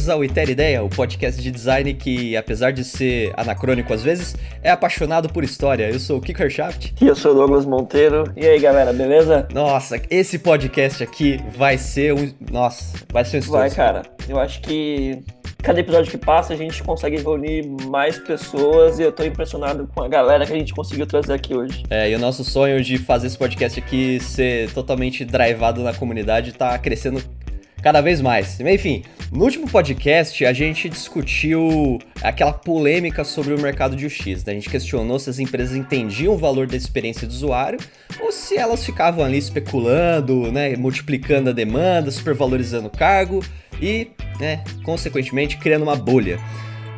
Bem-vindos ao Iter Ideia, o podcast de design que, apesar de ser anacrônico às vezes, é apaixonado por história. Eu sou o Kicker Shaft. E eu sou o Douglas Monteiro. E aí, galera, beleza? Nossa, esse podcast aqui vai ser um. Nossa, vai ser um estudo. Vai, cara. Eu acho que cada episódio que passa a gente consegue reunir mais pessoas e eu tô impressionado com a galera que a gente conseguiu trazer aqui hoje. É, e o nosso sonho de fazer esse podcast aqui ser totalmente drivado na comunidade tá crescendo cada vez mais. Enfim, no último podcast a gente discutiu aquela polêmica sobre o mercado de UX. Né? A gente questionou se as empresas entendiam o valor da experiência do usuário ou se elas ficavam ali especulando, né, multiplicando a demanda, supervalorizando o cargo e, né, consequentemente, criando uma bolha.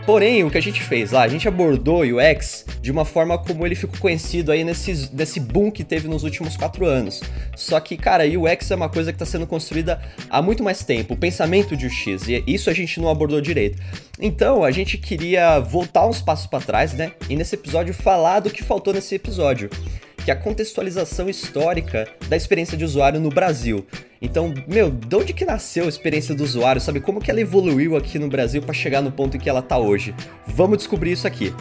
Porém, o que a gente fez lá, a gente abordou o UX de uma forma como ele ficou conhecido aí nesse, nesse boom que teve nos últimos quatro anos. Só que, cara, UX é uma coisa que está sendo construída há muito mais tempo, o pensamento de UX, e isso a gente não abordou direito. Então, a gente queria voltar uns passos para trás, né? E nesse episódio falar do que faltou nesse episódio que é a contextualização histórica da experiência de usuário no Brasil. Então, meu, de onde que nasceu a experiência do usuário, sabe? Como que ela evoluiu aqui no Brasil para chegar no ponto em que ela tá hoje? Vamos descobrir isso aqui.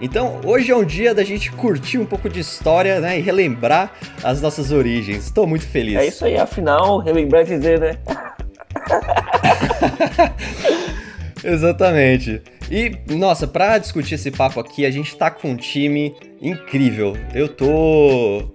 Então, hoje é um dia da gente curtir um pouco de história, né, e relembrar as nossas origens. Estou muito feliz. É isso aí, afinal, relembrar é dizer, né? Exatamente. E, nossa, pra discutir esse papo aqui, a gente tá com um time incrível. Eu tô.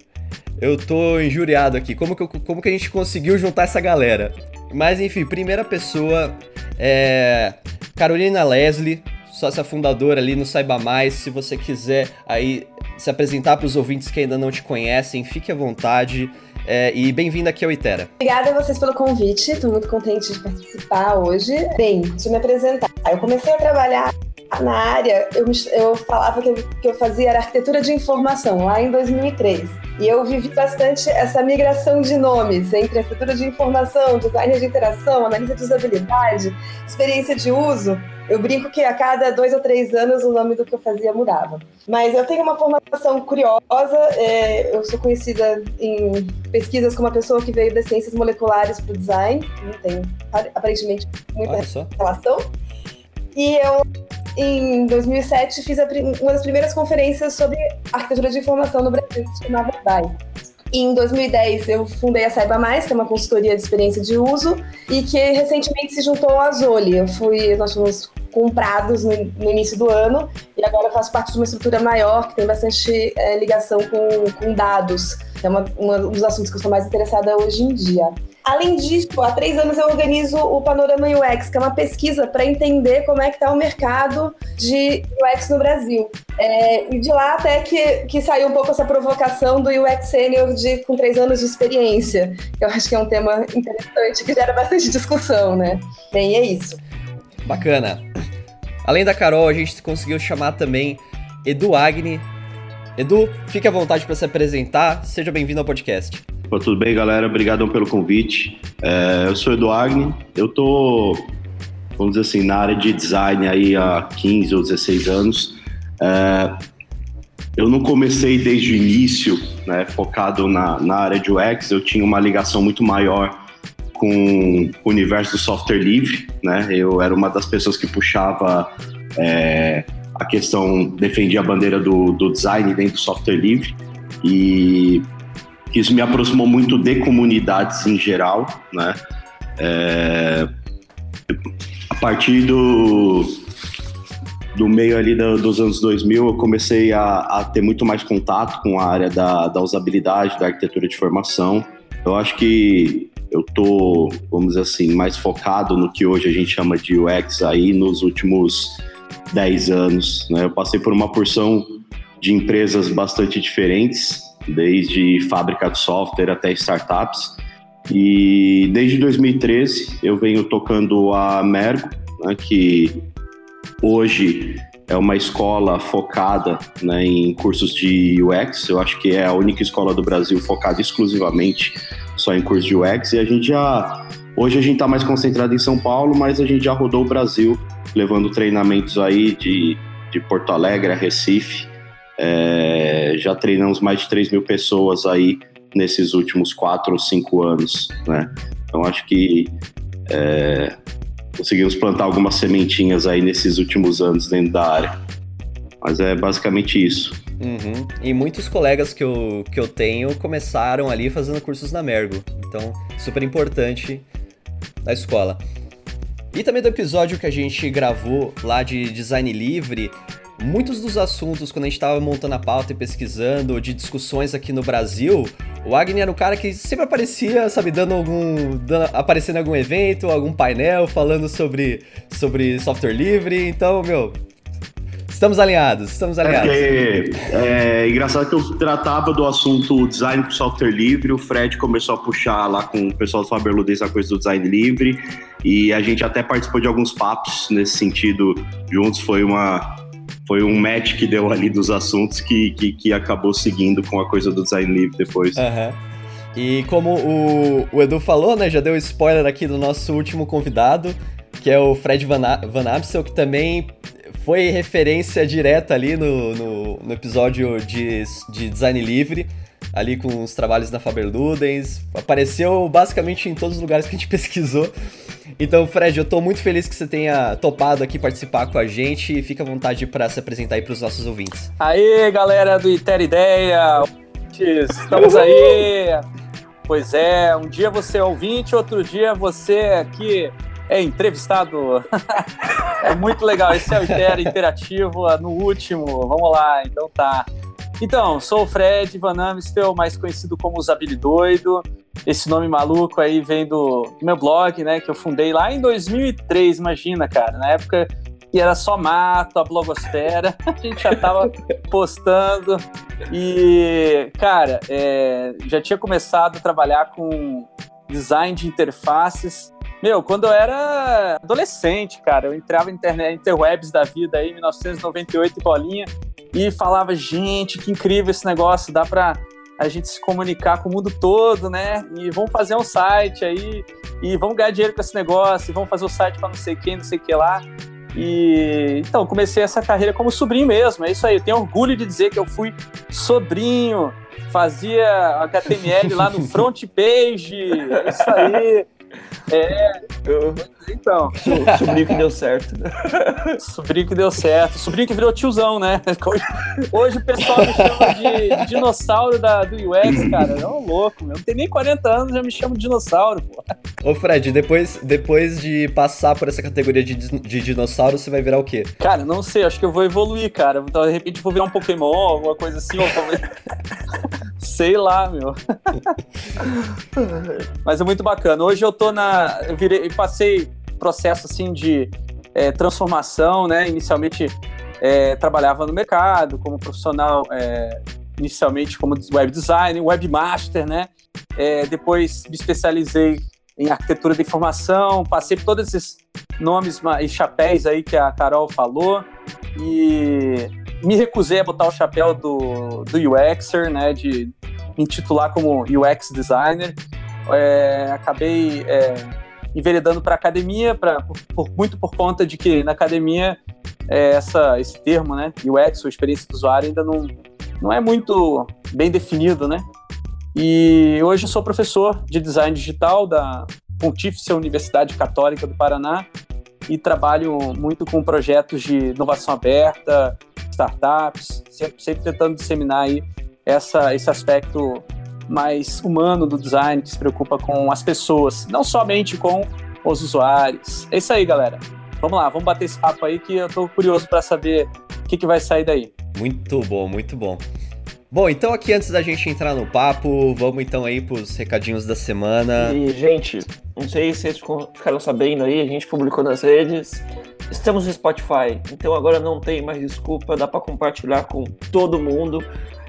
Eu tô injuriado aqui. Como que, como que a gente conseguiu juntar essa galera? Mas enfim, primeira pessoa é. Carolina Leslie, sócia fundadora ali no Saiba Mais. Se você quiser aí se apresentar para os ouvintes que ainda não te conhecem, fique à vontade. É, e bem-vinda aqui ao Itera. Obrigada a vocês pelo convite, estou muito contente de participar hoje. Bem, deixa eu me apresentar. Eu comecei a trabalhar na área, eu, eu falava que, que eu fazia arquitetura de informação lá em 2003. E eu vivi bastante essa migração de nomes entre arquitetura de informação, design de interação, análise de usabilidade, experiência de uso. Eu brinco que a cada dois ou três anos o nome do que eu fazia mudava. Mas eu tenho uma formação curiosa, é, eu sou conhecida em pesquisas como uma pessoa que veio das ciências moleculares para o design, não tem aparentemente muita relação. E eu, em 2007, fiz uma das primeiras conferências sobre arquitetura de informação no Brasil, que se chamava DAI. Em 2010, eu fundei a Saiba Mais, que é uma consultoria de experiência de uso, e que recentemente se juntou à Zoli. Eu fui, nós fomos comprados no, no, início do ano e agora eu faço parte de uma estrutura maior que tem bastante é, ligação com, com, dados, é uma, uma, um dos assuntos que eu estou mais interessada hoje em dia. Além disso, há três anos eu organizo o Panorama UX, que é uma pesquisa para entender como é que está o mercado de UX no Brasil. É, e de lá até que, que saiu um pouco essa provocação do UX Senior de, com três anos de experiência. que Eu acho que é um tema interessante, que gera bastante discussão, né? Bem, é isso. Bacana. Além da Carol, a gente conseguiu chamar também Edu Agni. Edu, fique à vontade para se apresentar. Seja bem-vindo ao podcast. Pô, tudo bem, galera? Obrigado pelo convite. É, eu sou Edu Agni. Eu tô, vamos dizer assim, na área de design aí há 15 ou 16 anos. É, eu não comecei desde o início, né, focado na, na área de UX. Eu tinha uma ligação muito maior com o universo do software livre, né? Eu era uma das pessoas que puxava é, a questão, defendia a bandeira do, do design dentro do software livre e isso me aproximou muito de comunidades em geral, né? É, a partir do, do meio ali do, dos anos 2000, eu comecei a, a, ter muito mais contato com a área da, da usabilidade, da arquitetura de formação. Eu acho que eu tô, vamos dizer assim, mais focado no que hoje a gente chama de UX aí nos últimos 10 anos. Né? Eu passei por uma porção de empresas bastante diferentes, desde fábrica de software até startups. E desde 2013 eu venho tocando a Mergo, né, que hoje é uma escola focada né, em cursos de UX. Eu acho que é a única escola do Brasil focada exclusivamente só em curso de UX. E a gente já. Hoje a gente está mais concentrado em São Paulo, mas a gente já rodou o Brasil, levando treinamentos aí de, de Porto Alegre Recife. É, já treinamos mais de 3 mil pessoas aí nesses últimos quatro ou cinco anos, né? Então acho que é, conseguimos plantar algumas sementinhas aí nesses últimos anos dentro da área. Mas é basicamente isso. Uhum. E muitos colegas que eu, que eu tenho começaram ali fazendo cursos na Mergo. Então, super importante na escola. E também do episódio que a gente gravou lá de design livre, muitos dos assuntos, quando a gente estava montando a pauta e pesquisando, de discussões aqui no Brasil, o Agni era um cara que sempre aparecia, sabe, dando algum. Dando, aparecendo em algum evento, algum painel, falando sobre, sobre software livre. Então, meu. Estamos alinhados, estamos alinhados. É, é, engraçado que eu tratava do assunto design com software livre, o Fred começou a puxar lá com o pessoal do Faber Ludez a coisa do design livre, e a gente até participou de alguns papos nesse sentido juntos, foi uma, foi um match que deu ali dos assuntos que, que, que acabou seguindo com a coisa do design livre depois. Uhum. E como o, o, Edu falou, né, já deu spoiler aqui do nosso último convidado, que é o Fred Van, Van Amstel, que também foi referência direta ali no, no, no episódio de, de design livre, ali com os trabalhos da Faber Ludens, apareceu basicamente em todos os lugares que a gente pesquisou. Então, Fred, eu tô muito feliz que você tenha topado aqui participar com a gente e fica à vontade para se apresentar aí para os nossos ouvintes. Aí, galera do Iter Ideia, estamos aí. Pois é, um dia você é ouvinte, outro dia você aqui é entrevistado. é muito legal. Esse é o Iter interativo no último. Vamos lá, então tá. Então, sou o Fred Van Amstel, mais conhecido como Usabilidoido. Esse nome maluco aí vem do, do, meu blog, né, que eu fundei lá em 2003, imagina, cara, na época que era só mato, a blogosfera, a gente já tava postando e, cara, é, já tinha começado a trabalhar com design de interfaces. Meu, quando eu era adolescente, cara, eu entrava na internet, interwebs da vida aí, 1998 e bolinha, e falava, gente, que incrível esse negócio, dá para a gente se comunicar com o mundo todo, né? E vamos fazer um site aí, e vamos ganhar dinheiro com esse negócio, e vamos fazer o um site para não sei quem, não sei o que lá. E então, comecei essa carreira como sobrinho mesmo, é isso aí. Eu tenho orgulho de dizer que eu fui sobrinho, fazia HTML lá no front page, é isso aí. É, eu, então. Sobrinho que deu certo. Sobrinho que deu certo. Sobrinho que virou tiozão, né? Hoje, o pessoal me chama de, dinossauro da, do UX, cara. É um louco, meu. Não tem nem 40 anos, já me chamo de dinossauro, pô. Ô, Fred, depois, depois de passar por essa categoria de, de dinossauro, você vai virar o quê? Cara, não sei. Acho que eu vou evoluir, cara. Então, de repente, vou virar um Pokémon, alguma coisa assim. Ou Sei lá, meu. Mas é muito bacana. Hoje eu tô na. Eu virei, passei processo assim de é, transformação, né? Inicialmente é, trabalhava no mercado como profissional, é, inicialmente como web designer, webmaster, né? É, depois me especializei em arquitetura de informação, passei por todos esses nomes e chapéus aí que a Carol falou e me recusei a botar o chapéu do, do UXer, né, de me intitular como UX designer. É, acabei é, enveredando para academia, por, por, muito por conta de que na academia é, essa, esse termo, né, UX, ou experiência do usuário, ainda não, não é muito bem definido, né? E hoje eu sou professor de design digital da Pontífice Universidade Católica do Paraná e trabalho muito com projetos de inovação aberta, startups, sempre, sempre tentando disseminar aí essa, esse aspecto mais humano do design, que se preocupa com as pessoas, não somente com os usuários. É isso aí, galera. Vamos lá, vamos bater esse papo aí que eu tô curioso para saber o que, que vai sair daí. Muito bom, muito bom. Bom, então aqui antes da gente entrar no papo, vamos então aí pros recadinhos da semana. E, gente, não sei se vocês ficaram sabendo aí, a gente publicou nas redes. Estamos no Spotify, então agora não tem mais desculpa, dá para compartilhar com todo mundo.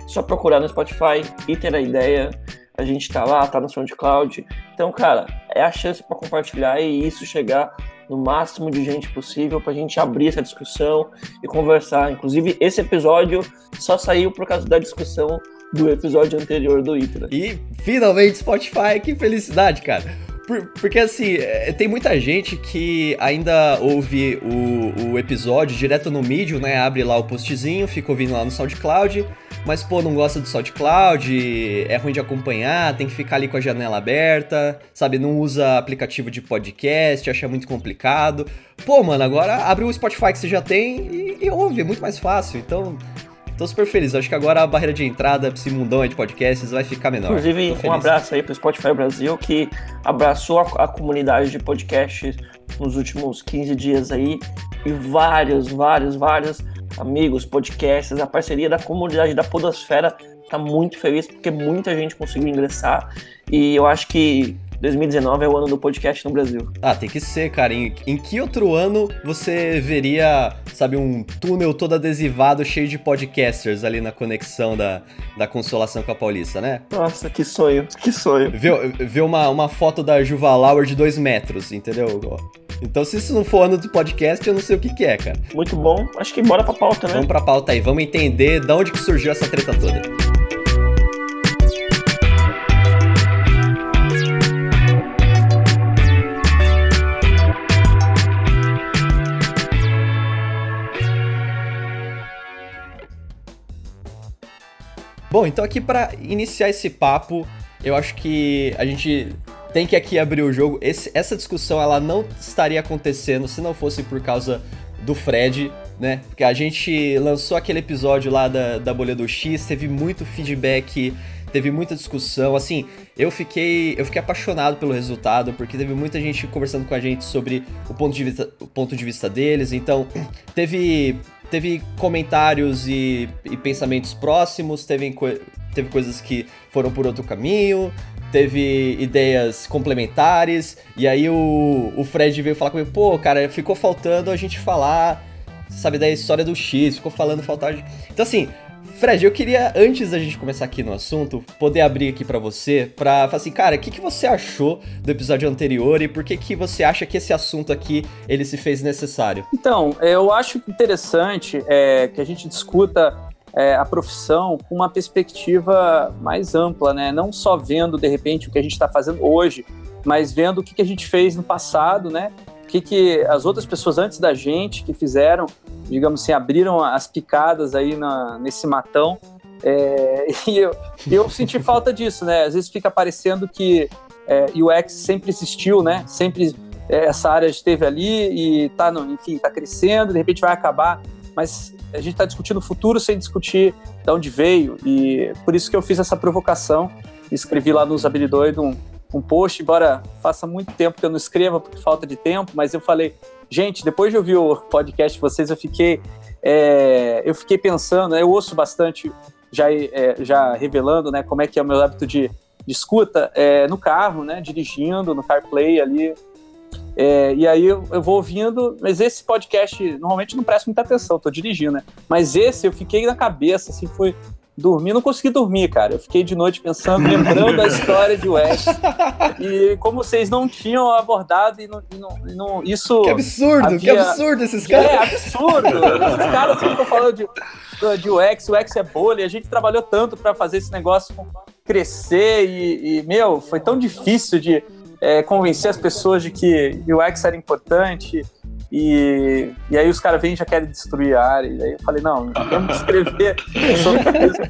Só procurar no Spotify e ter a ideia. A gente tá lá, tá no SoundCloud. Então, cara, é a chance para compartilhar e isso chegar no máximo de gente possível para a gente abrir essa discussão e conversar. Inclusive, esse episódio só saiu por causa da discussão do episódio anterior do Itra. E finalmente Spotify, que felicidade, cara. Por, porque assim, é, tem muita gente que ainda ouve o, o episódio direto no Medium, né? Abre lá o postzinho, fica ouvindo lá no SoundCloud, mas pô, não gosta do SoundCloud, é ruim de acompanhar, tem que ficar ali com a janela aberta, sabe? Não usa aplicativo de podcast, acha muito complicado. Pô, mano, agora abre o Spotify que você já tem e, e ouve, é muito mais fácil. Então, Tô super feliz. Acho que agora a barreira de entrada pra esse mundão aí de podcasts vai ficar menor. Inclusive, um abraço aí pro Spotify Brasil, que abraçou a, a, comunidade de podcasts nos últimos 15 dias aí. E vários, vários, vários amigos, podcasts, a parceria da comunidade da Podosfera tá muito feliz porque muita gente conseguiu ingressar. E eu acho que 2019 é o ano do podcast no Brasil. Ah, tem que ser, cara. Em, em que outro ano você veria, sabe, um túnel todo adesivado cheio de podcasters ali na conexão da, da Consolação com a Paulista, né? Nossa, que sonho, que sonho. Ver, ver uma, uma foto da Juvalauer de dois metros, entendeu? Então, se isso não for ano do podcast, eu não sei o que, que é, cara. Muito bom. Acho que bora pra pauta, né? Vamos pra pauta aí. Vamos entender de onde que surgiu essa treta toda. Bom, então aqui para iniciar esse papo, eu acho que a gente tem que aqui abrir o jogo. Esse, essa discussão ela não estaria acontecendo se não fosse por causa do Fred, né? Porque a gente lançou aquele episódio lá da, da Bolha do X, teve muito feedback, teve muita discussão. Assim, eu fiquei, eu fiquei apaixonado pelo resultado, porque teve muita gente conversando com a gente sobre o ponto de vista, o ponto de vista deles. Então, teve teve comentários e, e pensamentos próximos, teve, teve coisas que foram por outro caminho, teve ideias complementares, e aí o, o Fred veio falar comigo, pô, cara, ficou faltando a gente falar, sabe, da história do X, ficou falando faltar... Então assim, Fred, eu queria, antes da gente começar aqui no assunto, poder abrir aqui para você, pra falar assim, cara, o que, que você achou do episódio anterior e por que, que você acha que esse assunto aqui, ele se fez necessário? Então, eu acho interessante é, que a gente discuta é, a profissão com uma perspectiva mais ampla, né? Não só vendo, de repente, o que a gente está fazendo hoje, mas vendo o que, que a gente fez no passado, né? O que, que as outras pessoas antes da gente que fizeram digamos assim, abriram as picadas aí na, nesse matão. É, e eu, eu senti falta disso, né? Às vezes fica parecendo que é, UX sempre existiu, né? Sempre é, essa área esteve ali e tá, no, enfim, tá crescendo, de repente vai acabar. Mas a gente está discutindo o futuro sem discutir de onde veio. E por isso que eu fiz essa provocação. Escrevi lá nos Habilidoido um, um post, embora faça muito tempo que eu não escreva, porque falta de tempo, mas eu falei, Gente, depois de ouvir o podcast de vocês, eu fiquei, é, eu fiquei pensando, né, eu ouço bastante, já, é, já revelando né, como é que é o meu hábito de, de escuta, é, no carro, né, dirigindo, no CarPlay ali. É, e aí eu, eu, vou ouvindo, mas esse podcast, normalmente não presto muita atenção, tô dirigindo, né? Mas esse eu fiquei na cabeça, assim, foi dormir, não consegui dormir, cara. Eu fiquei de noite pensando, lembrando da história de West. E como vocês não tinham abordado e não, e não, e não isso. Que absurdo, havia... que absurdo esses caras. É, absurdo. esses caras que estão falando de, de UX, o UX é bolha. A gente trabalhou tanto para fazer esse negócio crescer e, e, meu, foi tão difícil de é, convencer as pessoas de que o UX era importante. E, e aí os caras vêm e já querem destruir a área. E aí eu falei, não, vamos escrever sobre isso.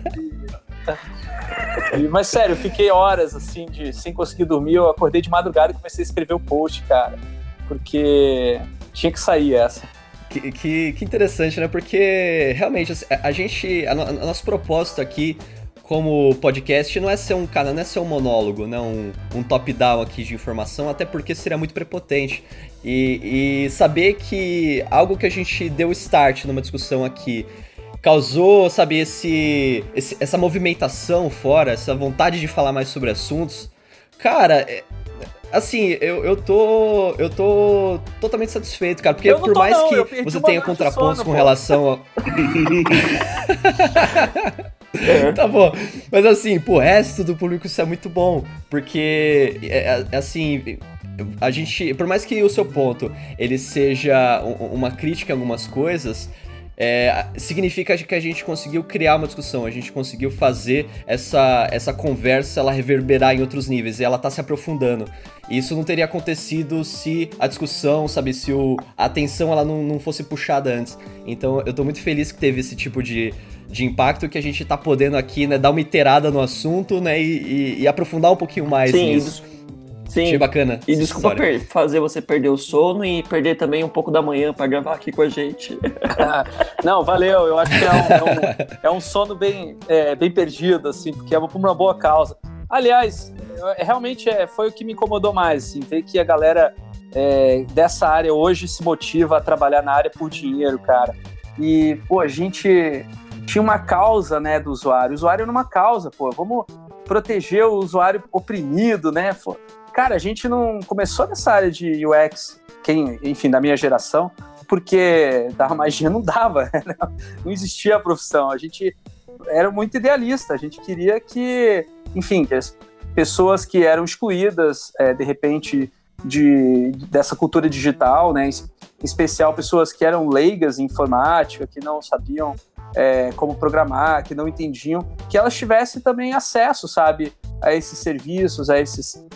Mas sério, eu fiquei horas assim, de, sem conseguir dormir. Eu acordei de madrugada e comecei a escrever o post, cara. Porque tinha que sair essa. Que, que, que interessante, né? Porque realmente assim, a gente. A, a nosso propósito aqui como podcast não é ser um canal, não é ser um monólogo, né? um, um top-down aqui de informação, até porque seria muito prepotente. E, e, saber que algo que a gente deu start numa discussão aqui causou, sabe, esse, esse, essa movimentação fora, essa vontade de falar mais sobre assuntos, cara, é, assim, eu, eu tô. Eu tô totalmente satisfeito, cara. Porque por mais não, que você tenha contrapontos sono, com pô. relação a. É. tá bom. Mas assim, pro resto do público isso é muito bom. Porque, é, é, assim, a gente. Por mais que o seu ponto ele seja uma crítica em algumas coisas. é, significa que a gente conseguiu criar uma discussão, a gente conseguiu fazer essa, essa conversa ela reverberar em outros níveis e ela tá se aprofundando. E isso não teria acontecido se a discussão, sabe, se o, a atenção ela não, não fosse puxada antes. Então eu tô muito feliz que teve esse tipo de, de impacto que a gente tá podendo aqui, né, dar uma iterada no assunto, né, e, e, e aprofundar um pouquinho mais Sim, nisso. Sim. Achei bacana. E desculpa per- fazer você perder o sono e perder também um pouco da manhã pra gravar aqui com a gente. Não, valeu. Eu acho que é um, é um- é um sono bem, é, bem perdido, assim, porque é por uma boa causa. Aliás, eu- realmente é, foi o que me incomodou mais, assim, ver que a galera é, dessa área hoje se motiva a trabalhar na área por dinheiro, cara. E, pô, a gente tinha uma causa, né, do usuário. O usuário era uma causa, pô. Vamos proteger o usuário oprimido, né, pô. Cara, a gente não começou nessa área de UX, quem, enfim, da minha geração, porque dava magia não dava, né? não existia a profissão. A gente era muito idealista, a gente queria que, enfim, que as pessoas que eram excluídas, é, de repente, de, dessa cultura digital, né, em especial pessoas que eram leigas em informática, que não sabiam é, como programar, que não entendiam, que elas tivessem também acesso, sabe, a esses serviços, a essas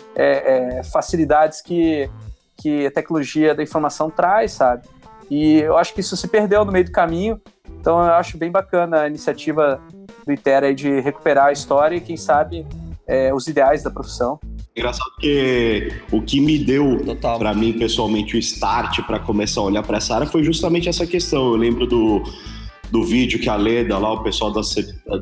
facilidades que, que a tecnologia da informação traz, sabe? E eu acho que isso se perdeu no meio do caminho, então eu acho bem bacana a iniciativa do Itera aí de recuperar a história e, quem sabe, é, os ideais da profissão. Engraçado que o que me deu para mim pessoalmente o start para começar a olhar para essa área foi justamente essa questão. Eu lembro do, do vídeo que a Leda lá, o pessoal da,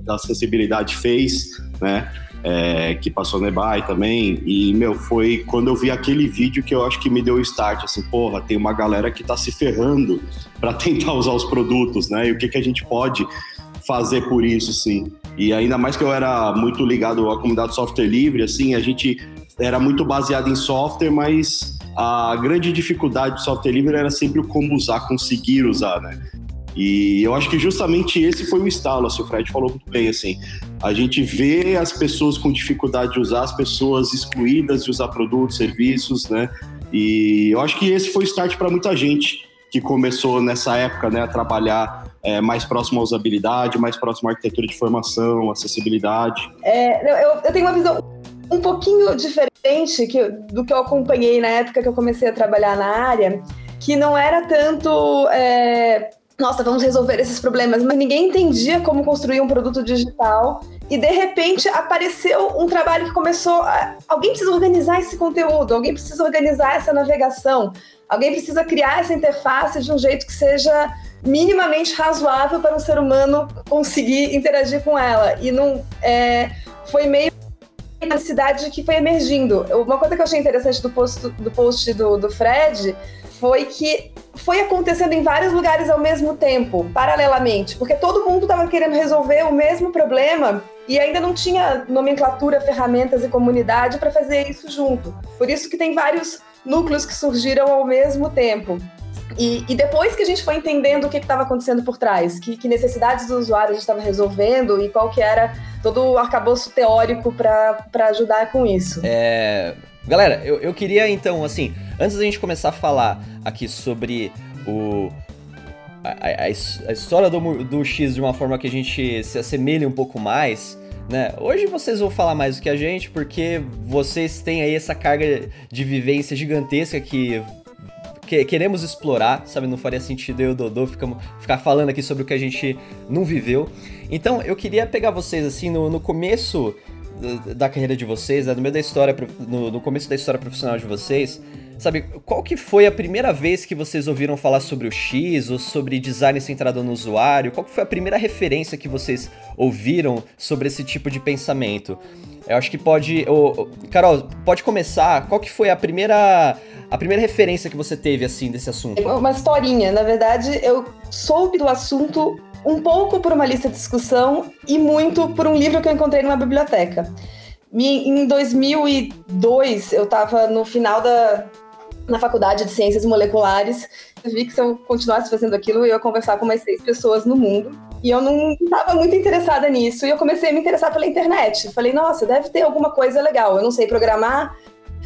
da acessibilidade fez, né? É, que passou no eBay também. E, meu, foi quando eu vi aquele vídeo que eu acho que me deu o start, assim, porra, tem uma galera que tá se ferrando para tentar usar os produtos, né? E o que, que a gente pode fazer por isso, sim. E ainda mais que eu era muito ligado à comunidade de software livre, assim, a gente era muito baseado em software, mas a grande dificuldade do software livre era sempre o como usar, conseguir usar, né? E eu acho que justamente esse foi o estalo, assim, o Fred falou muito bem, assim, a gente vê as pessoas com dificuldade de usar, as pessoas excluídas de usar produtos, serviços, né? E eu acho que esse foi o start para muita gente que começou nessa época, né, a trabalhar é, mais próximo à usabilidade, mais próximo à arquitetura de informação, acessibilidade. É, eu, eu- tenho uma visão um pouquinho diferente que do que eu acompanhei na época que eu comecei a trabalhar na área, que não era tanto. é, nossa, vamos resolver esses problemas, mas ninguém entendia como construir um produto digital. E de repente apareceu um trabalho que começou. A, alguém precisa organizar esse conteúdo, alguém precisa organizar essa navegação, alguém precisa criar essa interface de um jeito que seja minimamente razoável para um ser humano conseguir interagir com ela. E não é, foi meio uma necessidade que foi emergindo. Uma coisa que eu achei interessante do post do, post do, do Fred foi que foi acontecendo em vários lugares ao mesmo tempo, paralelamente, porque todo mundo estava querendo resolver o mesmo problema e ainda não tinha nomenclatura, ferramentas e comunidade para fazer isso junto. Por isso que tem vários núcleos que surgiram ao mesmo tempo. E, e depois que a gente foi entendendo o que estava acontecendo por trás, que, que necessidades do usuário a gente estava resolvendo e qual que era todo o arcabouço teórico para ajudar com isso. É, Galera, eu, eu queria então, assim, antes da gente começar a falar aqui sobre o. A, a- a his- a história do, do X de uma forma que a gente se assemelhe um pouco mais, né? Hoje vocês vão falar mais do que a gente, porque vocês têm aí essa carga de vivência gigantesca que, que- queremos explorar, sabe? Não faria sentido eu e o Dodô ficar falando aqui sobre o que a gente não viveu. Então, eu queria pegar vocês, assim, no, no começo da- carreira de vocês, né, no meio da história, no, no começo da história profissional de vocês, sabe, qual que foi a primeira vez que vocês ouviram falar sobre o X ou sobre design centrado no usuário? Qual que foi a primeira referência que vocês ouviram sobre esse tipo de pensamento? Eu acho que pode, Carol, pode começar. Qual que foi a primeira a primeira referência que você teve assim desse assunto? Uma historinha, na verdade, eu soube do assunto um pouco por uma lista de discussão e muito por um livro que eu encontrei numa biblioteca. Em 2002, eu estava no final da na faculdade de ciências moleculares, eu vi que se eu continuasse fazendo aquilo, eu ia conversar com mais seis pessoas no mundo. E eu não estava muito interessada nisso. E eu comecei a me interessar pela internet. Falei, nossa, deve ter alguma coisa legal. Eu não sei programar,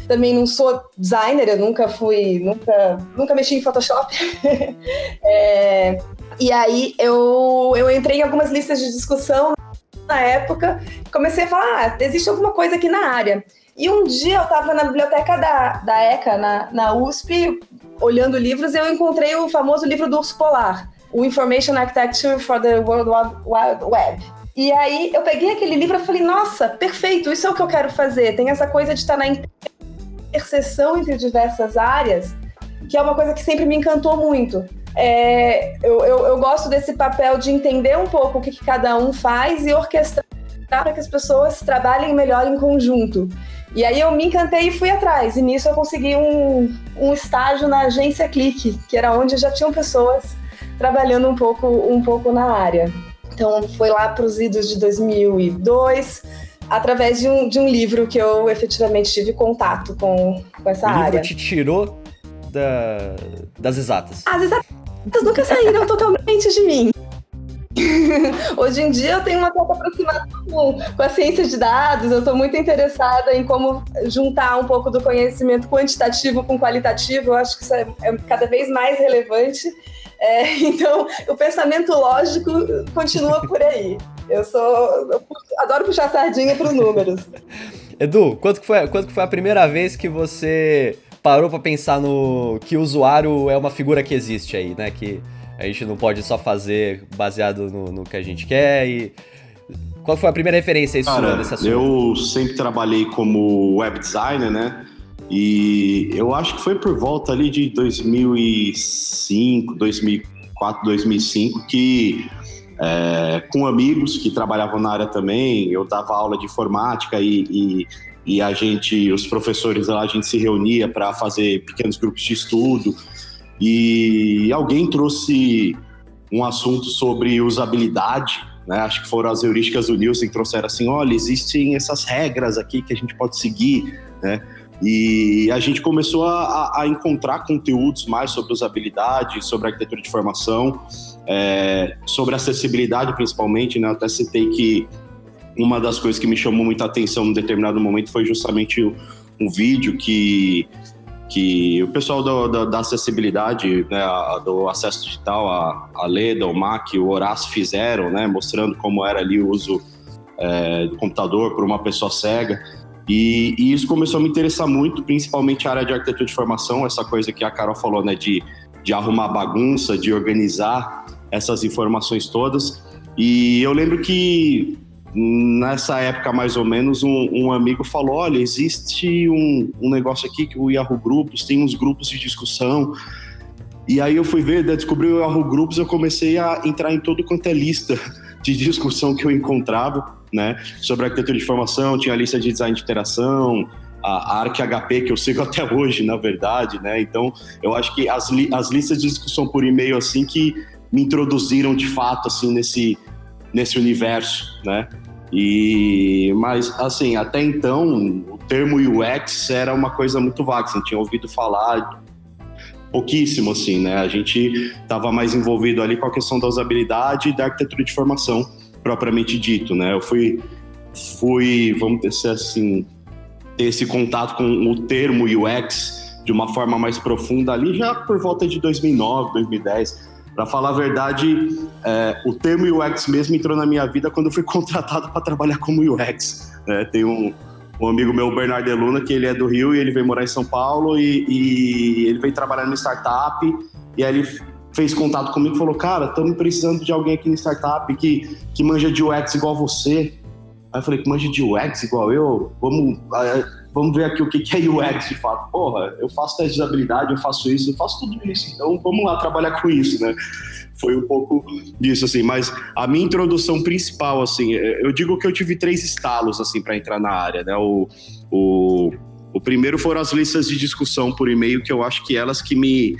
também não sou designer, eu nunca fui, nunca, nunca mexi em Photoshop. É, E aí eu, eu entrei em algumas listas de discussão na época, comecei a falar, ah, existe alguma coisa aqui na área. E um dia eu estava na biblioteca da, da ECA, na, na USP, olhando livros, e eu encontrei o famoso livro do Urso Polar, o Information Architecture for the World Wide Web. E aí eu peguei aquele livro e falei, nossa, perfeito, isso é o que eu quero fazer. Tem essa coisa de estar na interseção entre diversas áreas, que é uma coisa que sempre me encantou muito. É, eu, eu, eu, gosto desse papel de entender um pouco o que, que cada um faz e orquestrar para que as pessoas trabalhem melhor em conjunto. E aí eu me encantei e fui atrás. E nisso eu consegui um, um estágio na agência Clique, que era onde já tinham pessoas trabalhando um pouco, um pouco na área. Então foi lá para os idos de 2002, através de um, de um livro que eu efetivamente tive contato com, com essa o área. O livro te tirou da, das exatas? As exatas nunca saíram totalmente de mim. Hoje em dia eu tenho uma certa aproximação com, com a ciência de dados, eu estou muito interessada em como juntar um pouco do conhecimento quantitativo com qualitativo, eu acho que isso é, é cada vez mais relevante. É, então, o pensamento lógico continua por aí. Eu sou. Eu adoro puxar sardinha para os números. Edu, quanto que, foi, quanto que foi a primeira vez que você parou para pensar no que o usuário é uma figura que existe aí, né? Que a gente não pode só fazer baseado no, no que a gente quer e qual foi a primeira referência isso Cara, nesse assunto? Eu sempre trabalhei como web designer, né? E eu acho que foi por volta ali de 2005, 2004, 2005 que é, com amigos que trabalhavam na área também, eu dava aula de informática e, e e a gente, os professores lá, a gente se reunia para fazer pequenos grupos de estudo e alguém trouxe um assunto sobre usabilidade, né? Acho que foram as heurísticas do Nielsen que trouxeram assim, olha, existem essas regras aqui que a gente pode seguir, né? E a gente começou a, a encontrar conteúdos mais sobre usabilidade, sobre arquitetura de formação, é, sobre acessibilidade principalmente, né? Até citei que uma das coisas que me chamou muita atenção em determinado momento foi justamente um vídeo que, que o pessoal do, do, da acessibilidade, né, do acesso digital, a, a Leda, o MAC, o Horácio fizeram, né, mostrando como era ali o uso é, do computador por uma pessoa cega. E, e, isso começou a me interessar muito, principalmente a área de arquitetura de formação, essa coisa que a Carol falou, né, de, de arrumar bagunça, de organizar essas informações todas. E eu lembro que nessa época, mais ou menos, um, um amigo falou: olha, existe um, um, negócio aqui que o Yahoo Grupos tem uns grupos de discussão. E aí eu fui ver, descobri o Yahoo Grupos, eu comecei a entrar em todo quanto é lista de discussão que eu encontrava, né? Sobre arquitetura de informação, tinha a lista de design de interação, a ARC HP, que eu sigo até hoje, na verdade, né? Então, eu acho que as, li as listas de discussão por e-mail, assim, que me introduziram de fato, assim, nesse, nesse universo, né? E, mas, assim, até então, o termo UX era uma coisa muito vaga, você tinha ouvido falar pouquíssimo, assim, né? A gente estava mais envolvido ali com a questão da usabilidade e da arquitetura de formação, propriamente dito, né? Eu fui, fui vamos dizer assim, ter esse contato com o termo UX de uma forma mais profunda ali já por volta de 2009, 2010, para falar a verdade, é, o termo UX mesmo entrou na minha vida quando eu fui contratado para trabalhar como UX. É, tem um, um, amigo meu, Bernardo Luna, que ele é do Rio e ele veio morar em São Paulo e, e ele veio trabalhar numa startup e aí ele fez contato comigo e falou, cara, estamos precisando de alguém aqui na startup que, que manja de UX igual você. Aí eu falei, que manja de UX igual eu? Vamos vamos ver aqui o que é UX de fato. Porra, eu faço teste de habilidade, eu faço isso, eu faço tudo isso, então vamos lá trabalhar com isso, né? Foi um pouco disso, assim, mas a minha introdução principal, assim, eu digo que eu tive três estalos, assim, para entrar na área, né? O, o, o primeiro foram as listas de discussão por e-mail, que eu acho que elas que me,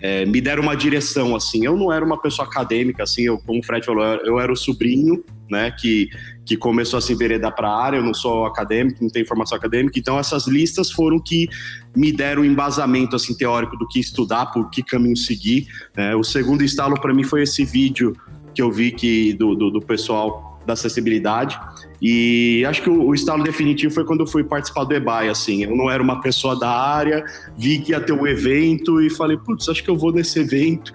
é, me deram uma direção, assim. Eu não era uma pessoa acadêmica, assim, eu, como o Fred falou, eu era o sobrinho, né, que, que começou a se enveredar para a área, eu não sou acadêmico, não tenho formação acadêmica, então essas listas foram que me deram um embasamento, assim, teórico do que estudar, por que caminho seguir. Né. O segundo estalo para mim foi esse vídeo que eu vi que, do, do, do pessoal da acessibilidade. E acho que o, o, estalo definitivo foi quando eu fui participar do EBAI, assim. Eu não era uma pessoa da área, vi que ia ter um evento e falei, putz, acho que eu vou nesse evento.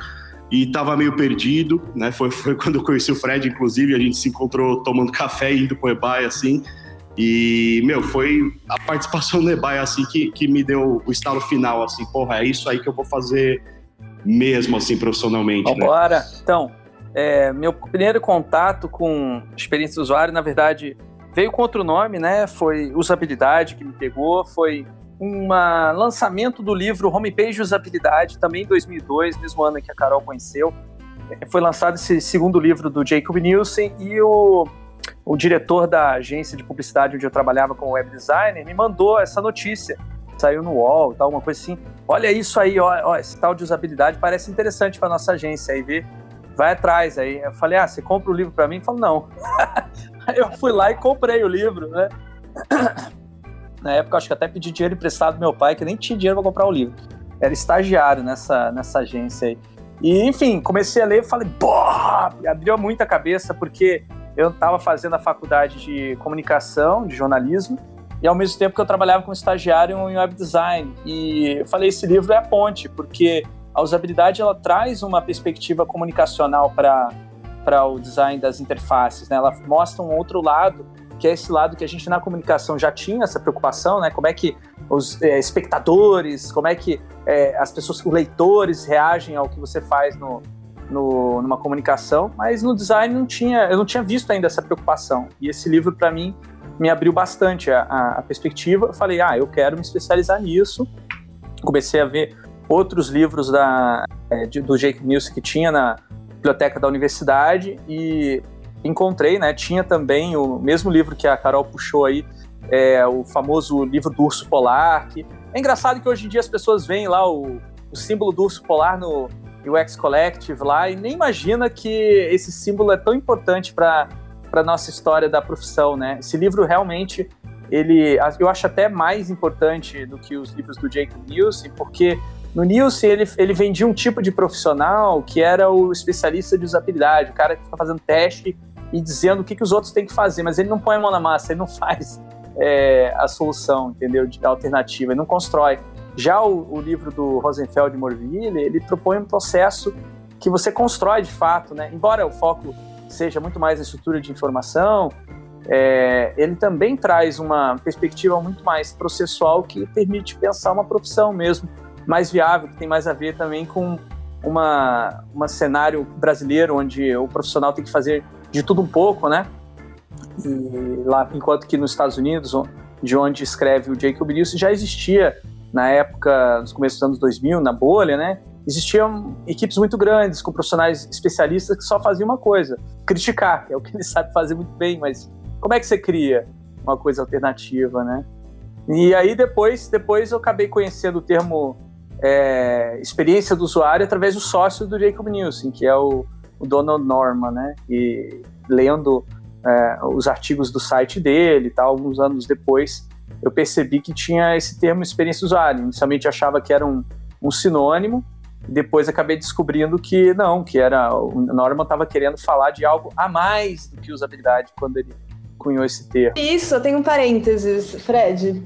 e tava meio perdido, né? Foi, foi quando eu conheci o Fred, inclusive, a gente se encontrou tomando café indo pro Ebai, assim. E, meu, foi a participação no Ebai, assim, que, que me deu o estalo final, assim, porra, é isso aí que eu vou fazer mesmo, assim, profissionalmente, né? Bora. Então, é, meu primeiro contato com experiência do usuário, na verdade, veio com outro nome, né? Foi usabilidade que me pegou, foi um lançamento do livro Homepage Usabilidade, também em 2002, mesmo ano que a Carol conheceu. É, foi lançado esse segundo livro do Jacob Nielsen e o, o diretor da agência de publicidade onde eu trabalhava como web designer me mandou essa notícia. Saiu no UOL tal, uma coisa assim. Olha isso aí, ó, ó esse tal de usabilidade parece interessante para nossa agência. Aí vê, vai atrás. Aí eu falei, ah, você compra o livro para mim? Ele falou, não. eu fui lá e comprei o livro, né? Na época, acho que até pedi dinheiro emprestado do meu pai, que nem tinha dinheiro para comprar o livro. Era estagiário nessa, nessa agência aí. E, enfim, comecei a ler e falei, boah! Abriu muita cabeça, porque eu estava fazendo a faculdade de comunicação, de jornalismo, e ao mesmo tempo que eu trabalhava como estagiário em web design. E eu falei, esse livro é a ponte, porque a usabilidade ela traz uma perspectiva comunicacional para o design das interfaces, né? Ela mostra um outro lado que é esse lado que a gente na comunicação já tinha essa preocupação, né? Como é que os é, espectadores, como é que é, as pessoas, os leitores reagem ao que você faz no, no, numa comunicação, mas no design não tinha, eu não tinha visto ainda essa preocupação. E esse livro para mim me abriu bastante a, a, a, perspectiva. Eu falei, ah, eu quero me especializar nisso. Comecei a ver outros livros da, é, de, do Jake Mills que tinha na biblioteca da universidade e encontrei, né? Tinha também o mesmo livro que a Carol puxou aí, é, o famoso livro do urso polar. Que é engraçado que hoje em dia as pessoas veem lá o, o símbolo do urso polar no UX Collective lá e nem imagina que esse símbolo é tão importante para para nossa história da profissão, né? Esse livro realmente ele eu acho até mais importante do que os livros do Jacob Nielsen, porque no Nielsen ele, ele vendia um tipo de profissional que era o especialista de usabilidade, o cara que fica fazendo teste e dizendo o que, que os outros têm que fazer, mas ele não põe a mão na massa, ele não faz é, a solução, entendeu? De alternativa, ele não constrói. Já o, o livro do Rosenfeld e Morville, ele propõe um processo que você constrói de fato, né? Embora o foco seja muito mais na estrutura de informação, é, ele também traz uma perspectiva muito mais processual que permite pensar uma profissão mesmo mais viável, que tem mais a ver também com uma, uma cenário brasileiro onde o profissional tem que fazer de tudo um pouco, né? E lá, enquanto que nos Estados Unidos, de onde escreve o Jacob Nielsen, já existia na época, nos começos dos anos 2000, na bolha, né? Existiam equipes muito grandes, com profissionais especialistas que só faziam uma coisa: criticar, que é o que ele sabe fazer muito bem, mas como é que você cria uma coisa alternativa, né? E aí depois, depois eu acabei conhecendo o termo é, experiência do usuário através do sócio do Jacob Nielsen, que é o, o Donald Norman, né? E lendo é, os artigos do site dele e tal, alguns anos depois, eu percebi que tinha esse termo experiência do usuário. Inicialmente achava que era um, um sinônimo, depois acabei descobrindo que não, que era o Norman estava querendo falar de algo a mais do que usabilidade quando ele cunhou esse termo. Isso, eu tenho um parênteses, Fred.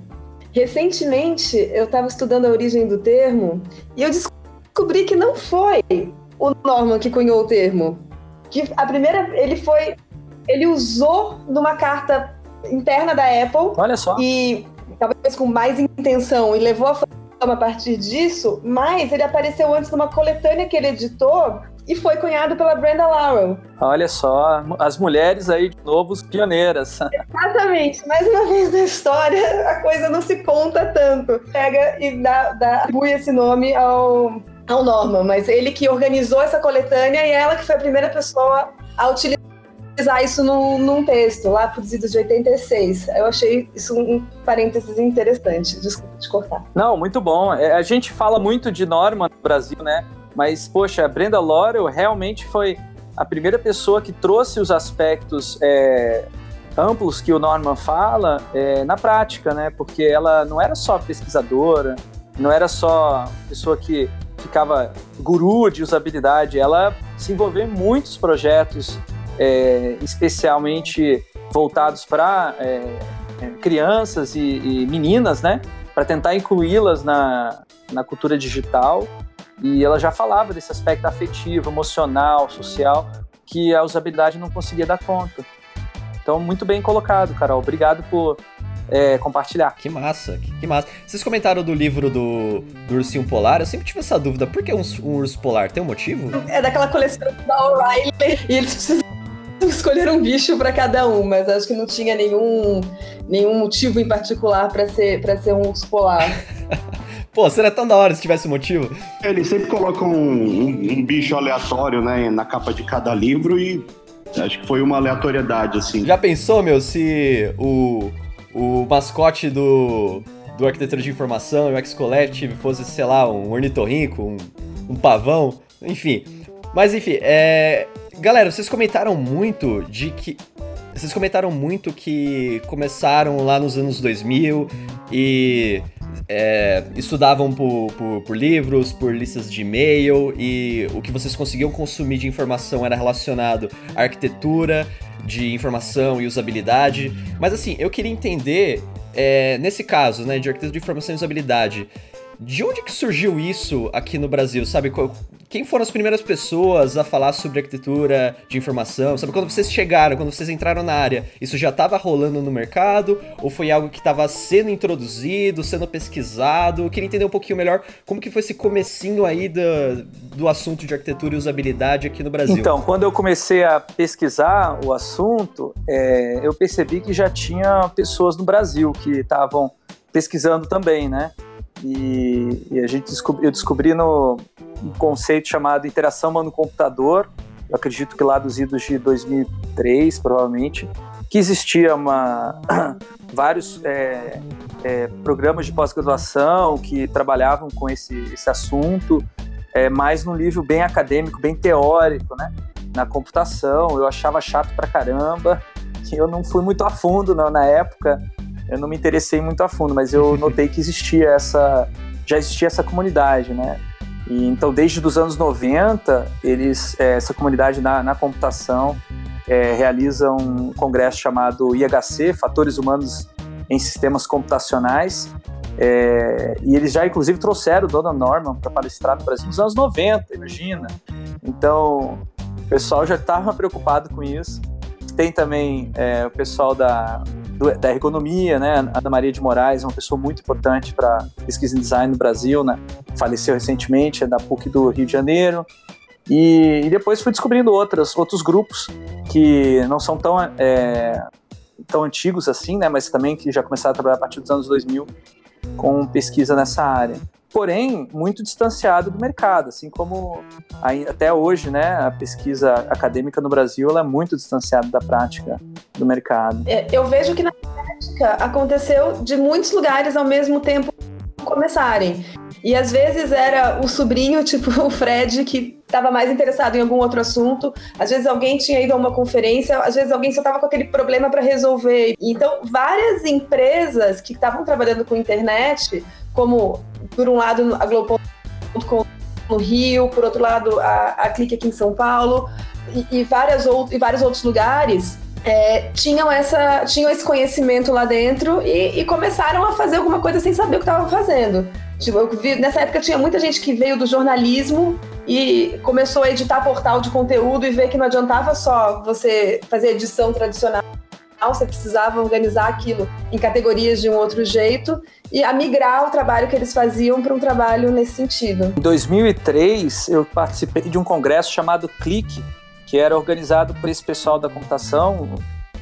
Recentemente, eu estava estudando a origem do termo e eu descobri que não foi o Norman que cunhou o termo. Que a primeira, ele foi, ele usou numa carta interna da Apple. Olha só. E talvez com mais intenção e levou a fama a partir disso, mas ele apareceu antes numa coletânea que ele editou e foi cunhado pela Brenda Laurel. Olha só, as mulheres aí de novo, pioneiras. Exatamente. Mais uma vez na história, a coisa não se conta tanto. Pega e dá, dá atribui esse nome ao, ao Norman, mas ele que organizou essa coletânea e ela que foi a primeira pessoa a utilizar isso num, num texto, lá produzido de 86. Eu achei isso um parênteses interessante. Desculpa te cortar. Não, muito bom. É, a gente fala muito de Norman no Brasil, né? Mas, poxa, a Brenda Laurel realmente foi a primeira pessoa que trouxe os aspectos é, amplos que o Norman fala é, na prática, né? Porque ela não era só pesquisadora, não era só pessoa que ficava guru de usabilidade, ela se envolveu em muitos projetos, é, especialmente voltados para é, é, crianças e, e, meninas, né? Para tentar incluí-las na, na cultura digital E ela já falava desse aspecto afetivo, emocional, social, que a usabilidade não conseguia dar conta. Então, muito bem colocado, Carol. Obrigado por é, compartilhar. Que massa, que, que, massa. Vocês comentaram do livro do, do ursinho polar, eu sempre tive essa dúvida, por que um, um urso polar? Tem um motivo? É daquela coleção da O'Reilly e eles precisam escolher um bicho para cada um, mas acho que não tinha nenhum, nenhum motivo em particular para ser, pra ser um urso polar. Pô, seria tão da hora se tivesse motivo. Eles sempre colocam um, um, um, bicho aleatório, né, na capa de cada livro e acho que foi uma aleatoriedade, assim. Já pensou, meu, se o, o mascote do, do Arquitetura de Informação e o X-Collective fosse, sei lá, um ornitorrinco, um, um pavão, enfim. Mas enfim, é... Galera, vocês comentaram muito de que vocês comentaram muito que começaram lá nos anos 2000 e é, estudavam por, por, por, livros, por listas de e-mail e o que vocês conseguiam consumir de informação era relacionado à arquitetura, de informação e usabilidade. Mas assim, eu queria entender, é, nesse caso, né, de arquitetura de informação e usabilidade, de onde que surgiu isso aqui no Brasil, sabe? Quem foram as primeiras pessoas a falar sobre arquitetura de informação? Sabe, quando vocês chegaram, quando vocês entraram na área, isso já estava rolando no mercado? Ou foi algo que estava sendo introduzido, sendo pesquisado? Eu queria entender um pouquinho melhor como que foi esse comecinho aí do, do assunto de arquitetura e usabilidade aqui no Brasil. Então, quando eu comecei a pesquisar o assunto, é, eu percebi que já tinha pessoas no Brasil que estavam pesquisando também, né? E, e a gente eu descobri no um conceito chamado interação humano-computador, eu acredito que lá dos idos de 2003, provavelmente, que existia uma, vários é, é, programas de pós-graduação que trabalhavam com esse, esse assunto, é, mais num nível bem acadêmico, bem teórico, né? Na computação, eu achava chato pra caramba, eu não fui muito a fundo na, na época, eu não me interessei muito a fundo, mas eu notei que existia essa, já existia essa comunidade, né? E, então, desde os anos 90, eles, é, essa comunidade na, na computação é, realiza um congresso chamado IHC, Fatores Humanos em Sistemas Computacionais, é, e eles já, inclusive, trouxeram o Dona Norman para palestrar no Brasil nos anos 90, imagina. Então, o pessoal já estava preocupado com isso. Tem também é, o pessoal da da ergonomia, né? Ana Maria de Moraes, uma pessoa muito importante para pesquisa em design no Brasil, né? Faleceu recentemente, é da PUC do Rio de Janeiro. E, e depois fui descobrindo outras, outros grupos que não são tão, é, tão antigos assim, né? Mas também que já começaram a trabalhar a partir dos anos 2000 com pesquisa nessa área porém muito distanciado do mercado, assim como até hoje, né, a pesquisa acadêmica no Brasil é muito distanciada da prática do mercado. É, eu vejo que na prática aconteceu de muitos lugares ao mesmo tempo começarem. E às vezes era o sobrinho, tipo o Fred, que estava mais interessado em algum outro assunto. Às vezes alguém tinha ido a uma conferência, às vezes alguém só estava com aquele problema para resolver. Então, várias empresas que estavam trabalhando com internet como, por um lado, a Globo.com no Rio, por outro lado, a, a Clique aqui em São Paulo, e, e, várias out, e vários outros lugares, é, tinham, essa, tinham esse conhecimento lá dentro e, e começaram a fazer alguma coisa sem saber o que estavam fazendo. Tipo, vi, nessa época tinha muita gente que veio do jornalismo e começou a editar portal de conteúdo e ver que não adiantava só você fazer edição tradicional você precisava organizar aquilo em categorias de um outro jeito e a migrar o trabalho que eles faziam para um trabalho nesse sentido. Em 2003, eu participei de um congresso chamado Clique, que era organizado por esse pessoal da computação,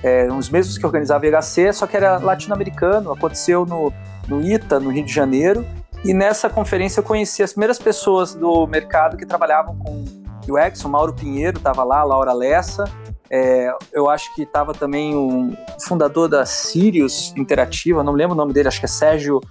é, os mesmos que organizavam o IHC, só que era latino-americano, aconteceu no, no ITA, no Rio de Janeiro, e nessa conferência eu conheci as primeiras pessoas do mercado que trabalhavam com UX, o Mauro Pinheiro estava lá, a Laura Lessa, é, eu acho que estava também o fundador da Sirius Interativa, não lembro o nome dele, acho que é Sérgio,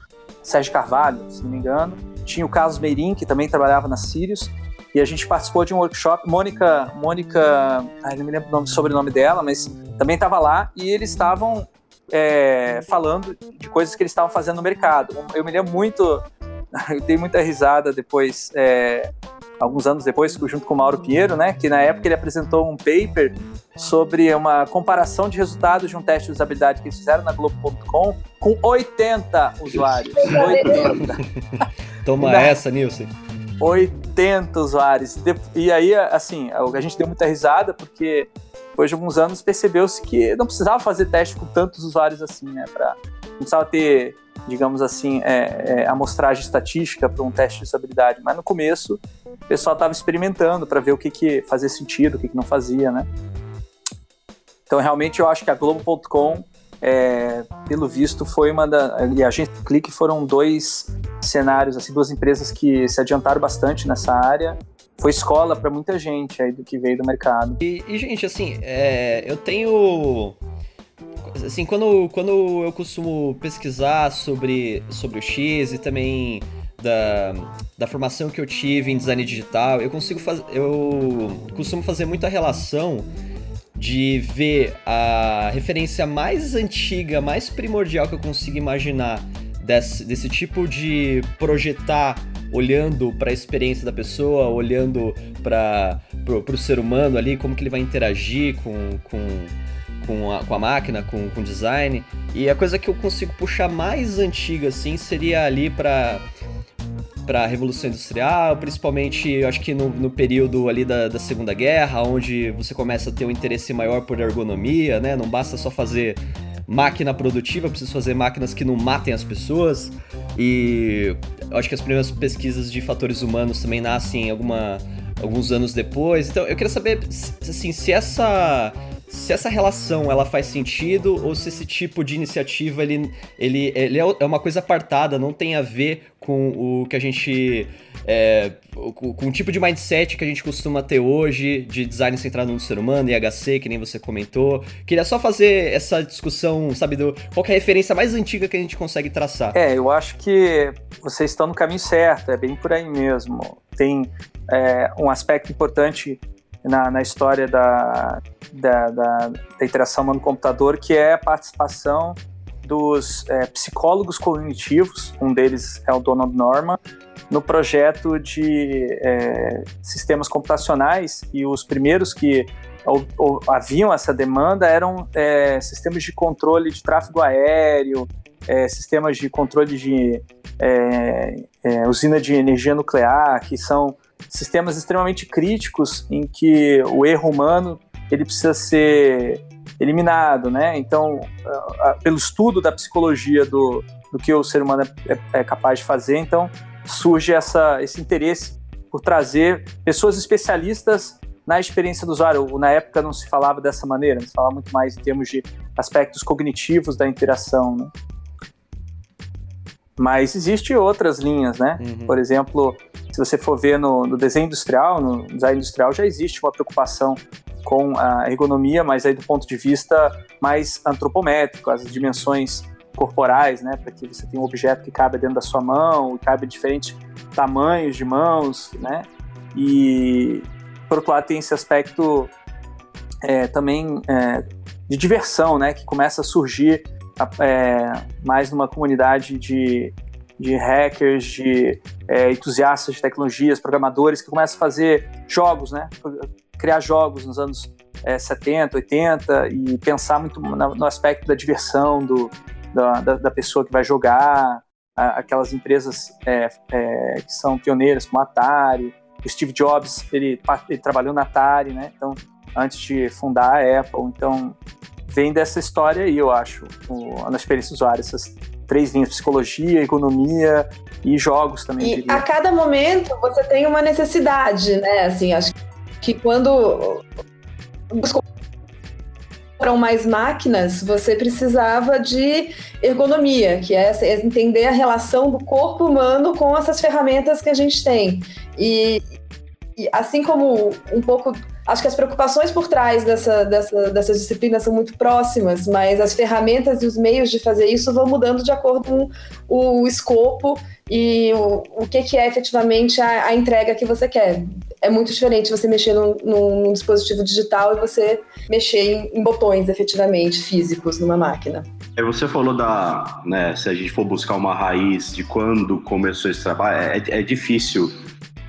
Sérgio Carvalho, se não me engano. Tinha o Carlos Meirin, que também trabalhava na Sirius. E a gente participou de um workshop. Mônica, Mônica, não me lembro o nome, sobrenome dela, mas também estava lá e eles estavam é, falando de coisas que eles estavam fazendo no mercado. Eu me lembro muito, eu dei muita risada depois é, alguns anos depois, junto com o Mauro Pinheiro, né, que na época ele apresentou um paper sobre uma comparação de resultados de um teste de usabilidade que eles fizeram na Globo.com com 80 usuários. 80. Toma essa, Nilson. 80 usuários. E aí, assim, a gente deu muita risada porque depois de alguns anos percebeu-se que não precisava fazer teste com tantos usuários assim, né? Pra, não precisava ter, digamos assim, é, é, amostragem estatística para um teste de usabilidade. Mas no começo, o pessoal estava experimentando para ver o que, que fazia sentido, o que, que não fazia, né? Então, realmente, eu acho que a Globo.com, é, pelo visto, foi uma da. E a gente Clique foram dois cenários, assim, duas empresas que se adiantaram bastante nessa área foi escola para muita gente aí do que veio do mercado. E, e gente, assim, é, eu tenho. Assim, quando, quando eu costumo pesquisar sobre, sobre o X e também da, da formação que eu tive em design digital, eu consigo fazer. Eu costumo fazer muita relação de ver a referência mais antiga, mais primordial que eu consigo imaginar desse, desse tipo de projetar olhando para a experiência da pessoa, olhando para o ser humano ali, como que ele vai interagir com, com, com, a, com a máquina, com, o design. E a coisa que eu consigo puxar mais antiga, assim, seria ali para para a Revolução Industrial, principalmente, eu acho que no, no período ali da, da, Segunda Guerra, onde você começa a ter um interesse maior por ergonomia, né? Não basta só fazer máquina produtiva, preciso fazer máquinas que não matem as pessoas. E acho que as primeiras pesquisas de fatores humanos também nascem alguma, alguns anos depois. Então eu queria saber assim, se essa se essa relação ela faz sentido ou se esse tipo de iniciativa ele, ele, ele é, é uma coisa apartada, não tem a ver com o que a gente é, com, o tipo de mindset que a gente costuma ter hoje de design centrado no ser humano, IHC, que nem você comentou. Queria só fazer essa discussão, sabe, do qual é a referência mais antiga que a gente consegue traçar. É, eu acho que vocês estão no caminho certo, é bem por aí mesmo. Tem é, um aspecto importante na, na história da, da, da, da interação humano-computador, que é a participação dos é, psicólogos cognitivos, um deles é o Donald Norman, no projeto de é, sistemas computacionais e os primeiros que ou, ou, haviam essa demanda eram é, sistemas de controle de tráfego aéreo, é, sistemas de controle de é, é, usina de energia nuclear, que são sistemas extremamente críticos em que o erro humano ele precisa ser eliminado, né? Então, pelo estudo da psicologia do, do que o ser humano é, é, é capaz de fazer, então surge essa, esse interesse por trazer pessoas especialistas na experiência do usuário. Na época não se falava dessa maneira, se falava muito mais em termos de aspectos cognitivos da interação. Né? Mas existem outras linhas, né? Uhum. Por exemplo, se você for ver no, no, desenho industrial, no design industrial já existe uma preocupação com a ergonomia, mas aí do ponto de vista mais antropométrico, as dimensões corporais, né, para que você tenha um objeto que cabe dentro da sua mão, cabe diferentes tamanhos de mãos, né, e por outro lado tem esse aspecto é, também é, de diversão, né, que começa a surgir é, mais numa comunidade de, de hackers, de é, entusiastas de tecnologias, programadores que começam a fazer jogos, né, criar jogos nos anos 70, é, 80 e pensar muito no aspecto da diversão, do, da, da, pessoa que vai jogar, aquelas empresas é, é, que são pioneiras, como a Atari. O Steve Jobs, ele, ele trabalhou na Atari, né? Então, antes de fundar a Apple. Então, vem dessa história aí, eu acho, o, na experiência usuária, essas três linhas, psicologia, economia e jogos também. E a cada momento você tem uma necessidade, né? Assim, acho que quando compram mais máquinas, você precisava de ergonomia, que é entender a relação do corpo humano com essas ferramentas que a gente tem. E, e assim como um pouco acho que as preocupações por trás dessa, dessa, dessas disciplinas são muito próximas, mas as ferramentas e os meios de fazer isso vão mudando de acordo com o escopo e o, o que, que é efetivamente a, a entrega que você quer. É muito diferente você mexer num, num dispositivo digital e você mexer em, em, botões efetivamente físicos numa máquina. É, você falou da, né, se a gente for buscar uma raiz de quando começou esse trabalho, é, é difícil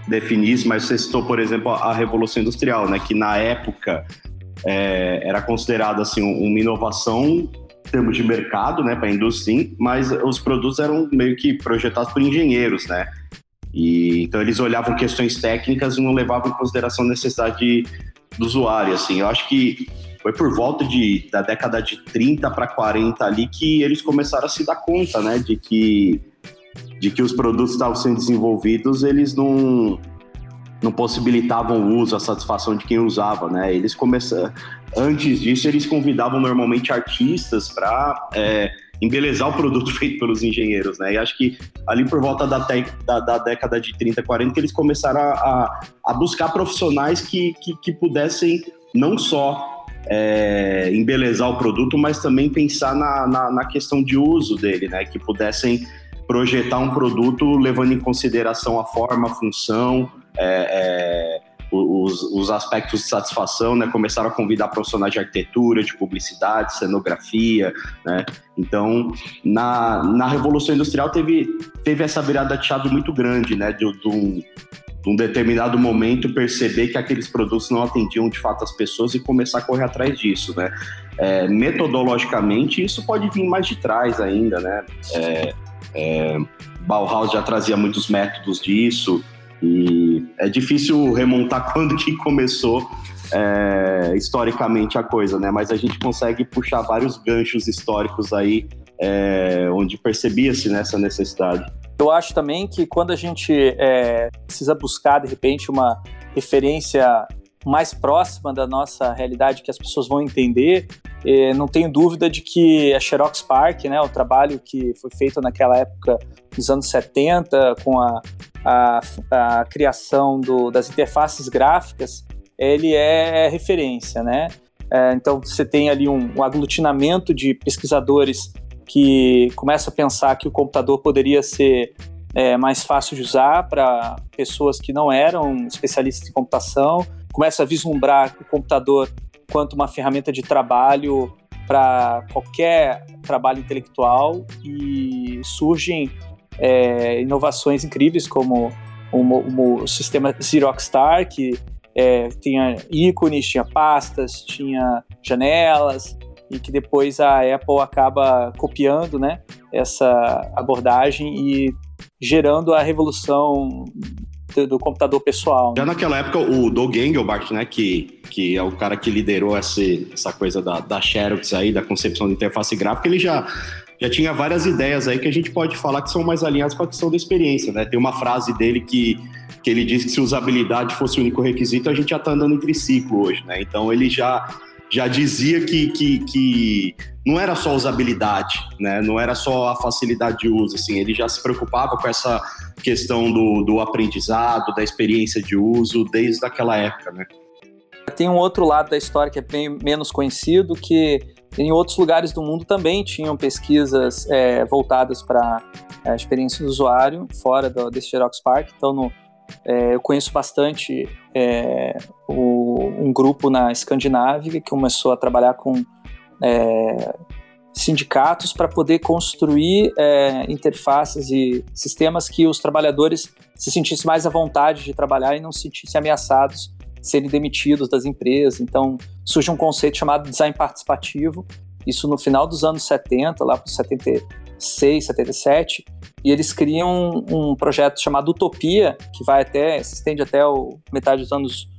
definir isso, mas você citou, por exemplo, a Revolução Industrial, né, que na época é, era considerada assim, uma inovação em termos de mercado, né, para a indústria, sim, mas os produtos eram meio que projetados por engenheiros, né? E, então eles olhavam questões técnicas e não levavam em consideração a necessidade do usuário, assim. Eu acho que foi por volta de, da década de 30 para 40 ali que eles começaram a se dar conta, né, de que de que os produtos estavam sendo desenvolvidos, eles não não possibilitavam o uso, a satisfação de quem usava, né? Eles começaram antes disso eles convidavam normalmente artistas para é, embelezar o produto feito pelos engenheiros, né? E acho que ali por volta da, da, da década de 30, 40 que eles começaram a, a buscar profissionais que, que, que pudessem não só é, embelezar o produto, mas também pensar na, na, na, questão de uso dele, né? Que pudessem projetar um produto levando em consideração a forma, a função, é, é, os, os, aspectos de satisfação, né? Começaram a convidar profissionais de arquitetura, de publicidade, cenografia, né? Então, na, na Revolução Industrial teve, teve essa virada de chave muito grande, né? De, de um, determinado momento perceber que aqueles produtos não atendiam de fato as pessoas e começar a correr atrás disso, né? É, metodologicamente, isso pode vir mais de trás ainda, né? É, é, Bauhaus já trazia muitos métodos disso e é difícil remontar quando que começou é, historicamente a coisa, né? Mas a gente consegue puxar vários ganchos históricos aí é, onde percebia-se nessa necessidade. Eu acho também que quando a gente é, precisa buscar, de repente, uma referência mais próxima da nossa realidade que as pessoas vão entender, é, não tenho dúvida de que a Xerox Park, né, o trabalho que foi feito naquela época, nos anos 70, com a, a, a criação do, das interfaces gráficas, ele é referência, né? É, então você tem ali um, um aglutinamento de pesquisadores que começa a pensar que o computador poderia ser é, mais fácil de usar para pessoas que não eram especialistas em computação, começa a vislumbrar o computador quanto uma ferramenta de trabalho para qualquer trabalho intelectual e surgem é, inovações incríveis como o, sistema Xerox-Star, que é, tinha ícones, tinha pastas, tinha janelas, e que depois a Apple acaba copiando né, essa abordagem e gerando a revolução do, do computador pessoal. Já naquela época, o Doug Engelbart, né, que, que é o cara que liderou essa, essa coisa da, da Xerox aí, da concepção de interface gráfica, ele já já tinha várias ideias aí que a gente pode falar que são mais alinhadas com a questão da experiência, né? Tem uma frase dele que, que ele diz que se usabilidade fosse o único requisito, a gente já está andando em triciclo hoje, né? Então ele já já dizia que, que, que não era só usabilidade, né? Não era só a facilidade de uso, assim. Ele já se preocupava com essa questão do, do aprendizado, da experiência de uso desde aquela época, né? Tem um outro lado da história que é bem menos conhecido, que em outros lugares do mundo também tinham pesquisas é, voltadas para a experiência do usuário, fora do, desse Xerox Park. Então, no, é, eu conheço bastante é, o, um grupo na Escandinávia que começou a trabalhar com é, sindicatos para poder construir é, interfaces e sistemas que os trabalhadores se sentissem mais à vontade de trabalhar e não se sentissem ameaçados de serem demitidos das empresas. Então, surge um conceito chamado design participativo. Isso no final dos anos 70, lá para 76, 77, e eles criam um, um, projeto chamado Utopia, que vai até, se estende até o metade dos anos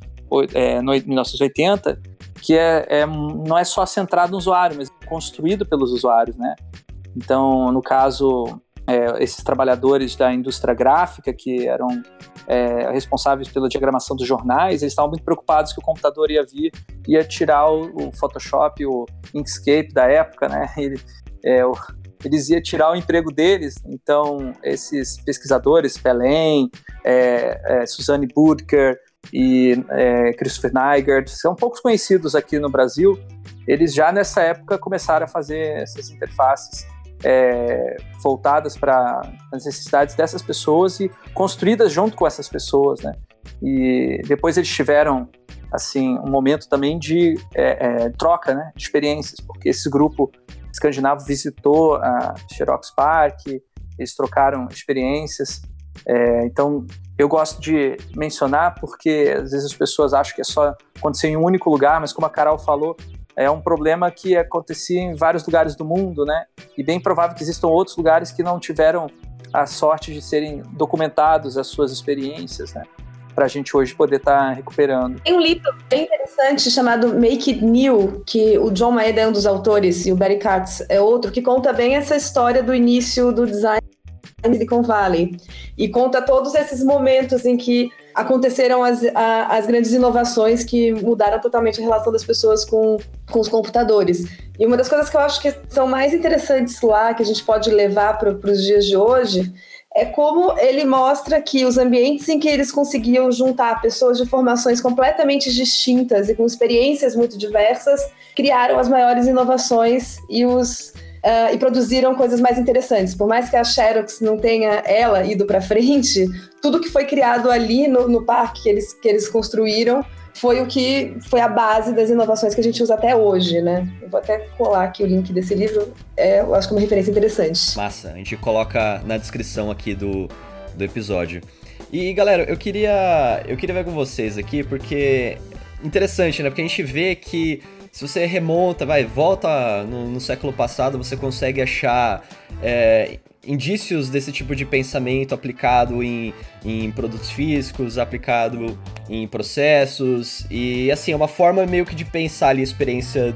é, 1980, que é, é, não é só centrado no usuário, mas construído pelos usuários, né? Então, no caso, é, esses trabalhadores da indústria gráfica que eram é, responsáveis pela diagramação dos jornais, eles estavam muito preocupados que o computador ia vir, ia tirar o, o Photoshop, o Inkscape da época, né? Ele, é, eles iam tirar o emprego deles. Então, esses pesquisadores, Pelém, é, é, Suzanne Budker e é, Christopher Neigert, são poucos conhecidos aqui no Brasil. Eles já nessa época começaram a fazer essas interfaces é, voltadas para as necessidades dessas pessoas e construídas junto com essas pessoas, né? E depois eles tiveram assim um momento também de é, é, troca, né, de experiências, porque esse grupo escandinavo visitou a Xerox Park, eles trocaram experiências. É, então, eu gosto de mencionar porque às vezes as pessoas acham que é só acontecer em um único lugar, mas como a Carol falou, é um problema que acontecia em vários lugares do mundo, né? E bem provável que existam outros lugares que não tiveram a sorte de serem documentados as suas experiências, né? Para a gente hoje poder estar tá recuperando. Tem um livro bem interessante chamado Make It New, que o John Maeda é um dos autores e o Barry Katz é outro, que conta bem essa história do início do design Silicon Valley e conta todos esses momentos em que aconteceram as, a, as grandes inovações que mudaram totalmente a relação das pessoas com, com os computadores. E uma das coisas que eu acho que são mais interessantes lá, que a gente pode levar para os dias de hoje, é como ele mostra que os ambientes em que eles conseguiam juntar pessoas de formações completamente distintas e com experiências muito diversas criaram as maiores inovações e os Uh, e produziram coisas mais interessantes. Por mais que a Xerox não tenha ela ido para frente, tudo que foi criado ali no, no parque que eles, que eles construíram foi o que foi a base das inovações que a gente usa até hoje, né? Eu vou até colar aqui o link desse livro, é, eu acho que é uma referência interessante. Massa, a gente coloca na descrição aqui do, do episódio. E galera, eu queria eu queria ver com vocês aqui porque interessante, né? Porque a gente vê que se você remonta, vai, volta no, no século passado, você consegue achar é, indícios desse tipo de pensamento aplicado em, em produtos físicos, aplicado em processos, e assim, é uma forma meio que de pensar ali a experiência.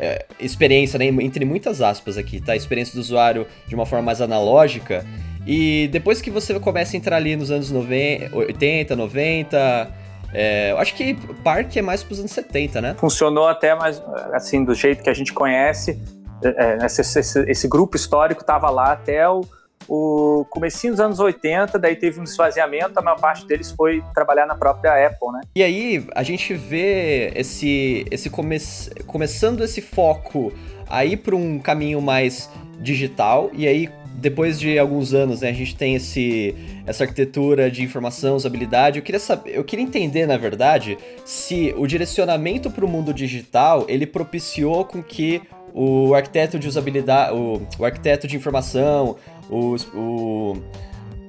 É, experiência, né, entre muitas aspas aqui, tá? Experiência do usuário de uma forma mais analógica. E depois que você começa a entrar ali nos anos 90, 80, 90, é, eu acho que parque é mais para os anos 70, né? Funcionou até mais, assim, do jeito que a gente conhece. É, é esse, esse, esse, grupo histórico estava lá até o, o comecinho dos anos 80, daí teve um esvaziamento, a maior parte deles foi trabalhar na própria Apple, né? E aí a gente vê esse, esse come, começando esse foco aí para um caminho mais digital, e aí depois de alguns anos, né, a gente tem esse, essa arquitetura de informação, usabilidade. Eu queria saber, eu queria entender, na verdade, se o direcionamento para o mundo digital ele propiciou com que o arquiteto de usabilidade, o, o arquiteto de informação, o, o,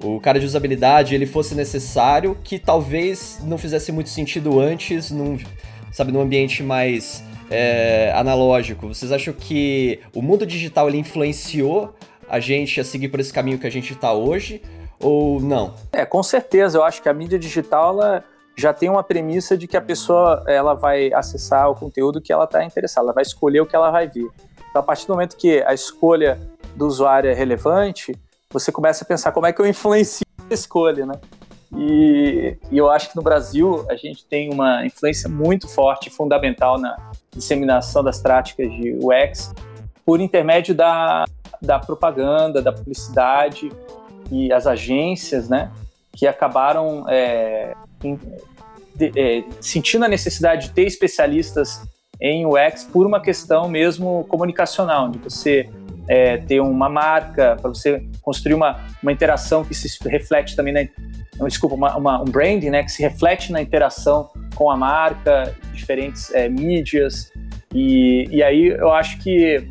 o cara de usabilidade, ele fosse necessário, que talvez não fizesse muito sentido antes, num, sabe, num ambiente mais é, analógico. Vocês acham que o mundo digital ele influenciou a gente a seguir por esse caminho que a gente está hoje ou não? É, com certeza. Eu acho que a mídia digital ela já tem uma premissa de que a pessoa ela vai acessar o conteúdo que ela está interessada, ela vai escolher o que ela vai ver. Então, a partir do momento que a escolha do usuário é relevante, você começa a pensar como é que eu influencio a escolha, né? E, e, eu acho que no Brasil a gente tem uma influência muito forte, fundamental na disseminação das práticas de UX por intermédio da, da propaganda, da publicidade e as agências, né, que acabaram é, é, sentindo a necessidade de ter especialistas em UX por uma questão mesmo comunicacional, de você é, ter uma marca, para você construir uma, uma interação que se reflete também na, desculpa, uma, uma, um branding, né, que se reflete na interação com a marca, diferentes é, mídias, e, e aí eu acho que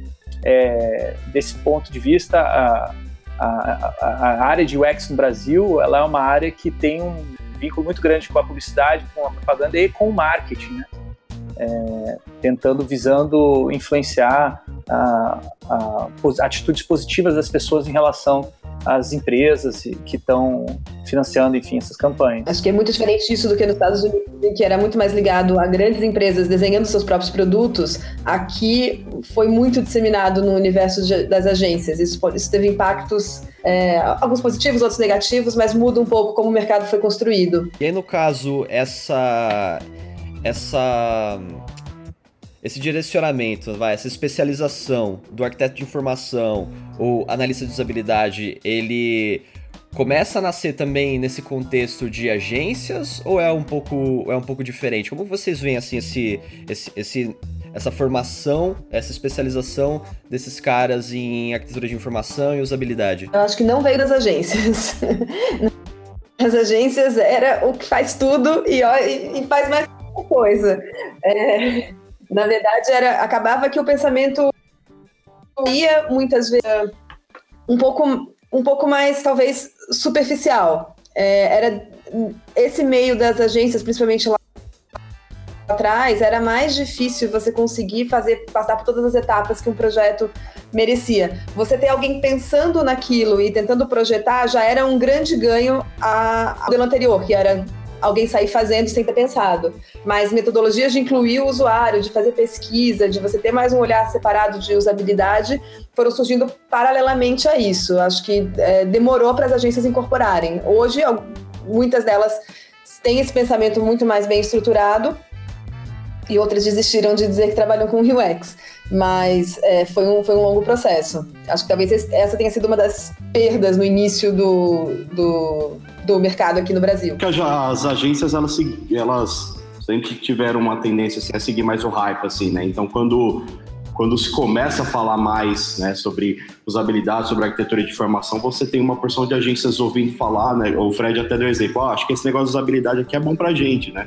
é, desse ponto de vista, a, a, a, área de UX no Brasil ela é uma área que tem um vínculo muito grande com a publicidade, com a propaganda e com o marketing, né? É, tentando, visando influenciar a, a, atitudes positivas das pessoas em relação às empresas que estão financiando, enfim, essas campanhas. Acho que é muito diferente disso do que nos Estados Unidos, que era muito mais ligado a grandes empresas desenhando seus próprios produtos. Aqui foi muito disseminado no universo de, das agências. Isso, isso teve impactos, é, alguns positivos, outros negativos, mas muda um pouco como o mercado foi construído. E aí, no caso, essa essa esse direcionamento, vai, essa especialização do arquiteto de informação ou analista de usabilidade, ele começa a nascer também nesse contexto de agências ou é um pouco é um pouco diferente? Como vocês veem assim esse, esse, esse essa formação, essa especialização desses caras em arquitetura de informação e usabilidade? Eu acho que não veio das agências. As agências era o que faz tudo e, e faz mais coisa. É, na verdade, era acabava que o pensamento ia muitas vezes um pouco, um pouco mais, talvez, superficial. É, era esse meio das agências, principalmente lá atrás, era mais difícil você conseguir fazer passar por todas as etapas que um projeto merecia. Você ter alguém pensando naquilo e tentando projetar já era um grande ganho ao modelo anterior, que era alguém sair fazendo sem ter pensado. Mas metodologias de incluir o usuário, de fazer pesquisa, de você ter mais um olhar separado de usabilidade, foram surgindo paralelamente a isso. Acho que é, demorou para as agências incorporarem. Hoje, muitas delas têm esse pensamento muito mais bem estruturado e outras desistiram de dizer que trabalham com UX. Mas é, foi, um, foi um longo processo. Acho que talvez essa tenha sido uma das perdas no início do, do, do mercado aqui no Brasil. As agências, elas, elas sempre tiveram uma tendência assim, a seguir mais o hype, assim, né? Então, quando quando se começa a falar mais né, sobre usabilidade, sobre arquitetura de informação, você tem uma porção de agências ouvindo falar, né? O Fred até deu exemplo, oh, acho que esse negócio de usabilidade aqui é bom pra gente, né?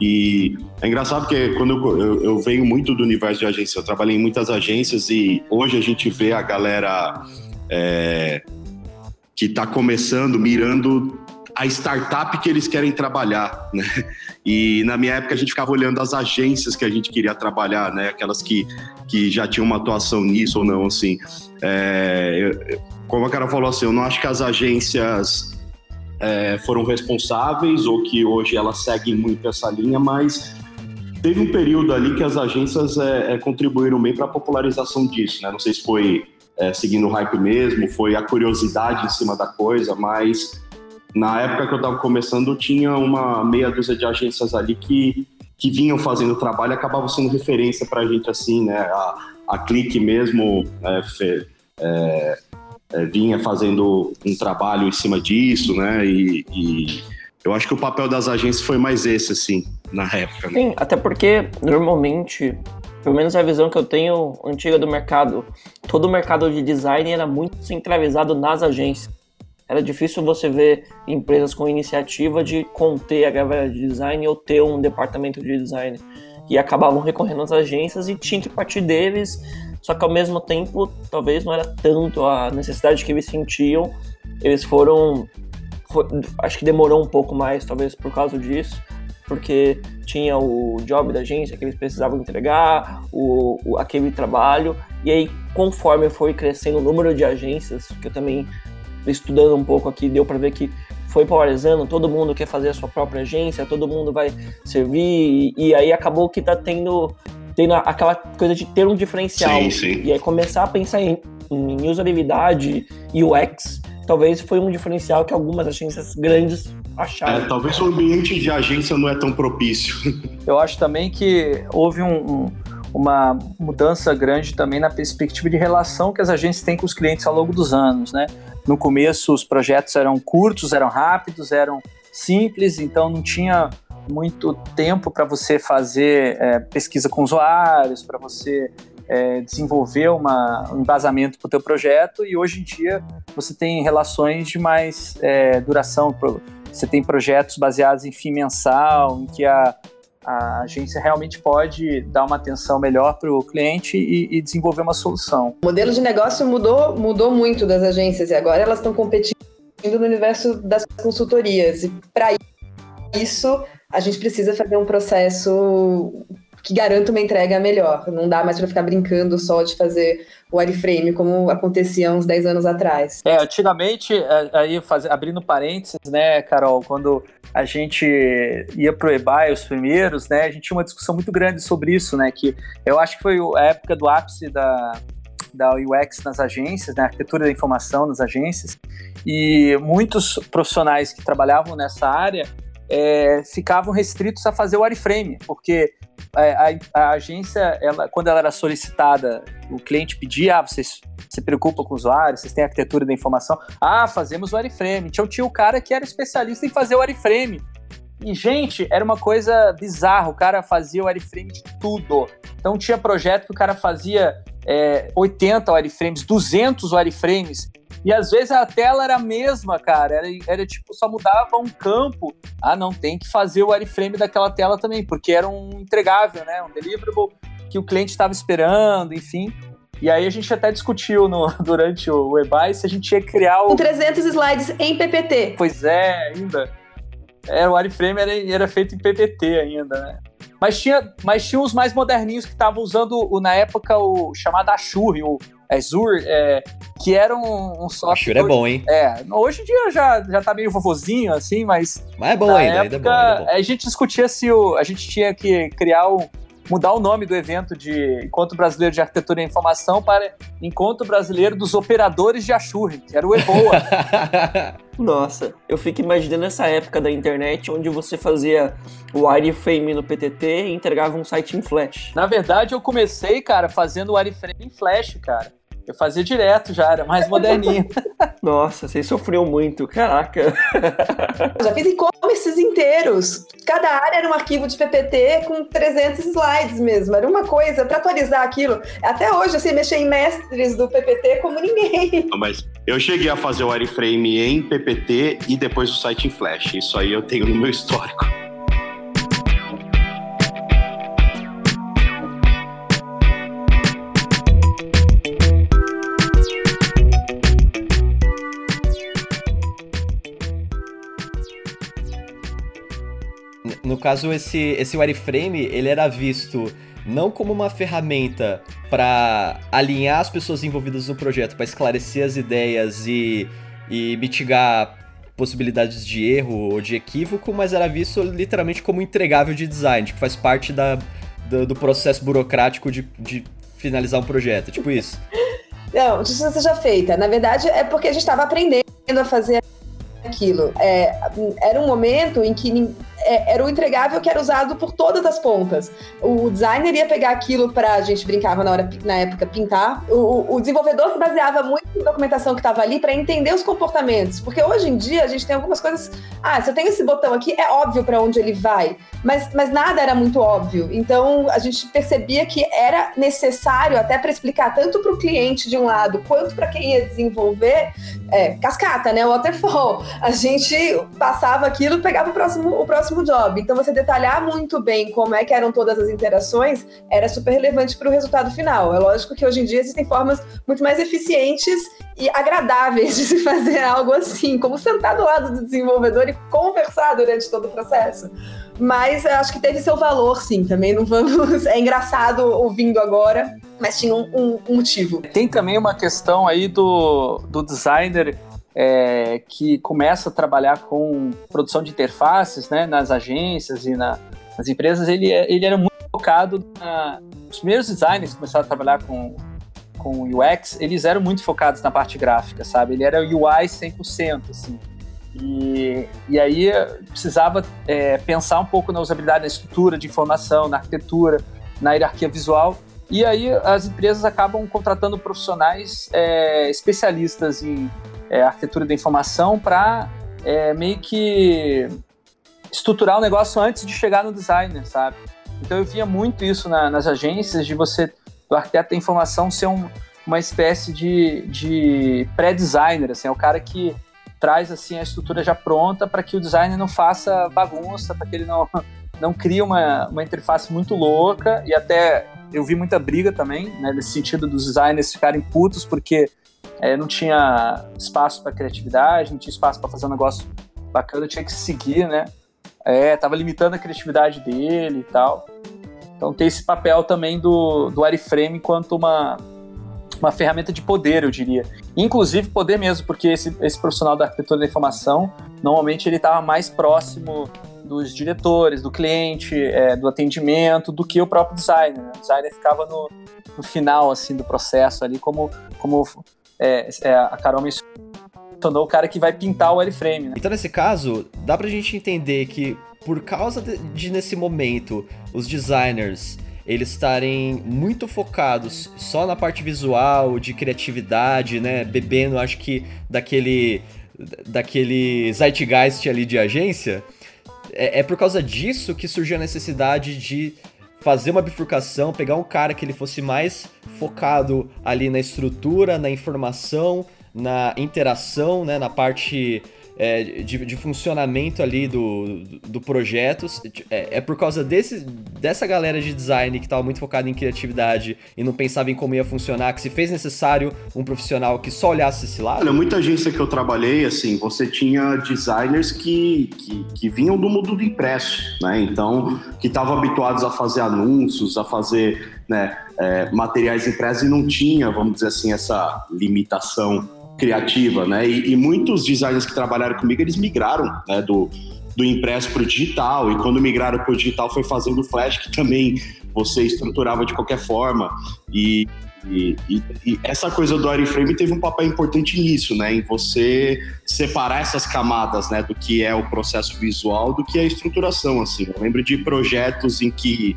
E é engraçado porque quando eu, eu, eu, venho muito do universo de agência, eu trabalhei em muitas agências e hoje a gente vê a galera é, que está começando, mirando a startup que eles querem trabalhar, né? E na minha época a gente ficava olhando as agências que a gente queria trabalhar, né? Aquelas que, que já tinham uma atuação nisso ou não, assim. É, como a cara falou assim, eu não acho que as agências é, foram responsáveis ou que hoje elas seguem muito essa linha, mas teve um período ali que as agências é, é contribuíram bem para a popularização disso, né? Não sei se foi é, seguindo o hype mesmo, foi a curiosidade em cima da coisa, mas na época que eu estava começando tinha uma meia dúzia de agências ali que, que vinham fazendo trabalho e acabavam sendo referência para a gente assim, né? A, a Clique mesmo é, é é, vinha fazendo um trabalho em cima disso, né? E, e, eu acho que o papel das agências foi mais esse, assim, na época. Né? Sim, até porque normalmente, pelo menos a visão que eu tenho antiga do mercado, todo o mercado de design era muito centralizado nas agências. Era difícil você ver empresas com iniciativa de conter a galera de design ou ter um departamento de design. E acabavam recorrendo às agências e tinha que partir deles só que ao mesmo tempo, talvez não era tanto a necessidade que eles sentiam. Eles foram. Foi, acho que demorou um pouco mais, talvez por causa disso, porque tinha o job da agência que eles precisavam entregar, o, o aquele trabalho. E aí, conforme foi crescendo o número de agências, que eu também estudando um pouco aqui, deu para ver que foi polarizando, todo mundo quer fazer a sua própria agência, todo mundo vai servir, e, e aí acabou que tá tendo tendo aquela coisa de ter um diferencial. Sim, sim. E aí começar a pensar em, em usabilidade e UX, talvez foi um diferencial que algumas agências grandes acharam. É, talvez o ambiente de agência não é tão propício. Eu acho também que houve um, um, uma mudança grande também na perspectiva de relação que as agências têm com os clientes ao longo dos anos, né? No começo os projetos eram curtos, eram rápidos, eram simples, então não tinha muito tempo para você fazer é, pesquisa com usuários, para você é, desenvolver uma, um embasamento para o teu projeto e hoje em dia você tem relações de mais é, duração. Você tem projetos baseados em fim mensal, em que a, a agência realmente pode dar uma atenção melhor para o cliente e, e, desenvolver uma solução. O modelo de negócio mudou, mudou muito das agências e agora elas estão competindo no universo das consultorias. E para isso, a gente precisa fazer um processo que garanta uma entrega melhor. Não dá mais para ficar brincando só de fazer o wireframe, como acontecia uns 10 anos atrás. É, antigamente, é, aí faz, abrindo parênteses, né, Carol, quando a gente ia pro eBay, os primeiros, né, a gente tinha uma discussão muito grande sobre isso, né, que eu acho que foi a época do ápice da, da UX nas agências, né, arquitetura da informação nas agências, e muitos profissionais que trabalhavam nessa área é, ficavam restritos a fazer o wireframe, porque é, a, a, agência, ela, quando ela era solicitada, o cliente pedia, ah, vocês se preocupam com o usuário, vocês têm arquitetura da informação, ah, fazemos o wireframe. Então tinha o cara que era especialista em fazer o wireframe. E, gente, era uma coisa bizarra, o cara fazia o wireframe de tudo. Então tinha projeto que o cara fazia é, 80 wireframes, 200 wireframes, e às vezes a tela era a mesma, cara. Era, era tipo, só mudava um campo. Ah, não, tem que fazer o wireframe daquela tela também, porque era um entregável, né? Um deliverable que o cliente estava esperando, enfim. E aí a gente até discutiu no, durante o Webai se a gente ia criar o... Com 300 slides em PPT. Pois é, ainda. É, o wireframe era, era feito em PPT ainda, né? Mas tinha, mas tinha os mais moderninhos que estavam usando, na época, o chamado Ashur, o Azure, é, que era um, um software. Ashur é bom, hein? É, hoje em dia já, já tá meio vovozinho, assim, mas. Mas é bom ainda, época, ainda é bom, ainda é bom. A gente discutia se o, a gente tinha que criar o, mudar o nome do evento de Encontro Brasileiro de Arquitetura e Informação para Encontro Brasileiro dos Operadores de Ashur, que era o EBOA. Nossa, eu fico imaginando essa época da internet onde você fazia o wireframe no PTT e entregava um site em Flash. Na verdade, eu comecei, cara, fazendo o wireframe em Flash, cara. Eu fazia direto já, era mais moderninho. Nossa, você sofreu muito, caraca. já fiz e-commerces inteiros. Cada área era um arquivo de PPT com 300 slides mesmo. Era uma coisa para atualizar aquilo. Até hoje, assim, mexer em mestres do PPT como ninguém. Mas eu cheguei a fazer o wireframe em PPT e depois o site em Flash. Isso aí eu tenho no meu histórico. No caso, esse, esse wireframe, ele era visto não como uma ferramenta para alinhar as pessoas envolvidas no projeto, para esclarecer as ideias e, e mitigar possibilidades de erro ou de equívoco, mas era visto literalmente como entregável de design, que faz parte da, do, do processo burocrático de, de finalizar um projeto, tipo isso. Não, justiça seja feita. Na verdade, é porque a gente estava aprendendo a fazer aquilo. É, era um momento em que é, era o entregável que era usado por todas as pontas. O designer ia pegar aquilo para a gente brincava na hora na época pintar. O, o desenvolvedor se baseava muito na documentação que estava ali para entender os comportamentos, porque hoje em dia a gente tem algumas coisas. Ah, se eu tenho esse botão aqui, é óbvio para onde ele vai, mas, mas nada era muito óbvio. Então a gente percebia que era necessário até para explicar tanto para o cliente de um lado quanto para quem ia desenvolver é, cascata, né? Waterfall. A gente passava aquilo, pegava o próximo, o próximo próximo job. Então, você detalhar muito bem como é que eram todas as interações era super relevante para o resultado final. É lógico que hoje em dia existem formas muito mais eficientes e agradáveis de se fazer algo assim, como sentar do lado do desenvolvedor e conversar durante todo o processo. Mas acho que teve seu valor, sim. Também não vamos. É engraçado ouvindo agora, mas tinha um, um, um motivo. Tem também uma questão aí do, do designer é, que começa a trabalhar com produção de interfaces né, nas agências e na, nas empresas, ele, ele era muito focado na, os primeiros designers que começaram a trabalhar com, com UX, eles eram muito focados na parte gráfica, sabe? Ele era UI 100%, assim. E, e aí precisava é, pensar um pouco na usabilidade, na estrutura de informação, na arquitetura, na hierarquia visual. E aí as empresas acabam contratando profissionais é, especialistas em é, arquitetura da informação para é, meio que estruturar o negócio antes de chegar no designer, sabe? Então eu via muito isso na, nas agências de você, do arquiteto da informação, ser um, uma espécie de, de pré-designer, assim, é o cara que traz assim a estrutura já pronta para que o designer não faça bagunça, para que ele não, não crie uma, uma interface muito louca e até eu vi muita briga também, né, nesse sentido dos designers ficarem putos porque é, não tinha espaço para criatividade, não tinha espaço para fazer um negócio bacana, tinha que seguir, né? É, tava limitando a criatividade dele e tal. Então tem esse papel também do, do Ariframe enquanto uma, uma ferramenta de poder, eu diria. Inclusive poder mesmo, porque esse, esse profissional da arquitetura da informação, normalmente ele estava mais próximo dos diretores, do cliente, é, do atendimento, do que o próprio designer. Né? O designer ficava no, no final assim do processo ali como, como é, é, a Carol mencionou o cara que vai pintar o wireframe. Né? Então, nesse caso, dá pra gente entender que, por causa de, de nesse momento, os designers eles estarem muito focados só na parte visual, de criatividade, né? Bebendo, acho que, daquele, daquele zeitgeist ali de agência. É, é por causa disso que surgiu a necessidade de fazer uma bifurcação, pegar um cara que ele fosse mais focado ali na estrutura, na informação, na interação, né, na parte é, de, de, funcionamento ali do, do projeto é, é, por causa desse, dessa galera de design que estava muito focada em criatividade e não pensava em como ia funcionar, que se fez necessário um profissional que só olhasse esse lado? Olha, muita agência que eu trabalhei, assim, você tinha designers que, que, que vinham do mundo do impresso, né? Então, que estavam habituados a fazer anúncios, a fazer né, é, materiais impressos e não tinha, vamos dizer assim, essa limitação criativa, né? E, e, muitos designers que trabalharam comigo, eles migraram né, do, do impresso para o digital. E quando migraram para o digital, foi fazendo flash, que também você estruturava de qualquer forma. E, e, e, e essa coisa do wireframe teve um papel importante nisso, né? Em você separar essas camadas, né? Do que é o processo visual do que é a estruturação, assim. Eu lembro de projetos em que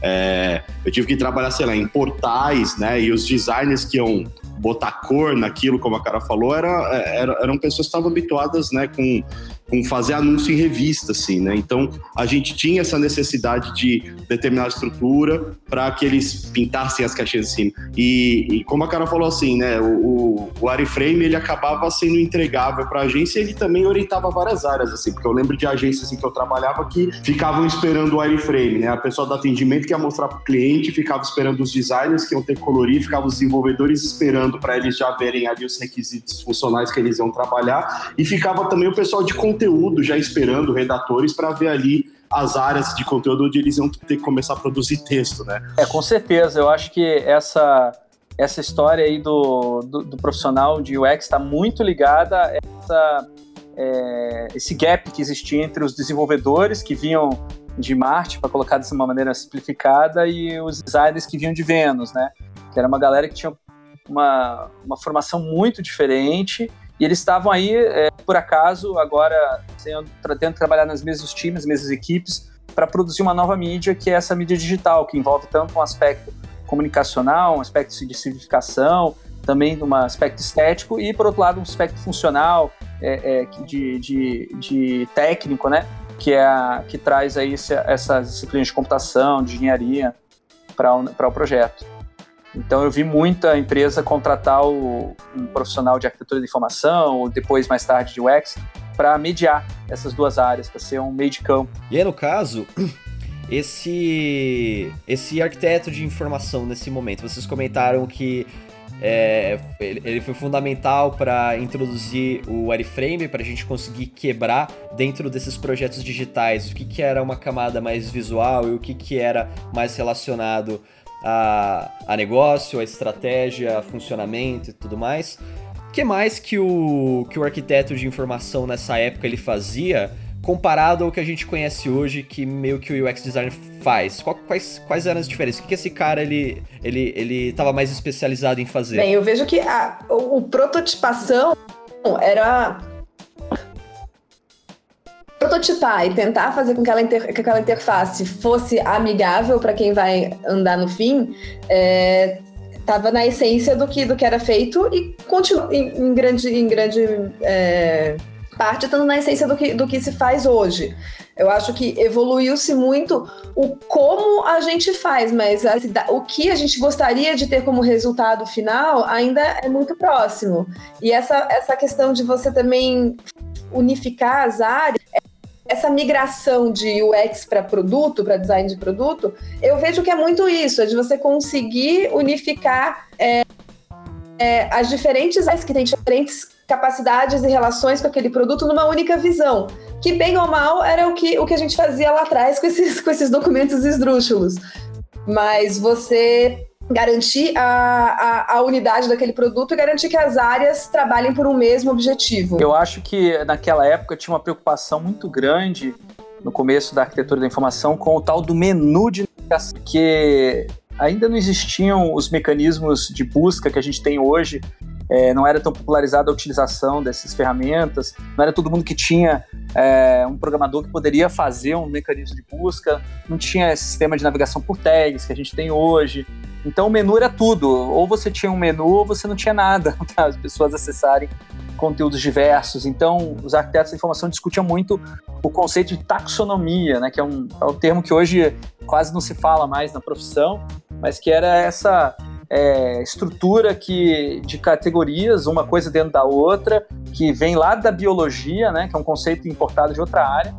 é, eu tive que trabalhar, sei lá, em portais, né? E os designers que iam botar cor naquilo, como a cara falou, era, era eram pessoas que estavam habituadas, né, com, com fazer anúncio em revista, assim, né? Então a gente tinha essa necessidade de determinada estrutura para que eles pintassem as caixinhas em cima. E, e, como a cara falou assim, né, o, o wireframe ele acabava sendo entregável para a agência e ele também orientava várias áreas, assim, porque eu lembro de agências assim, que eu trabalhava que ficavam esperando o wireframe, né? A pessoa do atendimento que ia mostrar para o cliente ficava esperando os designers que iam ter que colorir, ficavam os desenvolvedores esperando para eles já verem ali os requisitos funcionais que eles iam trabalhar, e ficava também o pessoal de conteúdo já esperando, redatores, para ver ali as áreas de conteúdo onde eles iam ter que começar a produzir texto, né? É, com certeza. Eu acho que essa, essa história aí do, do, do profissional de UX está muito ligada a essa, é, esse gap que existia entre os desenvolvedores que vinham de Marte, para colocar dessa maneira simplificada, e os designers que vinham de Vênus, né? Que era uma galera que tinha uma, uma formação muito diferente e eles estavam aí, é, por acaso, agora sendo, tentando trabalhar nas mesmos times, mesmas equipes, para produzir uma nova mídia, que é essa mídia digital, que envolve tanto um aspecto comunicacional, um aspecto de simplificação, também um aspecto estético e, por outro lado, um aspecto funcional, é, é, de, de, de, técnico, né? Que, é a, que traz aí essas disciplinas de computação, de engenharia para o projeto. Então eu vi muita empresa contratar o, um profissional de arquitetura de informação, ou depois mais tarde de UX, para mediar essas duas áreas, para ser um meio de campo. E aí, no caso, esse esse arquiteto de informação nesse momento, vocês comentaram que é, ele, foi fundamental para introduzir o wireframe, para a gente conseguir quebrar dentro desses projetos digitais o que, que era uma camada mais visual e o que, que era mais relacionado a, a negócio, a estratégia, a funcionamento e tudo mais. O que mais que o, que o arquiteto de informação nessa época ele fazia comparado ao que a gente conhece hoje, que meio que o UX designer faz? Quais, quais eram as diferenças? O que, esse cara ele ele ele estava mais especializado em fazer? Bem, eu vejo que a, o, o prototipação era prototipar e tentar fazer com que, inter, que aquela interface fosse amigável para quem vai andar no fim, estava é, na essência do que, do que era feito e continua em, em grande, em grande é, parte estando na essência do que, do que se faz hoje. Eu acho que evoluiu-se muito o como a gente faz, mas a, o que a gente gostaria de ter como resultado final ainda é muito próximo. E essa, essa questão de você também unificar as áreas essa migração de UX para produto, para design de produto, eu vejo que é muito isso, é de você conseguir unificar é, é, as diferentes áreas que têm diferentes capacidades e relações com aquele produto numa única visão. Que bem ou mal era o que, o que a gente fazia lá atrás com esses, com esses documentos esdrúxulos. Mas você garantir a, a, a, unidade daquele produto e garantir que as áreas trabalhem por um mesmo objetivo. Eu acho que naquela época tinha uma preocupação muito grande no começo da arquitetura da informação com o tal do menu de que ainda não existiam os mecanismos de busca que a gente tem hoje. É, não era tão popularizada a utilização dessas ferramentas, não era todo mundo que tinha é, um programador que poderia fazer um mecanismo de busca, não tinha esse sistema de navegação por tags que a gente tem hoje. Então o menu era tudo. Ou você tinha um menu ou você não tinha nada para as pessoas acessarem conteúdos diversos. Então, os arquitetos da informação discutiam muito o conceito de taxonomia, né, que é um, é um termo que hoje quase não se fala mais na profissão, mas que era essa é, estrutura que, de categorias, uma coisa dentro da outra, que vem lá da biologia, né, que é um conceito importado de outra área,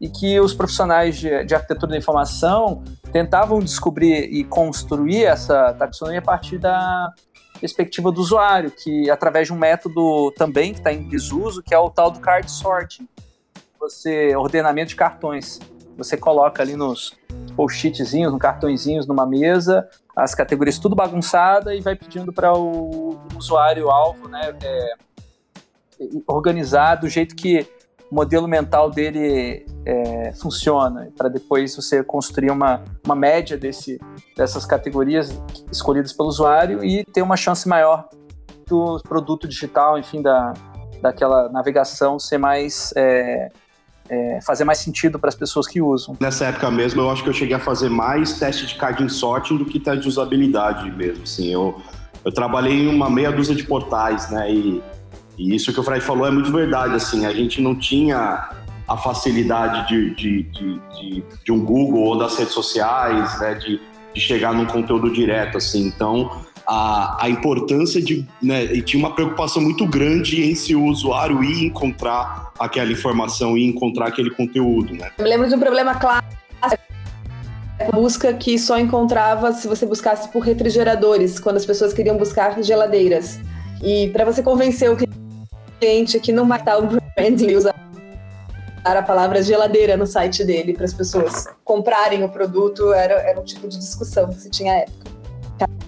e que os profissionais de, de arquitetura da informação tentavam descobrir e construir essa taxonomia a partir da perspectiva do usuário, que através de um método também que está em desuso, que é o tal do card sorting, você ordenamento de cartões. Você coloca ali nos post-itzinhos, nos cartõezinhos numa mesa, as categorias tudo bagunçada e vai pedindo para o usuário alvo, né, é, organizar do jeito que o modelo mental dele é, funciona, para depois você construir uma, uma média desse, dessas categorias escolhidas pelo usuário e ter uma chance maior do produto digital, enfim, da, daquela navegação ser mais. É, é, fazer mais sentido para as pessoas que usam. Nessa época mesmo, eu acho que eu cheguei a fazer mais teste de card sorting do que teste de usabilidade mesmo. Assim, eu, eu trabalhei em uma meia dúzia de portais, né? E e isso que o Fred falou é muito verdade, assim, a gente não tinha a facilidade de, de, de, de, de um Google ou das redes sociais, né, de, de chegar num conteúdo direto, assim, então a, a importância de, né, e tinha uma preocupação muito grande em se o usuário ir encontrar aquela informação e encontrar aquele conteúdo, né. Eu me lembro de um problema clássico busca que só encontrava se você buscasse por refrigeradores, quando as pessoas queriam buscar geladeiras. E para você convencer o cliente que não vai estar o branding usar a palavra geladeira no site dele para as pessoas comprarem o produto era, era um tipo de discussão que se tinha à época.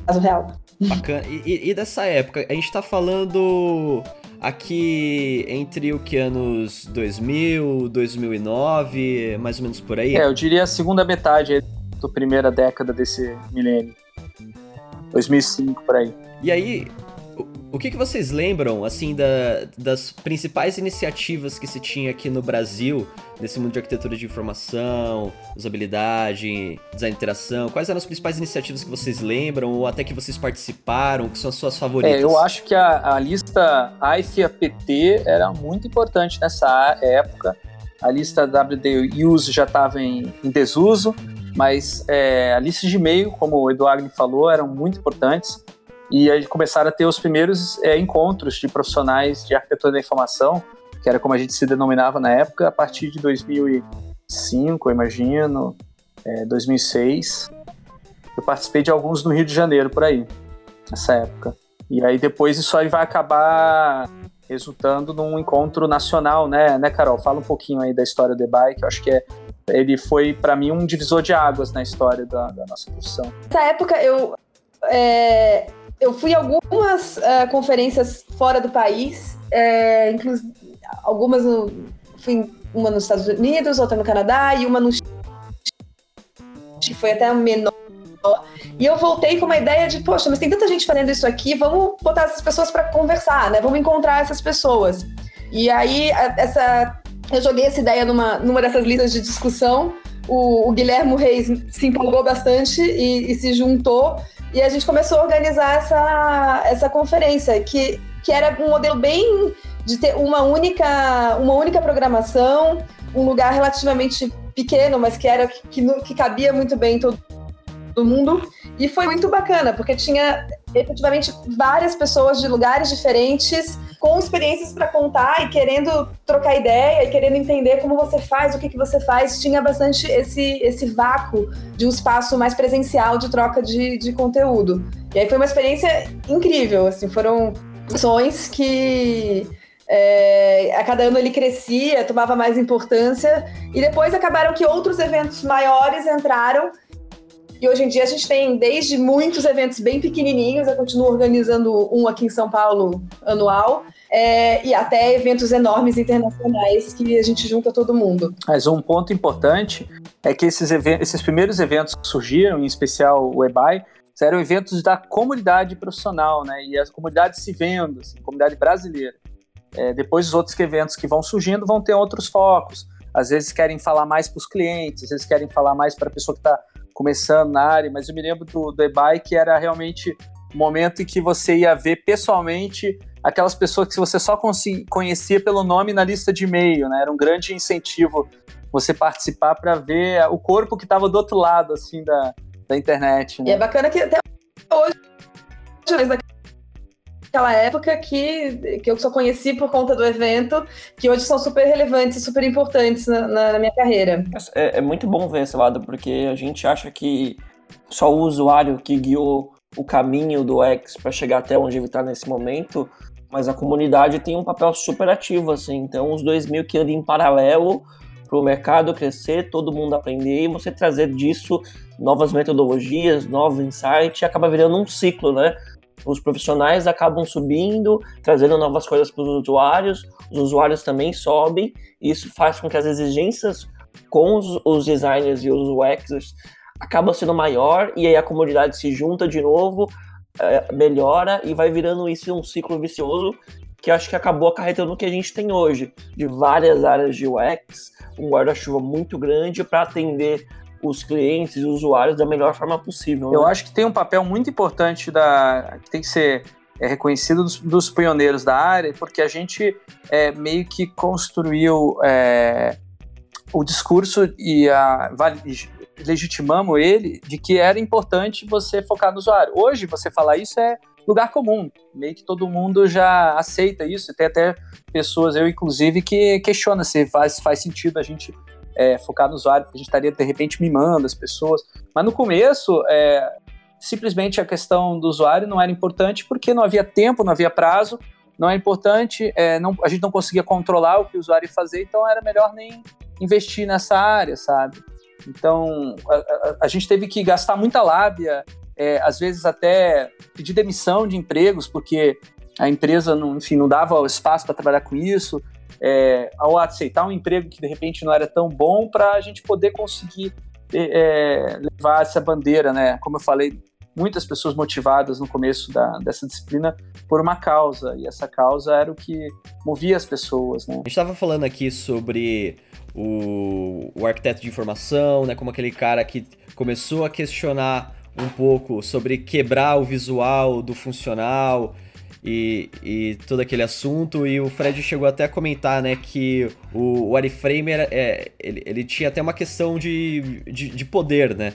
Caso real. Bacana. E, e dessa época, a gente está falando aqui entre o que anos 2000, 2009, mais ou menos por aí? É, eu diria a segunda metade da primeira década desse milênio. 2005 por aí. E aí, o que, que vocês lembram, assim, da, das principais iniciativas que se tinha aqui no Brasil, nesse mundo de arquitetura de informação, usabilidade, design de interação? Quais eram as principais iniciativas que vocês lembram, ou até que vocês participaram, que são as suas favoritas? É, eu acho que a, a lista IFAPT era muito importante nessa época. A lista WD Use já estava em, em, desuso, mas é, a lista de e-mail, como o Eduardo falou, eram muito importantes. E aí começaram a ter os primeiros é, encontros de profissionais de arquitetura da informação, que era como a gente se denominava na época, a partir de 2005, eu imagino, é, 2006. Eu participei de alguns no Rio de Janeiro, por aí, nessa época. E aí depois isso aí vai acabar resultando num encontro nacional, né, né, Carol? Fala um pouquinho aí da história do EBAI, que eu acho que é, ele foi, para mim, um divisor de águas na história da, da nossa profissão. Nessa época, eu é, eu fui a algumas uh, conferências fora do país, é, inclusive algumas no, fui uma nos Estados Unidos, outra no Canadá e uma no que foi até menor. E eu voltei com uma ideia de, poxa, mas tem tanta gente fazendo isso aqui, vamos botar essas pessoas para conversar, né? Vamos encontrar essas pessoas. E aí essa eu joguei essa ideia numa, numa dessas listas de discussão. O, o Guilherme Reis se empolgou bastante e, e se juntou. E a gente começou a organizar essa, essa conferência, que, que era um modelo bem de ter uma única, uma única programação, um lugar relativamente pequeno, mas que era que, que cabia muito bem todo, todo mundo. E foi muito bacana, porque tinha efetivamente várias pessoas de lugares diferentes com experiências para contar e querendo trocar ideia e querendo entender como você faz, o que, que você faz, tinha bastante esse, esse vácuo de um espaço mais presencial de troca de, de conteúdo. E aí foi uma experiência incrível, assim, foram ações que é, a cada ano ele crescia, tomava mais importância, e depois acabaram que outros eventos maiores entraram e hoje em dia a gente tem desde muitos eventos bem pequenininhos, eu continuo organizando um aqui em São Paulo anual, é, e até eventos enormes internacionais que a gente junta todo mundo. Mas um ponto importante é que esses, esses primeiros eventos que surgiram, em especial o EBAI, eram eventos da comunidade profissional, né? E a comunidade se vendo, assim, comunidade brasileira. É, depois os outros eventos que vão surgindo vão ter outros focos. Às vezes querem falar mais para os clientes, às vezes querem falar mais para a pessoa que está começando na área, mas eu me lembro do, do e-bike que era realmente o um momento em que você ia ver pessoalmente aquelas pessoas que você só conhecia pelo nome na lista de e-mail, né? Era um grande incentivo você participar para ver o corpo que estava do outro lado, assim, da, da internet. Né? E é bacana que até hoje naquela época que, que eu só conheci por conta do evento, que hoje são super relevantes, super importantes na, na, na minha carreira. É, é, muito bom ver esse lado, porque a gente acha que só o usuário que guiou o caminho do X para chegar até onde ele está nesse momento, mas a comunidade tem um papel super ativo, assim. Então, os dois mil que andam em paralelo para o mercado crescer, todo mundo aprender e você trazer disso novas metodologias, novos insights, acaba virando um ciclo, né? Os profissionais acabam subindo, trazendo novas coisas para os usuários, os usuários também sobem, e isso faz com que as exigências com os, os designers e os UXers acabam sendo maior, e aí a comunidade se junta de novo, é, melhora e vai virando isso um ciclo vicioso que acho que acabou acarretando o que a gente tem hoje, de várias áreas de UX, um guarda-chuva muito grande para atender os clientes e os usuários da melhor forma possível. Eu né? acho que tem um papel muito importante da que tem que ser é, reconhecido dos, dos, pioneiros da área, porque a gente é, meio que construiu é, o discurso e a, legitimamos ele de que era importante você focar no usuário. Hoje, você falar isso é lugar comum, meio que todo mundo já aceita isso, tem até pessoas, eu inclusive, que questiona se faz, faz sentido a gente é, focar no usuário, porque a gente estaria de repente mimando as pessoas. Mas no começo, é, simplesmente a questão do usuário não era importante porque não havia tempo, não havia prazo, não é importante, é, não, a gente não conseguia controlar o que o usuário ia fazer, então era melhor nem investir nessa área, sabe? Então, a, a, a gente teve que gastar muita lábia, é, às vezes até pedir demissão de empregos, porque a empresa, não, enfim, não dava espaço para trabalhar com isso, é, ao aceitar um emprego que de repente não era tão bom para a gente poder conseguir é, é, levar essa bandeira, né? Como eu falei, muitas pessoas motivadas no começo da, dessa disciplina por uma causa, e essa causa era o que movia as pessoas, né? A gente estava falando aqui sobre o, o arquiteto de informação, né? Como aquele cara que começou a questionar um pouco sobre quebrar o visual do funcional e, e todo aquele assunto. E o Fred chegou até a comentar, né, que o, o era, é, ele, ele tinha até uma questão de, de, de poder, né?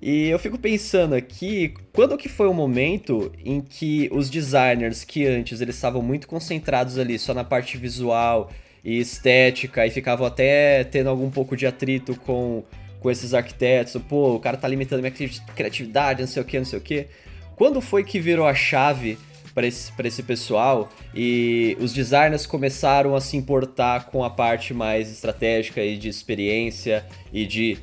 E eu fico pensando aqui, quando que foi o momento em que os designers que antes eles estavam muito concentrados ali só na parte visual e estética e ficavam até tendo algum pouco de atrito com com esses arquitetos, pô, o cara tá limitando minha criatividade, não sei o que, não sei o que. Quando foi que virou a chave para esse, esse pessoal e os designers começaram a se importar com a parte mais estratégica e de experiência e de,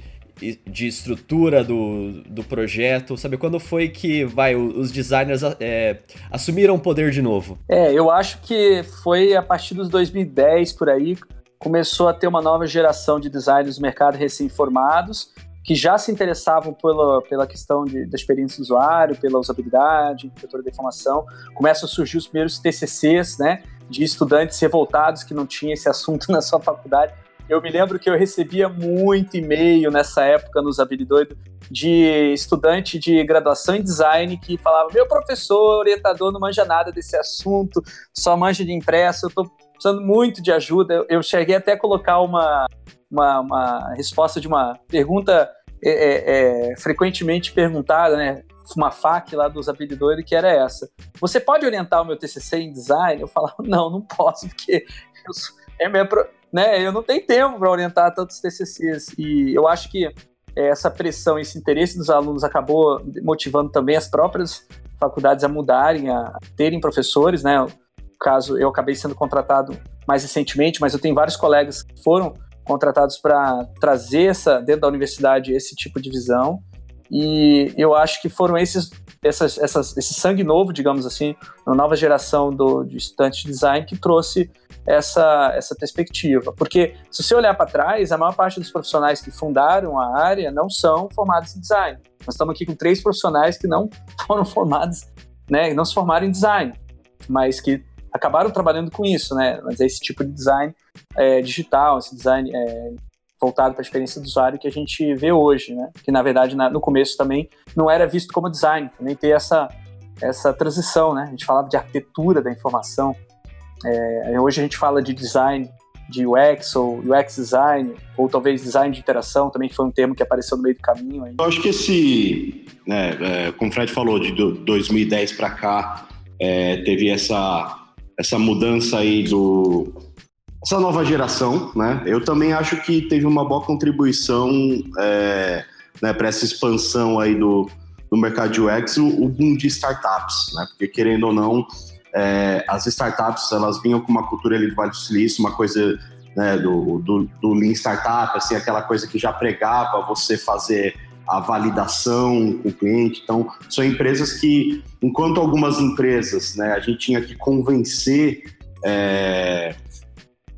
de estrutura do, do projeto? Sabe, quando foi que vai, os designers é, assumiram o poder de novo? É, eu acho que foi a partir dos 2010 por aí, começou a ter uma nova geração de designers do mercado recém-formados que já se interessavam pela, pela questão de, da experiência do usuário, pela usabilidade, arquitetura da informação. Começam a surgir os primeiros TCCs, né, de estudantes revoltados que não tinham esse assunto na sua faculdade. Eu me lembro que eu recebia muito e-mail nessa época no Usabilidoido de estudante de graduação em design que falava: meu professor, orientador, não manja nada desse assunto, só manja de impresso, eu estou precisando muito de ajuda. Eu cheguei até a colocar uma, uma, uma resposta de uma pergunta é, é, é, frequentemente perguntada, né? Uma FAQ lá dos habilidores, que era essa. Você pode orientar o meu TCC em design? Eu falava, não, não posso, porque eu, é minha, né, eu não tenho tempo para orientar tantos TCCs. E eu acho que essa pressão, esse interesse dos alunos acabou motivando também as próprias faculdades a mudarem, a terem professores, né? caso, eu acabei sendo contratado mais recentemente, mas eu tenho vários colegas que foram contratados para trazer essa, dentro da universidade esse tipo de visão. E eu acho que foram esses, essas, essas, esse sangue novo, digamos assim, uma nova geração do, de estudantes de design que trouxe essa, essa perspectiva. Porque se você olhar para trás, a maior parte dos profissionais que fundaram a área não são formados em design. Nós estamos aqui com três profissionais que não foram formados, né, não se formaram em design, mas que acabaram trabalhando com isso, né? Mas é esse tipo de design é, digital, esse design é, voltado para a experiência do usuário que a gente vê hoje, né? Que na verdade na, no começo também não era visto como design, também ter essa essa transição, né? A gente falava de arquitetura da informação. É, hoje a gente fala de design de UX ou UX design, ou talvez design de interação também, foi um termo que apareceu no meio do caminho. Aí. Eu acho que esse, né, é, como o Fred falou, de 2010 para cá, é, teve essa, essa mudança aí do essa nova geração, né? Eu também acho que teve uma boa contribuição é, né, para essa expansão aí do, do mercado de UX, o, o boom de startups, né? Porque querendo ou não, é, as startups elas vinham com uma cultura ali do Vale do Silício, uma coisa né, do, do, do Lean Startup, assim, aquela coisa que já pregava você fazer a validação com o cliente. Então, são empresas que, enquanto algumas empresas, né, a gente tinha que convencer é,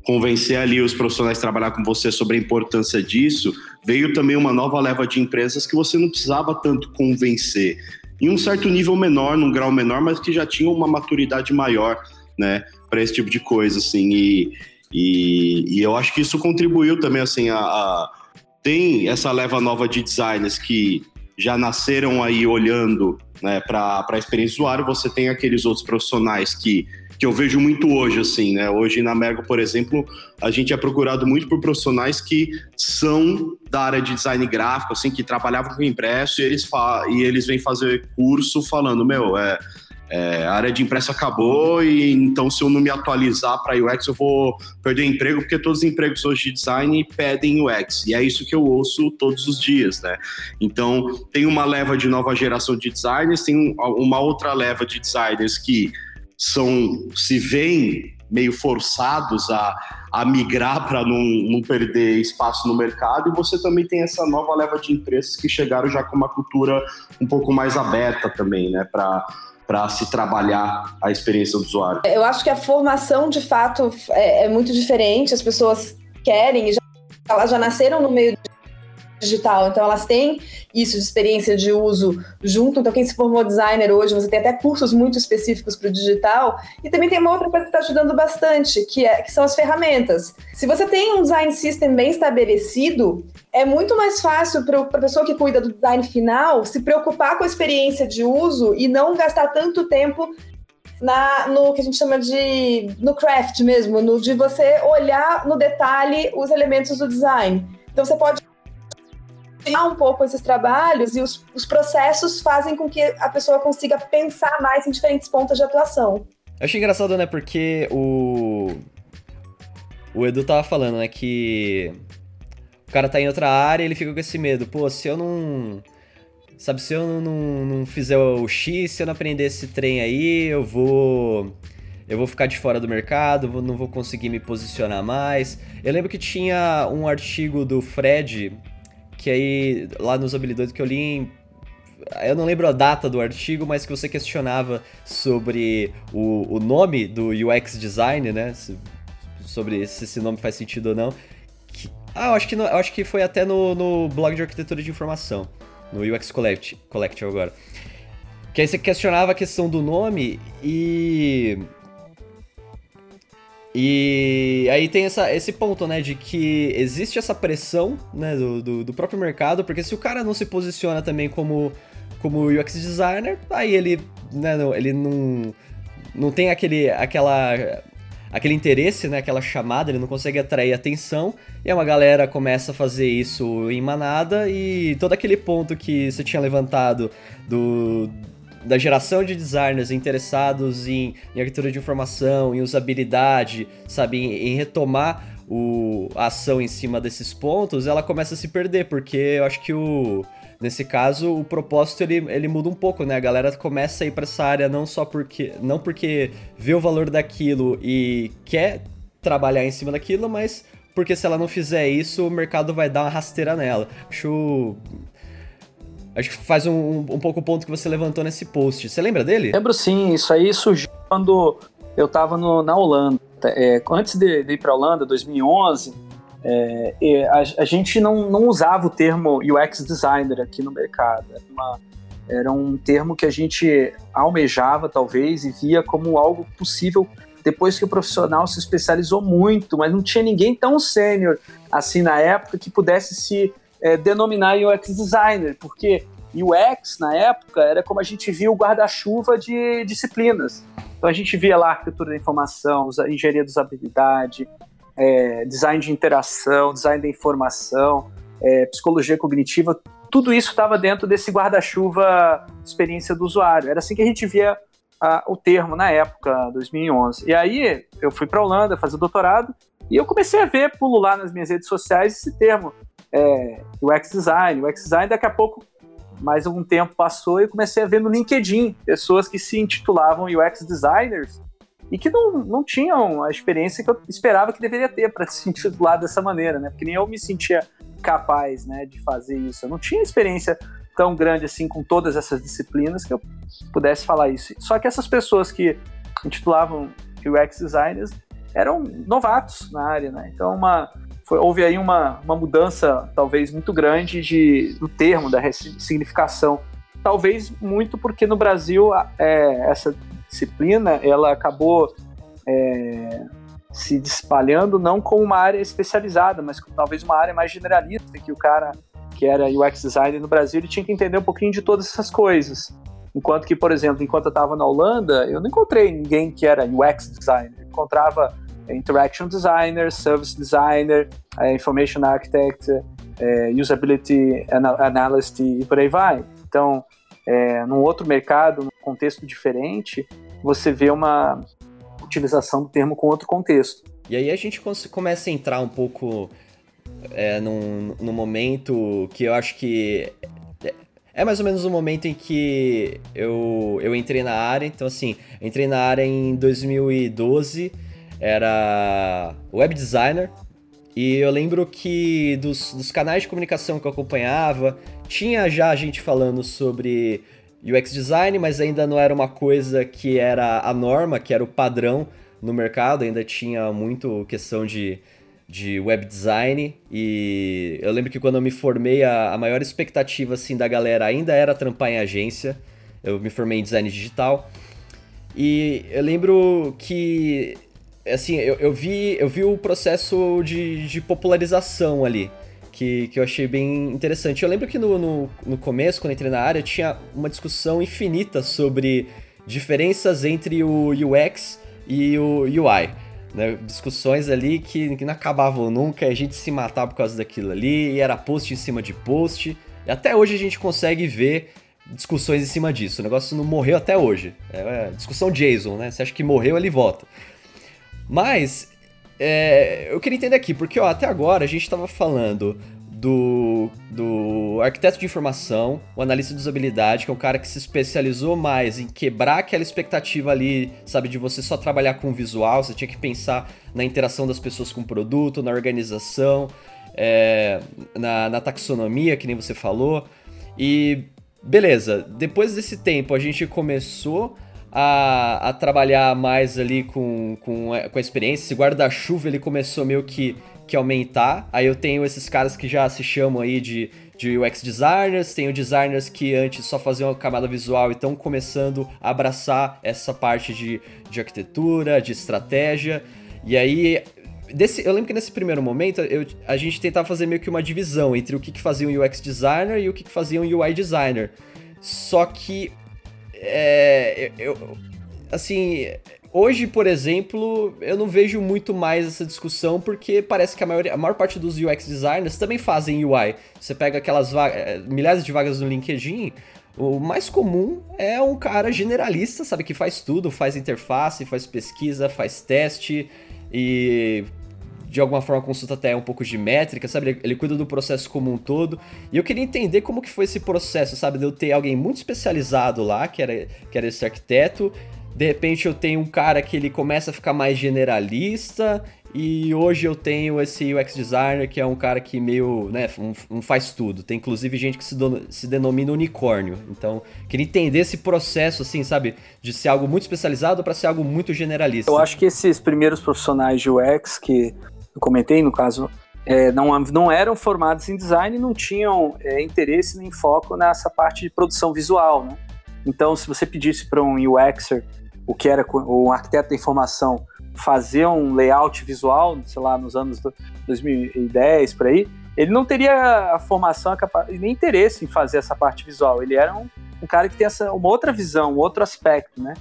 convencer ali os profissionais a trabalhar com você sobre a importância disso, veio também uma nova leva de empresas que você não precisava tanto convencer. Em um certo nível menor, num grau menor, mas que já tinham uma maturidade maior, né, para esse tipo de coisa, assim. E, e, e, eu acho que isso contribuiu também, assim, a, a tem essa leva nova de designers que já nasceram aí olhando né, para a experiência do usuário, você tem aqueles outros profissionais que que eu vejo muito hoje, assim, né? Hoje na Mergo, por exemplo, a gente é procurado muito por profissionais que são da área de design gráfico, assim, que trabalhavam com impresso e eles, e eles vêm fazer curso falando, meu, é, é, a área de impresso acabou e então se eu não me atualizar para UX eu vou perder emprego porque todos os empregos hoje de design pedem UX e é isso que eu ouço todos os dias, né? Então tem uma leva de nova geração de designers, tem uma outra leva de designers que são se veem meio forçados a, a migrar para não, não perder espaço no mercado, e você também tem essa nova leva de empresas que chegaram já com uma cultura um pouco mais aberta também, né, para para se trabalhar a experiência do usuário. Eu acho que a formação, de fato, é, é muito diferente. As pessoas querem, já, elas já nasceram no meio digital. Então, elas têm isso de experiência de uso junto. Então, quem se formou designer hoje, você tem até cursos muito específicos para o digital. E também tem uma outra coisa que está ajudando bastante, que, é, que são as ferramentas. Se você tem um design system bem estabelecido, é muito mais fácil para a pessoa que cuida do design final se preocupar com a experiência de uso e não gastar tanto tempo na, no que a gente chama de no craft mesmo, no de você olhar no detalhe os elementos do design. Então você pode um pouco esses trabalhos e os, os processos fazem com que a pessoa consiga pensar mais em diferentes pontos de atuação. Eu achei engraçado, né? Porque o. O Edu tava falando, né? Que o cara tá em outra área e ele fica com esse medo. Pô, se eu não. Sabe, se eu não, não, não fizer o X, se eu não aprender esse trem aí, eu vou. Eu vou ficar de fora do mercado, vou, não vou conseguir me posicionar mais. Eu lembro que tinha um artigo do Fred, que aí lá nos habilidades que eu li eu não lembro a data do artigo, mas que você questionava sobre o, o nome do UX design, né? sobre se esse nome faz sentido ou não. Que, ah, eu acho que, eu acho que foi até no, no blog de arquitetura de informação, no UX Collect, Collective agora. Que aí você questionava a questão do nome e e aí tem essa, esse ponto, né, de que existe essa pressão, né, do, do, do, próprio mercado, porque se o cara não se posiciona também como, como UX designer, aí ele, né, ele não, não tem aquele, aquela, aquele interesse, né, aquela chamada, ele não consegue atrair atenção, e uma galera começa a fazer isso em manada, e todo aquele ponto que você tinha levantado do da geração de designers interessados em, em arquitetura de informação, em usabilidade, sabe, em, em retomar o, a ação em cima desses pontos, ela começa a se perder, porque eu acho que o nesse caso o propósito ele, ele muda um pouco, né? A galera começa a ir para essa área não só porque não porque vê o valor daquilo e quer trabalhar em cima daquilo, mas porque se ela não fizer isso, o mercado vai dar uma rasteira nela. Acho Acho que faz um, um pouco o ponto que você levantou nesse post. Você lembra dele? Lembro sim, isso aí surgiu quando eu estava na Holanda. É, antes de, de ir para a Holanda, 2011, é, a, a, gente não, não usava o termo UX designer aqui no mercado. Era, uma, era um termo que a gente almejava, talvez, e via como algo possível depois que o profissional se especializou muito, mas não tinha ninguém tão sênior assim na época que pudesse se é, denominar UX designer, porque UX na época era como a gente via o guarda-chuva de disciplinas. Então a gente via lá arquitetura da informação, engenharia de usabilidade, é, design de interação, design da informação, é, psicologia cognitiva, tudo isso estava dentro desse guarda-chuva experiência do usuário. Era assim que a gente via a, o termo na época, 2011. E aí eu fui para a Holanda fazer doutorado e eu comecei a ver pulular nas minhas redes sociais esse termo, é, UX design. UX design, daqui a pouco, mais algum tempo passou e eu comecei a ver no LinkedIn pessoas que se intitulavam UX designers e que não, não tinham a experiência que eu esperava que deveria ter para se intitular dessa maneira, né? Porque nem eu me sentia capaz, né, de fazer isso. Eu não tinha experiência tão grande assim com todas essas disciplinas que eu pudesse falar isso. Só que essas pessoas que intitulavam UX designers eram novatos na área, né? Então uma foi, houve aí uma, uma mudança talvez muito grande de, do termo, da significação. Talvez muito porque no Brasil é, essa disciplina ela acabou é, se espalhando não como uma área especializada, mas como talvez uma área mais generalista, que o cara que era UX designer no Brasil, ele tinha que entender um pouquinho de todas essas coisas. Enquanto que, por exemplo, enquanto eu estava na Holanda, eu não encontrei ninguém que era UX designer. Eu encontrava interaction designer, service designer, eh, information architect, eh, usability analyst e por aí vai. Então, é, num outro mercado, num contexto diferente, você vê uma utilização do termo com outro contexto. E aí a gente começa a entrar um pouco é, num, num momento que eu acho que é, mais ou menos o momento em que eu, eu entrei na área. Então, assim, entrei na área em 2012, era web designer. E eu lembro que dos, dos canais de comunicação que eu acompanhava, tinha já gente falando sobre UX design, mas ainda não era uma coisa que era a norma, que era o padrão no mercado, ainda tinha muito questão de de web design e eu lembro que quando eu me formei a, a maior expectativa assim da galera ainda era trampar em agência. Eu me formei em design digital e eu lembro que assim eu, eu vi eu vi o processo de, de popularização ali. Que, que eu achei bem interessante. Eu lembro que no, no, no começo, quando entrei na área, tinha uma discussão infinita sobre diferenças entre o UX e o UI né? Discussões ali que, que não acabavam nunca, a gente se matava por causa daquilo ali, e era post em cima de post. E até hoje a gente consegue ver discussões em cima disso. O negócio não morreu até hoje. É, é discussão Jason, né? Você acha que morreu, ele volta. Mas é, eu queria entender aqui, porque ó, até agora a gente estava falando do, do arquiteto de informação, o analista de usabilidade, que é um cara que se especializou mais em quebrar aquela expectativa ali, sabe, de você só trabalhar com visual, você tinha que pensar na interação das pessoas com o produto, na organização, é, na, na taxonomia, que nem você falou. E beleza, depois desse tempo a gente começou a, a trabalhar mais ali com, com, com a experiência. Esse guarda-chuva ele começou meio que que aumentar. Aí eu tenho esses caras que já se chamam aí de, de UX designers, tenho designers que antes só faziam a camada visual e estão começando a abraçar essa parte de, de arquitetura, de estratégia. E aí Desse, eu lembro que nesse primeiro momento eu, a gente tentava fazer meio que uma divisão entre o que, que fazia um UX designer e o que, que fazia um UI designer. Só que. É, eu, assim, Hoje, por exemplo, eu não vejo muito mais essa discussão porque parece que a, maioria, a maior parte dos UX designers também fazem UI. Você pega aquelas eh, milhares de vagas no LinkedIn, o mais comum é um cara generalista, sabe, que faz tudo, faz interface, faz pesquisa, faz teste e de alguma forma consulta até um pouco de métrica, sabe? Ele, ele, cuida do processo como um todo. E eu queria entender como que foi esse processo, sabe? De eu ter alguém muito especializado lá, que era, que era esse arquiteto, de repente eu tenho um cara que ele começa a ficar mais generalista e hoje eu tenho esse UX designer que é um cara que meio, né, um, um faz tudo. Tem inclusive gente que se, se denomina unicórnio. Então, queria entender esse processo, assim, sabe, de ser algo muito especializado para ser algo muito generalista. Eu acho que esses primeiros profissionais de UX que eu comentei, no caso, é, não, não eram formados em design não tinham é, interesse nem foco nessa parte de produção visual, né? Então, se você pedisse para um UXer o que era o arquiteto da informação fazer um layout visual, sei lá, nos anos 2010 por aí, ele não teria a formação e nem interesse em fazer essa parte visual. Ele era um, um cara que tem essa, uma outra visão, um outro aspecto, né?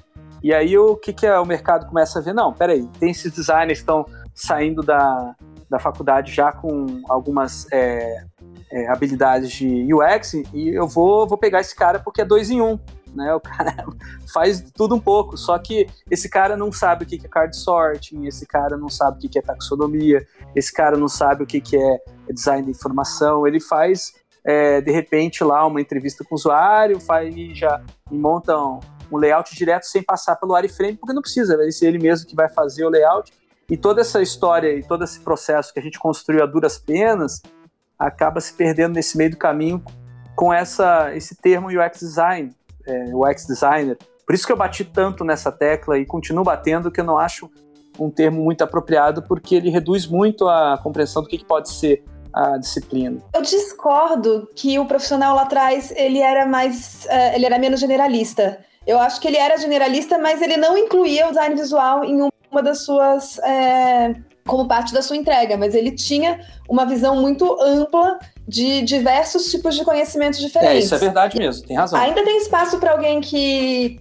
E aí o que, que é, o mercado começa a ver? Não, peraí, tem esses designers que estão saindo da, da faculdade já com algumas é, é, habilidades de UX e eu vou, vou pegar esse cara porque é dois em um. né? O cara faz tudo um pouco, só que esse cara não sabe o que é card sorting, esse cara não sabe o que é taxonomia, esse cara não sabe o que é design de informação, ele faz é, de repente lá uma entrevista com o usuário, faz e já monta um, um, layout direto sem passar pelo wireframe, porque não precisa, vai ser ele mesmo que vai fazer o layout. E toda essa história e todo esse processo que a gente construiu a duras penas acaba se perdendo nesse meio do caminho com essa, esse termo UX design, é, UX designer. Por isso que eu bati tanto nessa tecla e continuo batendo que eu não acho um termo muito apropriado porque ele reduz muito a compreensão do que, que pode ser a disciplina. Eu discordo que o profissional lá atrás ele era mais, uh, ele era menos generalista. Eu acho que ele era generalista, mas ele não incluía o design visual em uma das suas é, como parte da sua entrega, mas ele tinha uma visão muito ampla de diversos tipos de conhecimentos diferentes. É, isso é verdade mesmo, tem razão. Ainda tem espaço para alguém que,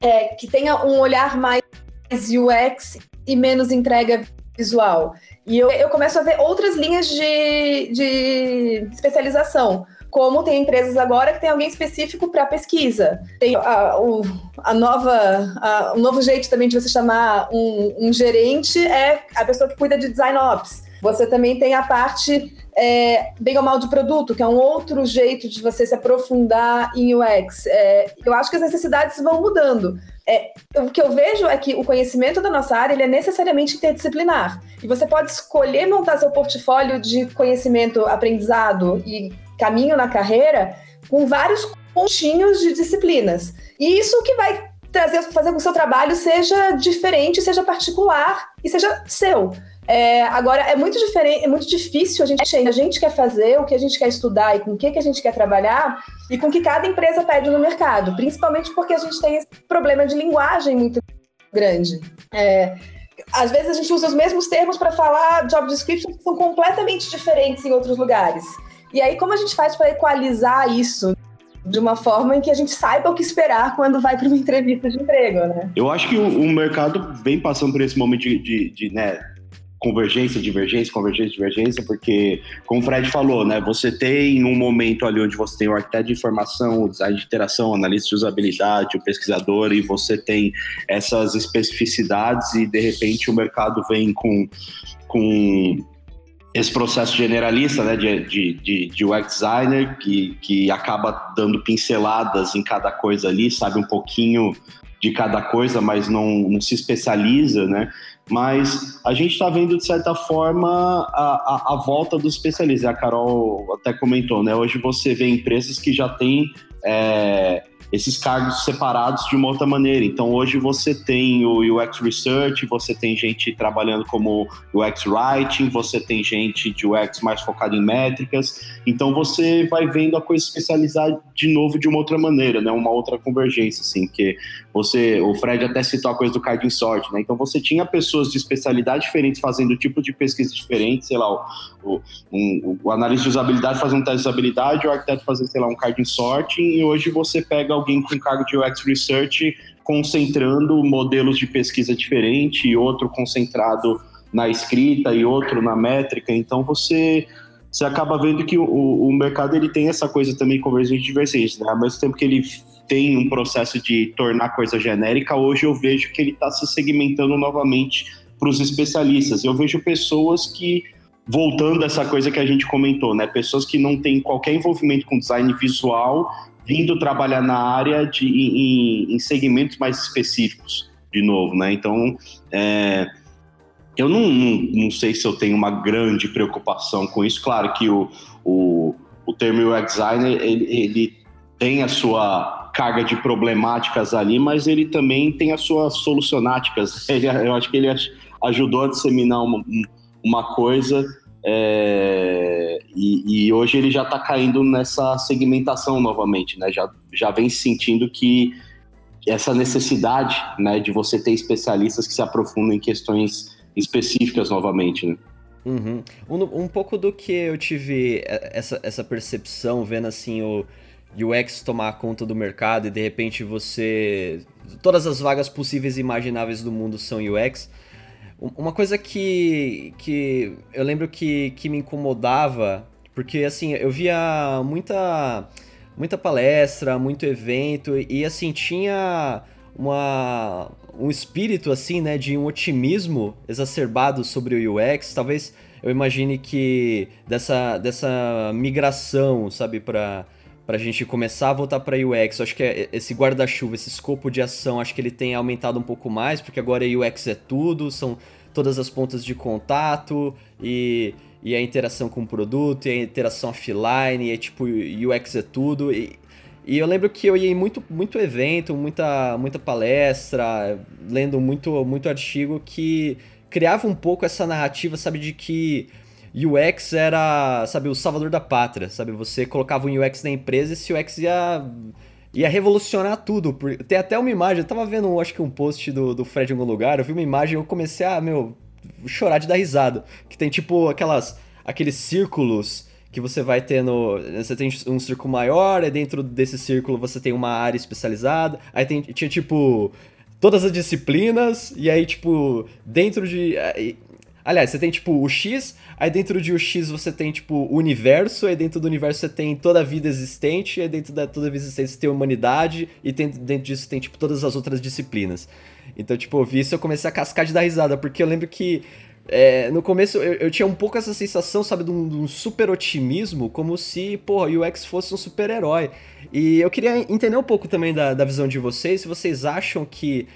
é, que tenha um olhar mais UX e menos entrega visual. E eu, eu começo a ver outras linhas de, de especialização como tem empresas agora que tem alguém específico para pesquisa. Tem a, o, a nova, a, novo jeito também de você chamar um, um, gerente é a pessoa que cuida de design ops. Você também tem a parte é, bem ou mal de produto, que é um outro jeito de você se aprofundar em UX. É, eu acho que as necessidades vão mudando. É, o que eu vejo é que o conhecimento da nossa área ele é necessariamente interdisciplinar. E você pode escolher montar seu portfólio de conhecimento, aprendizado e caminho na carreira com vários pontinhos de disciplinas. E isso que vai trazer, fazer com que o seu trabalho seja diferente, seja particular e seja seu. É, agora, é muito diferente, é muito difícil a gente a gente quer fazer, o que a gente quer estudar e com o que, que a gente quer trabalhar e com o que cada empresa pede no mercado, principalmente porque a gente tem esse problema de linguagem muito grande. É, às vezes a gente usa os mesmos termos para falar job descriptions que são completamente diferentes em outros lugares. E aí, como a gente faz para equalizar isso de uma forma em que a gente saiba o que esperar quando vai para uma entrevista de emprego, né? Eu acho que o, o mercado vem passando por esse momento de, de, de né, convergência, divergência, convergência, divergência, porque, como o Fred falou, né, você tem um momento ali onde você tem o arquiteto de informação, o design de interação, o analista de usabilidade, o pesquisador, e você tem essas especificidades e, de repente, o mercado vem com, com esse processo generalista né, de, de, de, de designer que, que acaba dando pinceladas em cada coisa ali, sabe um pouquinho de cada coisa, mas não, não se especializa, né? Mas a gente está vendo, de certa forma, a, a, a, volta dos especialistas. A Carol até comentou, né? Hoje você vê empresas que já têm é, esses cargos separados de uma outra maneira. Então, hoje você tem o UX Research, você tem gente trabalhando como UX Writing, você tem gente de UX mais focado em métricas. Então, você vai vendo a coisa especializar de novo de uma outra maneira, né? Uma outra convergência, assim, que você, o Fred até citou a coisa do card sort, né? Então, você tinha pessoas de especialidade diferentes fazendo tipo de pesquisa diferente, sei lá, o, um, o analista de usabilidade fazendo um teste de usabilidade, o arquiteto fazendo, sei lá, um card sorting, e hoje você pega alguém com cargo de UX Research concentrando modelos de pesquisa diferente e outro concentrado na escrita e outro na métrica. Então você você acaba vendo que o, o mercado ele tem essa coisa também convergente de divergência, né? Ao mesmo tempo que ele tem um processo de tornar coisa genérica, hoje eu vejo que ele está se segmentando novamente para os especialistas. Eu vejo pessoas que voltando a essa coisa que a gente comentou, né? Pessoas que não têm qualquer envolvimento com design visual, vindo trabalhar na área de, em, em segmentos mais específicos, de novo, né? Então, é, eu não, não, não, sei se eu tenho uma grande preocupação com isso. Claro que o, o, o termo UX designer, ele, ele tem a sua carga de problemáticas ali, mas ele também tem as suas solucionáticas. Ele, eu acho que ele ajudou a disseminar uma, uma coisa é, e, e, hoje ele já está caindo nessa segmentação novamente, né? Já, já vem sentindo que essa necessidade né, de você ter especialistas que se aprofundam em questões específicas novamente, né? Uhum. Um, um, pouco do que eu tive essa, essa percepção vendo assim o UX tomar conta do mercado e de repente você. Todas as vagas possíveis e imagináveis do mundo são UX. Uma coisa que, que eu lembro que, que me incomodava, porque assim, eu via muita muita palestra, muito evento e assim tinha uma um espírito assim, né, de um otimismo exacerbado sobre o UX. Talvez eu imagine que dessa dessa migração, sabe, para para a gente começar a voltar para UX, acho que é esse guarda-chuva, esse escopo de ação, acho que ele tem aumentado um pouco mais, porque agora UX é tudo, são todas as pontas de contato e e a interação com o produto, e a interação offline, e tipo, UX é tudo. E, e eu lembro que eu ia em muito, muito evento, muita, muita palestra, lendo muito, muito artigo que criava um pouco essa narrativa, sabe, de que UX era, sabe, o salvador da pátria, sabe? Você colocava um UX na empresa e esse UX ia ia revolucionar tudo. Tem até uma imagem, eu tava vendo, acho que um post do, do Fred em algum lugar, eu vi uma imagem e eu comecei a, meu, chorar de dar risada. Que tem tipo aquelas aqueles círculos que você vai tendo. Você tem um círculo maior, e dentro desse círculo você tem uma área especializada. Aí tem, tinha tipo todas as disciplinas, e aí, tipo, dentro de. Aliás, você tem tipo o X, aí dentro de o X você tem tipo o universo, aí dentro do universo você tem toda a vida existente, aí dentro da toda a vida existente você tem a humanidade, e tem, dentro disso tem tipo todas as outras disciplinas. Então, tipo, eu vi isso eu comecei a cascar de dar risada, porque eu lembro que é, no começo eu, eu, tinha um pouco essa sensação, sabe, de um, de um super otimismo, como se, porra, o UX fosse um super-herói. E eu queria entender um pouco também da, da visão de vocês, se vocês acham que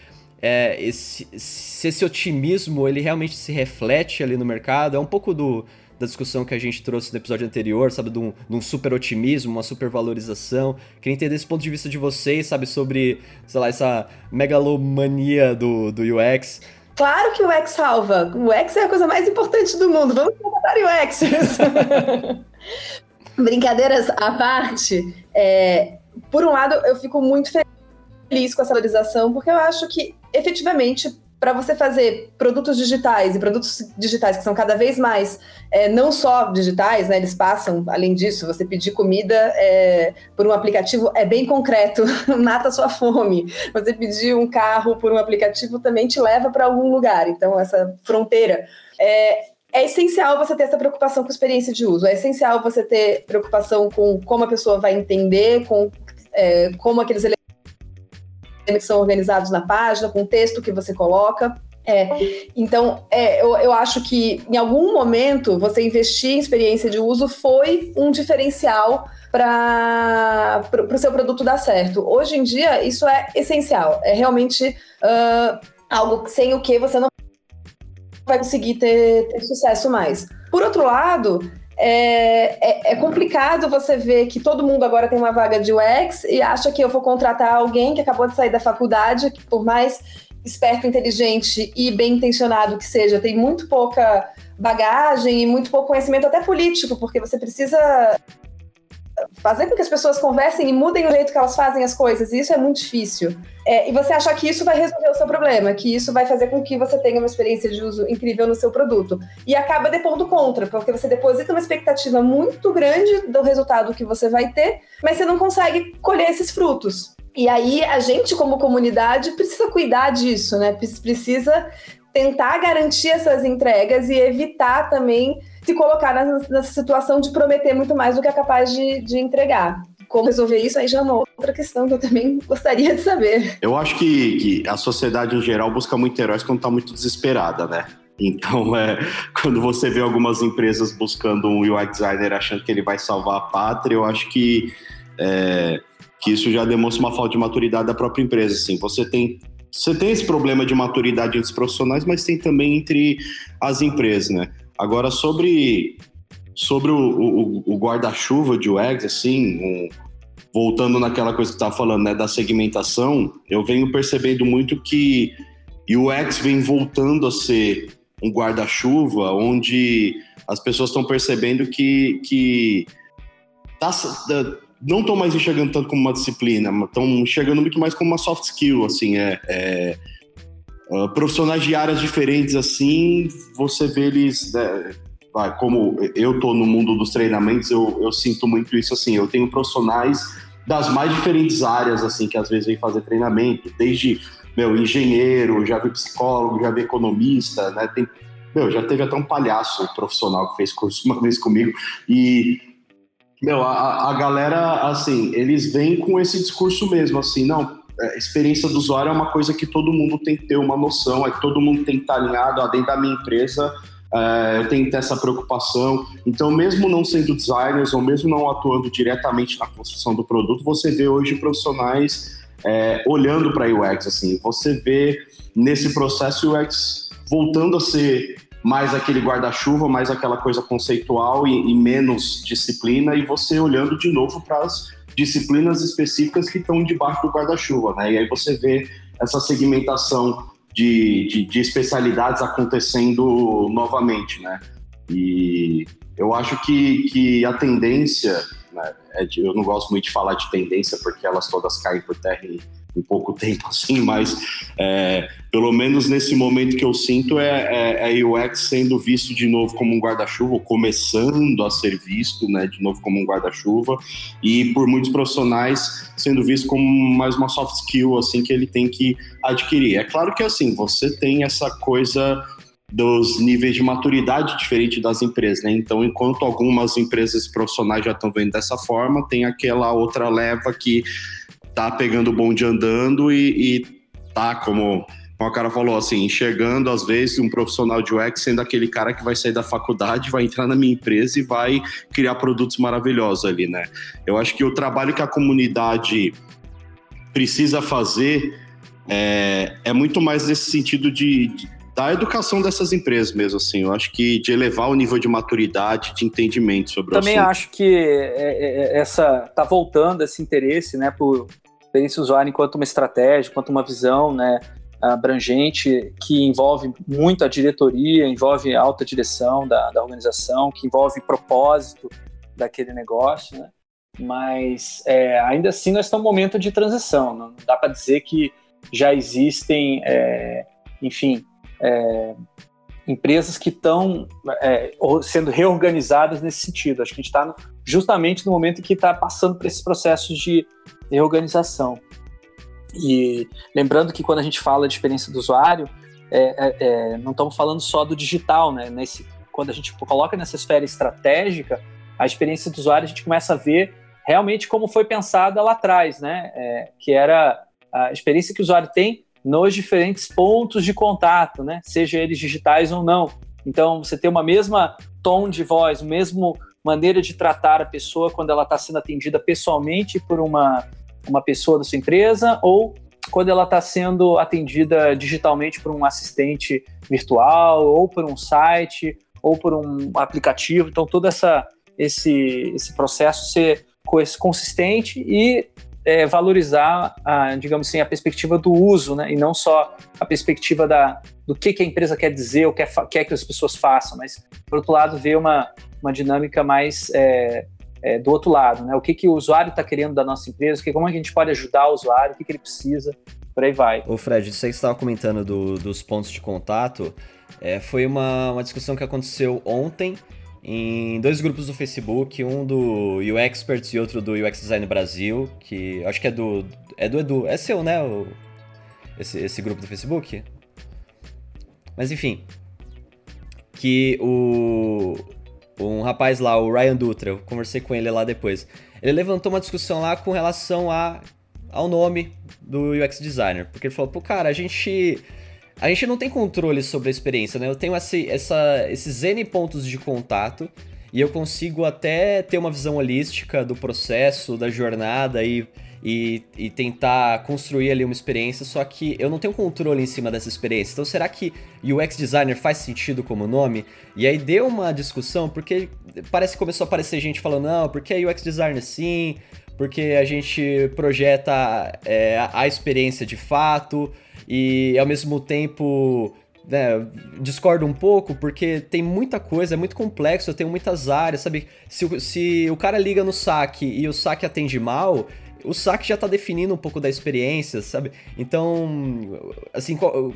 é, esse, se esse otimismo ele realmente se reflete ali no mercado, é um pouco do, da discussão que a gente trouxe no episódio anterior, sabe, de um, de um super otimismo, uma super valorização. Queria entender esse ponto de vista de vocês, sabe, sobre, sei lá, essa megalomania do, do UX. Claro que o UX salva. O UX é a coisa mais importante do mundo. Vamos tratar UX. Brincadeiras à parte, é, por um lado, eu fico muito feliz com essa valorização, porque eu acho que, efetivamente, para você fazer produtos digitais e produtos digitais que são cada vez mais é, não só digitais, né? Eles passam, além disso, você pedir comida é, por um aplicativo é bem concreto, mata sua fome. Você pedir um carro por um aplicativo também te leva para algum lugar. Então, essa fronteira. É, é essencial você ter essa preocupação com experiência de uso. É essencial você ter preocupação com como a pessoa vai entender, com é, como aqueles que são organizados na página, com o texto que você coloca. É, então, é, eu, eu acho que em algum momento você investir em experiência de uso foi um diferencial para o seu produto dar certo. Hoje em dia, isso é essencial. É realmente uh, algo sem o que você não vai conseguir ter, ter sucesso mais. Por outro lado, é, é, é, complicado você ver que todo mundo agora tem uma vaga de UX e acha que eu vou contratar alguém que acabou de sair da faculdade, que por mais esperto, inteligente e bem intencionado que seja, tem muito pouca bagagem e muito pouco conhecimento até político, porque você precisa fazer com que as pessoas conversem e mudem o jeito que elas fazem as coisas, e isso é muito difícil. É, e você achar que isso vai resolver o seu problema, que isso vai fazer com que você tenha uma experiência de uso incrível no seu produto. E acaba depondo contra, porque você deposita uma expectativa muito grande do resultado que você vai ter, mas você não consegue colher esses frutos. E aí a gente, como comunidade, precisa cuidar disso, né? Precisa tentar garantir essas entregas e evitar também se colocar nessa, nessa situação de prometer muito mais do que é capaz de, de entregar como resolver isso aí já é uma outra questão que eu também gostaria de saber. Eu acho que, que a sociedade em geral busca muito heróis quando está muito desesperada, né? Então, é, quando você vê algumas empresas buscando um UI designer achando que ele vai salvar a pátria, eu acho que, é, que isso já demonstra uma falta de maturidade da própria empresa. Assim, você tem você tem esse problema de maturidade entre os profissionais, mas tem também entre as empresas, né? Agora, sobre, sobre o, o, o guarda-chuva de UX, assim, um, voltando naquela coisa que estava falando, né, da segmentação, eu venho percebendo muito que o UX vem voltando a ser um guarda-chuva, onde as pessoas estão percebendo que, que tá, não estão mais enxergando tanto como uma disciplina, estão enxergando muito mais como uma soft skill, assim, é, é uh, profissionais de áreas diferentes, assim, você vê eles, né, como eu tô no mundo dos treinamentos, eu, eu sinto muito isso, assim, eu tenho profissionais das mais diferentes áreas, assim, que às vezes vêm fazer treinamento, desde, meu, engenheiro, já vi psicólogo, já vi economista, né, tem, meu, já teve até um palhaço profissional que fez curso uma vez comigo, e Meu, a, a galera, assim, eles vêm com esse discurso mesmo, assim, não, a é, experiência do usuário é uma coisa que todo mundo tem que ter uma noção, é que todo mundo tem que estar alinhado, ó, dentro da minha empresa é, eu tenho que ter essa preocupação. Então, mesmo não sendo designers ou mesmo não atuando diretamente na construção do produto, você vê hoje profissionais é, olhando para UX, assim, você vê nesse processo UX voltando a ser mais aquele guarda-chuva, mais aquela coisa conceitual e, e, menos disciplina, e você olhando de novo para as disciplinas específicas que estão debaixo do guarda-chuva, né? E aí você vê essa segmentação de, de, de, especialidades acontecendo novamente, né? E eu acho que, que a tendência, né, eu não gosto muito de falar de tendência porque elas todas caem por terra em em pouco tempo, assim, mas é, pelo menos nesse momento que eu sinto é, é, é UX sendo visto de novo como um guarda-chuva, começando a ser visto, né, de novo como um guarda-chuva, e por muitos profissionais sendo visto como mais uma soft skill, assim, que ele tem que adquirir. É claro que, assim, você tem essa coisa dos níveis de maturidade diferente das empresas, né? Então, enquanto algumas empresas profissionais já estão vendo dessa forma, tem aquela outra leva que tá pegando o bonde andando e, e tá, como, como a cara falou, assim, enxergando às vezes um profissional de UX sendo aquele cara que vai sair da faculdade, vai entrar na minha empresa e vai criar produtos maravilhosos ali, né? Eu acho que o trabalho que a comunidade precisa fazer é, é muito mais nesse sentido de, de da educação dessas empresas mesmo, assim. Eu acho que de elevar o nível de maturidade, de entendimento sobre Também o assunto. acho que é, é, essa tá voltando esse interesse, né, por experiência usuário enquanto uma estratégia, enquanto uma visão, né, abrangente que envolve muito a diretoria, envolve a alta direção da, da organização, que envolve propósito daquele negócio, né? Mas é, ainda assim nós estamos um momento de transição. Não dá para dizer que já existem, é, enfim, é, empresas que estão é, sendo reorganizadas nesse sentido. Acho que a gente está justamente no momento em que está passando por esses processos de reorganização. E lembrando que quando a gente fala de experiência do usuário, é, é, é, não estamos falando só do digital, né? Nesse, quando a gente coloca nessa esfera estratégica, a experiência do usuário a gente começa a ver realmente como foi pensada lá atrás, né? É, que era a experiência que o usuário tem nos diferentes pontos de contato, né? Seja eles digitais ou não. Então, você tem uma mesma tom de voz, mesmo maneira de tratar a pessoa quando ela está sendo atendida pessoalmente por uma, uma pessoa da sua empresa ou quando ela está sendo atendida digitalmente por um assistente virtual ou por um site ou por um aplicativo. Então, todo essa, esse, esse processo ser consistente e é, valorizar, a, digamos assim, a perspectiva do uso, né? E não só a perspectiva da, do que, que a empresa quer dizer ou quer, quer que as pessoas façam, mas, por outro lado, ver uma, uma dinâmica mais é, é, do outro lado, né? O que, que o usuário está querendo da nossa empresa, que, como é a gente pode ajudar o usuário, o que, que ele precisa, por aí vai. Ô Fred, você estava comentando do, dos pontos de contato, é, foi uma, uma discussão que aconteceu ontem em dois grupos do Facebook, um do UX Experts e outro do UX Design Brasil, que acho que é do é do Edu, é seu, né, o, esse, esse grupo do Facebook? Mas enfim, que o um rapaz lá, o Ryan Dutra, eu conversei com ele lá depois. Ele levantou uma discussão lá com relação a, ao nome do UX designer, porque ele falou, pô, cara, a gente a gente não tem controle sobre a experiência, né? Eu tenho esse, essa, esses N pontos de contato e eu consigo até ter uma visão holística do processo, da jornada e, e, e, tentar construir ali uma experiência, só que eu não tenho controle em cima dessa experiência. Então, será que UX designer faz sentido como nome? E aí deu uma discussão, porque parece que começou a aparecer gente falando, não, porque é UX designer sim, porque a gente projeta é, a experiência de fato e ao mesmo tempo né, discordo um pouco porque tem muita coisa, é muito complexo, eu tenho muitas áreas, sabe? Se, se o cara liga no saque e o saque atende mal, o saque já tá definindo um pouco da experiência, sabe? Então, assim, qual,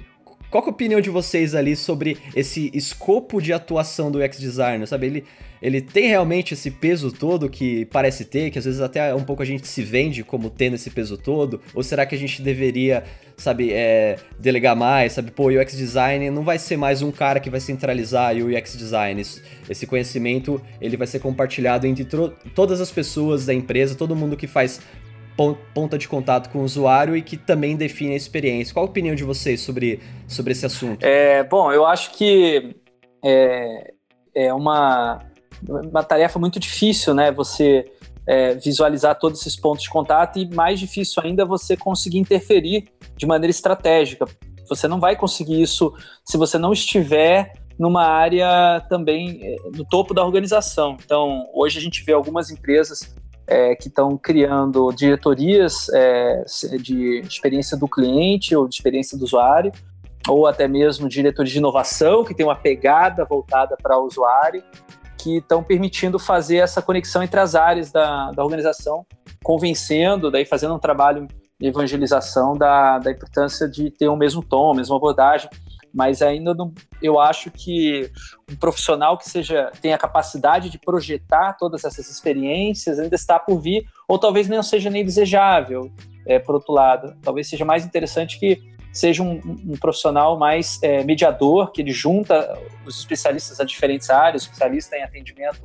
qual é a opinião de vocês ali sobre esse escopo de atuação do UX designer, sabe? Ele, ele tem realmente esse peso todo que parece ter, que às vezes até um pouco a gente se vende como tendo esse peso todo? Ou será que a gente deveria, sabe, é, delegar mais, sabe? Pô, o UX design não vai ser mais um cara que vai centralizar o UX design. Esse conhecimento ele vai ser compartilhado entre todas as pessoas da empresa, todo mundo que faz ponta de contato com o usuário e que também define a experiência. Qual a opinião de vocês sobre, sobre esse assunto? É, bom, eu acho que é, é uma, uma tarefa muito difícil, né? Você é, visualizar todos esses pontos de contato e mais difícil ainda você conseguir interferir de maneira estratégica. Você não vai conseguir isso se você não estiver numa área também é, no topo da organização. Então, hoje a gente vê algumas empresas é, que estão criando diretorias é, de experiência do cliente ou de experiência do usuário, ou até mesmo diretores de inovação, que tem uma pegada voltada para o usuário, que estão permitindo fazer essa conexão entre as áreas da, da organização, convencendo, daí fazendo um trabalho de evangelização da, da importância de ter o mesmo tom, a mesma abordagem, mas ainda não, eu acho que um profissional que seja tenha a capacidade de projetar todas essas experiências ainda está por vir, ou talvez não seja nem desejável, é, por outro lado. Talvez seja mais interessante que seja um, um profissional mais é, mediador, que ele junta os especialistas a diferentes áreas, especialista em atendimento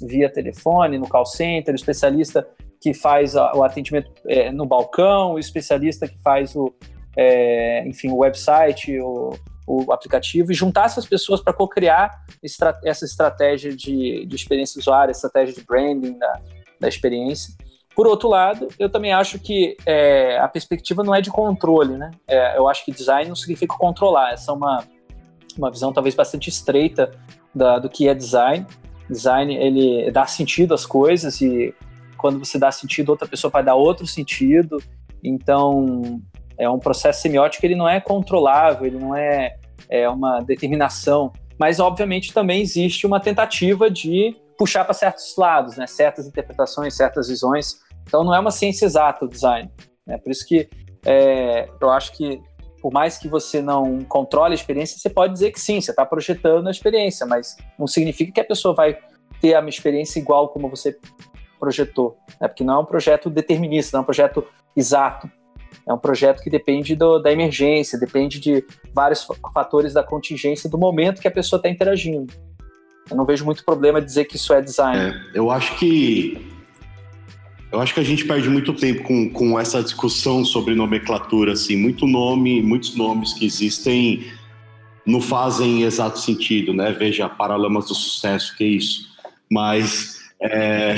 via telefone, no call center, especialista que faz o atendimento é, no balcão, o especialista que faz o, é, enfim, o website, o, o aplicativo e juntar essas pessoas para co-criar estra essa estratégia de, de experiência usuária, estratégia de branding da, da experiência. Por outro lado, eu também acho que é, a perspectiva não é de controle, né? É, eu acho que design não significa controlar, essa é uma, uma visão talvez bastante estreita da, do que é design. Design, ele dá sentido às coisas e quando você dá sentido, outra pessoa vai dar outro sentido. Então, é um processo semiótico, ele não é controlável, ele não é, é uma determinação, mas obviamente também existe uma tentativa de puxar para certos lados, né? certas interpretações, certas visões. Então não é uma ciência exata o design. Né? Por isso que é, eu acho que por mais que você não controle a experiência, você pode dizer que sim, você está projetando a experiência, mas não significa que a pessoa vai ter a experiência igual como você projetou, né? porque não é um projeto determinista, não é um projeto exato. É um projeto que depende do, da emergência, depende de vários fatores da contingência do momento que a pessoa está interagindo. Eu não vejo muito problema dizer que isso é design. É, eu acho que eu acho que a gente perde muito tempo com, com essa discussão sobre nomenclatura, assim, muito nome, muitos nomes que existem não fazem exato sentido, né? Veja Paralamas do Sucesso, que é isso. Mas, é...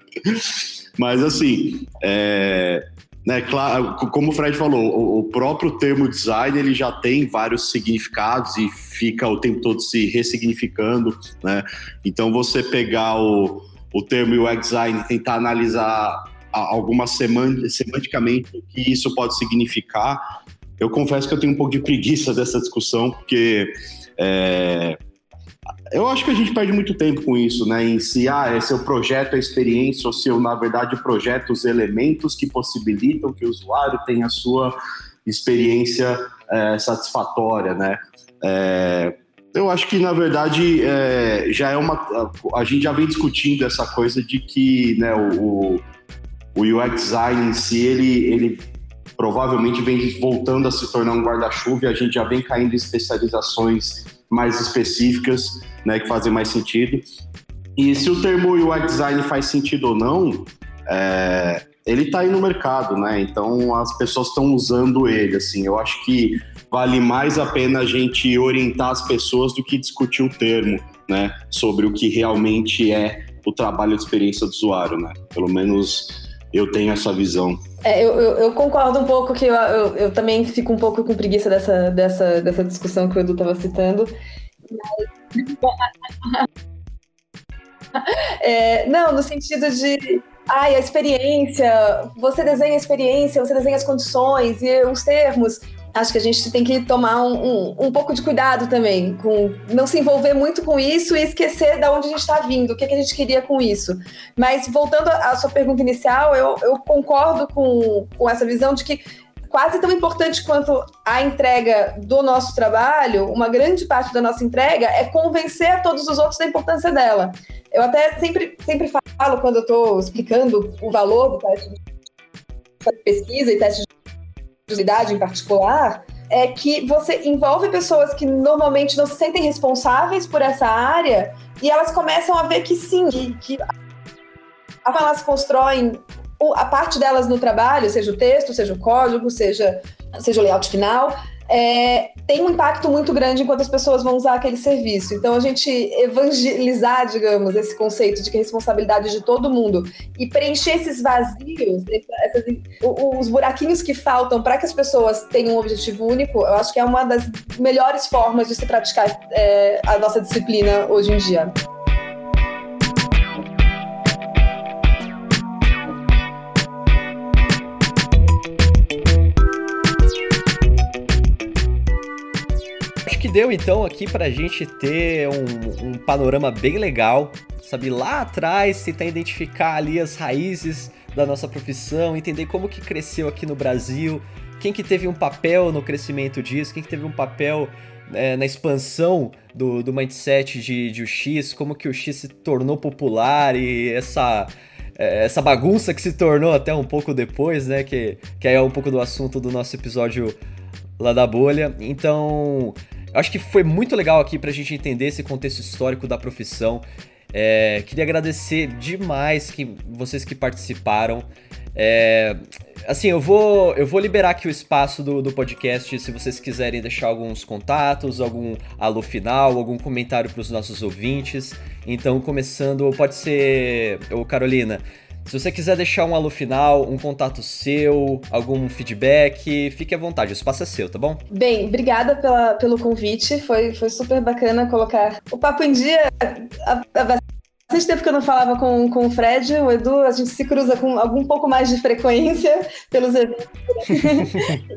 mas assim, é... Né, claro, como o Fred falou, o próprio termo design ele já tem vários significados e fica o tempo todo se ressignificando, né? Então você pegar o, o termo UX design e tentar analisar alguma semanticamente o que isso pode significar, eu confesso que eu tenho um pouco de preguiça dessa discussão, porque é, eu acho que a gente perde muito tempo com isso, né? Em se, ah, é seu projeto, a experiência, ou se eu, na verdade, projeto os elementos que possibilitam que o usuário tenha a sua experiência é, satisfatória, né? É, eu acho que, na verdade, é, já é uma. A gente já vem discutindo essa coisa de que né, o, o UX design em si, ele, ele provavelmente vem voltando a se tornar um guarda-chuva e a gente já vem caindo em especializações mais específicas, né, que fazem mais sentido. E se o termo UI design faz sentido ou não, é, ele está aí no mercado, né? Então as pessoas estão usando ele. Assim, eu acho que vale mais a pena a gente orientar as pessoas do que discutir o termo, né? Sobre o que realmente é o trabalho de experiência do usuário, né? Pelo menos eu tenho essa visão. É, eu, eu, eu, concordo um pouco que eu, eu, eu, também fico um pouco com preguiça dessa, dessa, dessa discussão que o Edu estava citando. É, não, no sentido de ai, a experiência, você desenha a experiência, você desenha as condições e os termos acho que a gente tem que tomar um, um, um, pouco de cuidado também, com não se envolver muito com isso e esquecer de onde a gente está vindo, o que, que, a gente queria com isso. Mas voltando à sua pergunta inicial, eu, eu concordo com, com essa visão de que quase tão importante quanto a entrega do nosso trabalho, uma grande parte da nossa entrega é convencer a todos os outros da importância dela. Eu até sempre, sempre falo, quando eu estou explicando o valor do teste de pesquisa e teste de idade em particular, é que você envolve pessoas que normalmente não se sentem responsáveis por essa área e elas começam a ver que sim, que, que elas constroem a parte delas no trabalho, seja o texto, seja o código, seja, seja o layout final, é, tem um impacto muito grande enquanto as pessoas vão usar aquele serviço. Então, a gente evangelizar, digamos, esse conceito de que a responsabilidade de todo mundo e preencher esses vazios, essas, os buraquinhos que faltam para que as pessoas tenham um objetivo único, eu acho que é uma das melhores formas de se praticar é, a nossa disciplina hoje em dia. Deu então aqui pra gente ter um, um panorama bem legal, sabe? Lá atrás, tentar identificar ali as raízes da nossa profissão, entender como que cresceu aqui no Brasil, quem que teve um papel no crescimento disso, quem que teve um papel é, na expansão do, do mindset de, de UX, como que o X se tornou popular e essa é, essa bagunça que se tornou até um pouco depois, né? Que, que é um pouco do assunto do nosso episódio lá da bolha. Então, acho que foi muito legal aqui pra gente entender esse contexto histórico da profissão. É, queria agradecer demais que, vocês que participaram. É, assim, eu vou, eu vou liberar aqui o espaço do, do podcast se vocês quiserem deixar alguns contatos, algum alô final, algum comentário para os nossos ouvintes. Então, começando, pode ser, ô Carolina, se você quiser deixar um alô final, um contato seu, algum feedback, fique à vontade, o espaço é seu, tá bom? Bem, obrigada pela, pelo convite, foi, foi super bacana colocar o papo em dia. A, bastante tempo que eu não falava com, com o Fred, o Edu, a gente se cruza com algum pouco mais de frequência pelos eventos.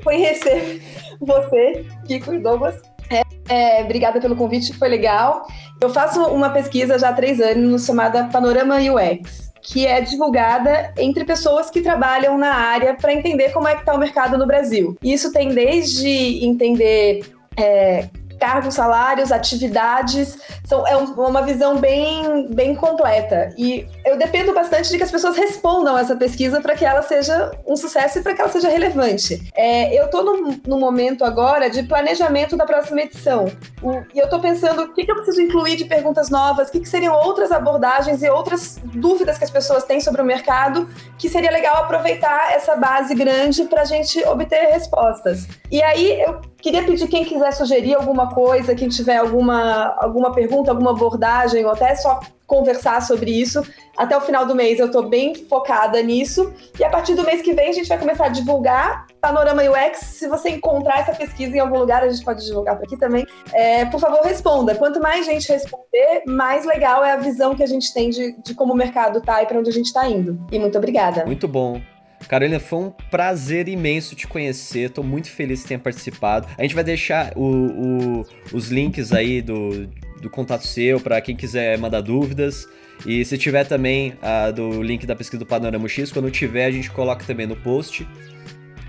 Conhecer você, Kiko e Douglas. É, é, obrigada pelo convite, foi legal. Eu faço uma pesquisa já há três anos chamada Panorama UX que é divulgada entre pessoas que trabalham na área para entender como é que está o mercado no Brasil. Isso tem desde entender é, cargos, salários, atividades, são, é uma visão bem, bem completa. E eu dependo bastante de que as pessoas respondam essa pesquisa para que ela seja um sucesso e para que ela seja relevante. É, eu estou no, no, momento agora de planejamento da próxima edição. O, e eu estou pensando o que, que, eu preciso incluir de perguntas novas, o que, que seriam outras abordagens e outras dúvidas que as pessoas têm sobre o mercado, que seria legal aproveitar essa base grande para a gente obter respostas. E aí eu queria pedir quem quiser sugerir alguma coisa, quem tiver alguma, alguma pergunta, alguma abordagem, ou até só conversar sobre isso. Até o final do mês eu estou bem focada nisso. E a partir do mês que vem a gente vai começar a divulgar Panorama UX. Se você encontrar essa pesquisa em algum lugar, a gente pode divulgar por aqui também. É, por favor, responda. Quanto mais gente responder, mais legal é a visão que a gente tem de, de como o mercado está e para onde a gente está indo. E muito obrigada. Muito bom. Carolina, foi um prazer imenso te conhecer. Tô muito feliz que tenha participado. A gente vai deixar o, o, os links aí do, do contato seu para quem quiser mandar dúvidas. E se tiver também a do link da pesquisa do Panorama X, quando tiver, a gente coloca também no post.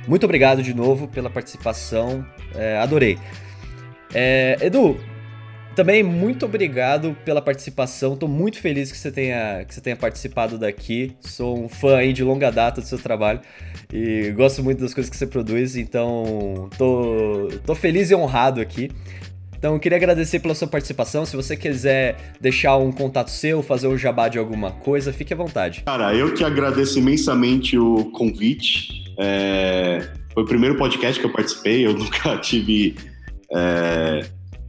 Muito obrigado de novo pela participação. É, adorei. É, Edu, também muito obrigado pela participação. Tô muito feliz que você tenha, que você tenha participado daqui. Sou um fã aí de longa data do seu trabalho e gosto muito das coisas que você produz, então tô, tô feliz e honrado aqui. Então, queria agradecer pela sua participação. Se você quiser deixar um contato seu, fazer um jabá de alguma coisa, fique à vontade. Cara, eu que agradeço imensamente o convite. É... Foi o primeiro podcast que eu participei, eu nunca tive. É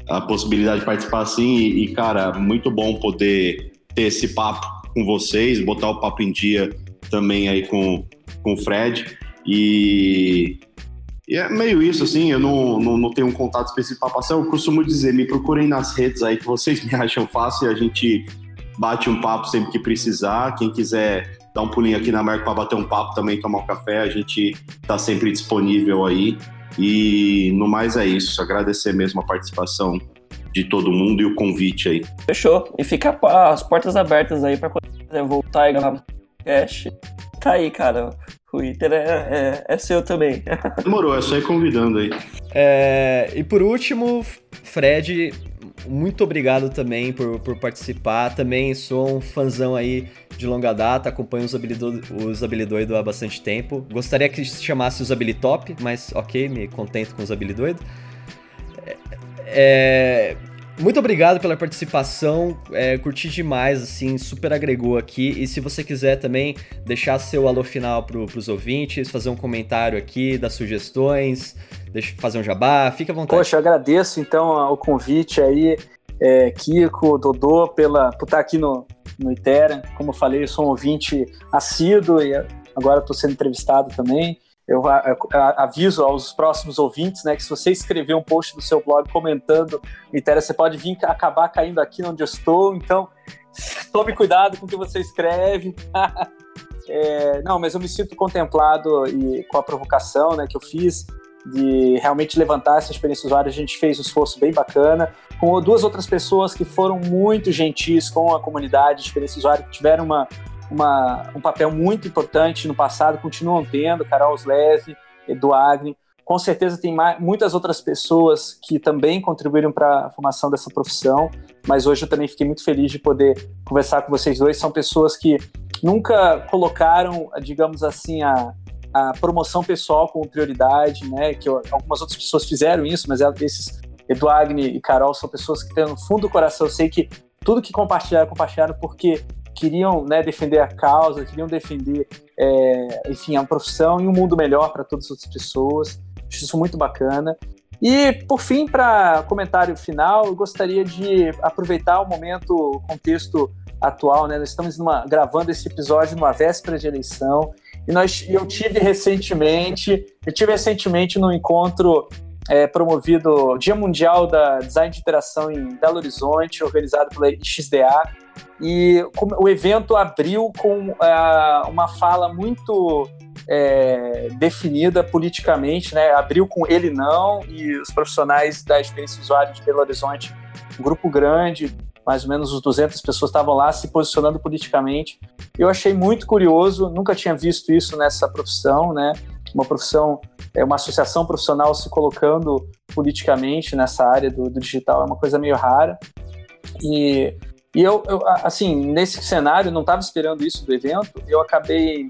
a possibilidade de participar assim. E, e, cara, muito bom poder ter esse papo com vocês, botar o papo em dia também aí com, com o Fred. E, e é meio isso, assim, eu não, não, não tenho um contato específico para passar. Eu costumo dizer, me procurem nas redes aí que vocês me acham fácil e a gente bate um papo sempre que precisar. Quem quiser dar um pulinho aqui na marca para bater um papo também, tomar um café, a gente está sempre disponível aí. E no mais é isso. Agradecer mesmo a participação de todo mundo e o convite aí. Fechou. E fica as portas abertas aí para quando quiser voltar e gravar podcast. Tá aí, cara. O Iter é, é, é seu também. Demorou, é só ir convidando aí. É, e por último, Fred, muito obrigado também por, por participar. Também sou um fãzão aí de longa data, acompanho os Habilidoido há bastante tempo. Gostaria que se chamasse os Habilitop, mas ok, me contento com os Habilidoido. É, é, muito obrigado pela participação, é, curti demais, assim, super agregou aqui. E se você quiser também deixar seu alô final para os ouvintes, fazer um comentário aqui, dar sugestões, deixa, fazer um jabá, fica à vontade. Poxa, eu agradeço então o convite aí, é, Kiko, Dodô, pela, por estar aqui no, no Itera. Como eu falei, eu sou um ouvinte assíduo e agora estou sendo entrevistado também eu aviso aos próximos ouvintes, né, que se você escrever um post no seu blog comentando, Itera, você pode vir acabar caindo aqui onde eu estou, então tome cuidado com o que você escreve. é, não, mas eu me sinto contemplado e com a provocação, né, que eu fiz de realmente levantar essa experiência usuária, a gente fez um esforço bem bacana, com duas outras pessoas que foram muito gentis com a comunidade de experiência usuária, que tiveram uma uma, um papel muito importante no passado, continuam tendo, Carol Sleve, Eduardo, com certeza tem mais, muitas outras pessoas que também contribuíram para a formação dessa profissão, mas hoje eu também fiquei muito feliz de poder conversar com vocês dois. São pessoas que nunca colocaram, digamos assim, a, a promoção pessoal como prioridade, né? Que eu, algumas outras pessoas fizeram isso, mas esses Eduardo e Carol são pessoas que têm no fundo do coração. Eu sei que tudo que compartilharam, compartilharam porque queriam né, defender a causa, queriam defender, é, enfim, a profissão e um mundo melhor para todas as outras pessoas. Acho isso muito bacana. E, por fim, para comentário final, eu gostaria de aproveitar o momento, o contexto atual, né? Nós estamos numa, gravando esse episódio numa véspera de eleição e nós, eu tive recentemente, eu tive recentemente no encontro é, promovido Dia Mundial da Design de Interação em Belo Horizonte, organizado pela XDA, e o evento abriu com uh, uma fala muito é, definida politicamente, né? Abriu com ele não e os profissionais da experiência usuário de Belo Horizonte, um grupo grande, mais ou menos os 200 pessoas estavam lá se posicionando politicamente. Eu achei muito curioso, nunca tinha visto isso nessa profissão, né? Uma profissão, é uma associação profissional se colocando politicamente nessa área do, do digital é uma coisa meio rara. E e eu, eu assim, nesse cenário, não estava esperando isso do evento, eu acabei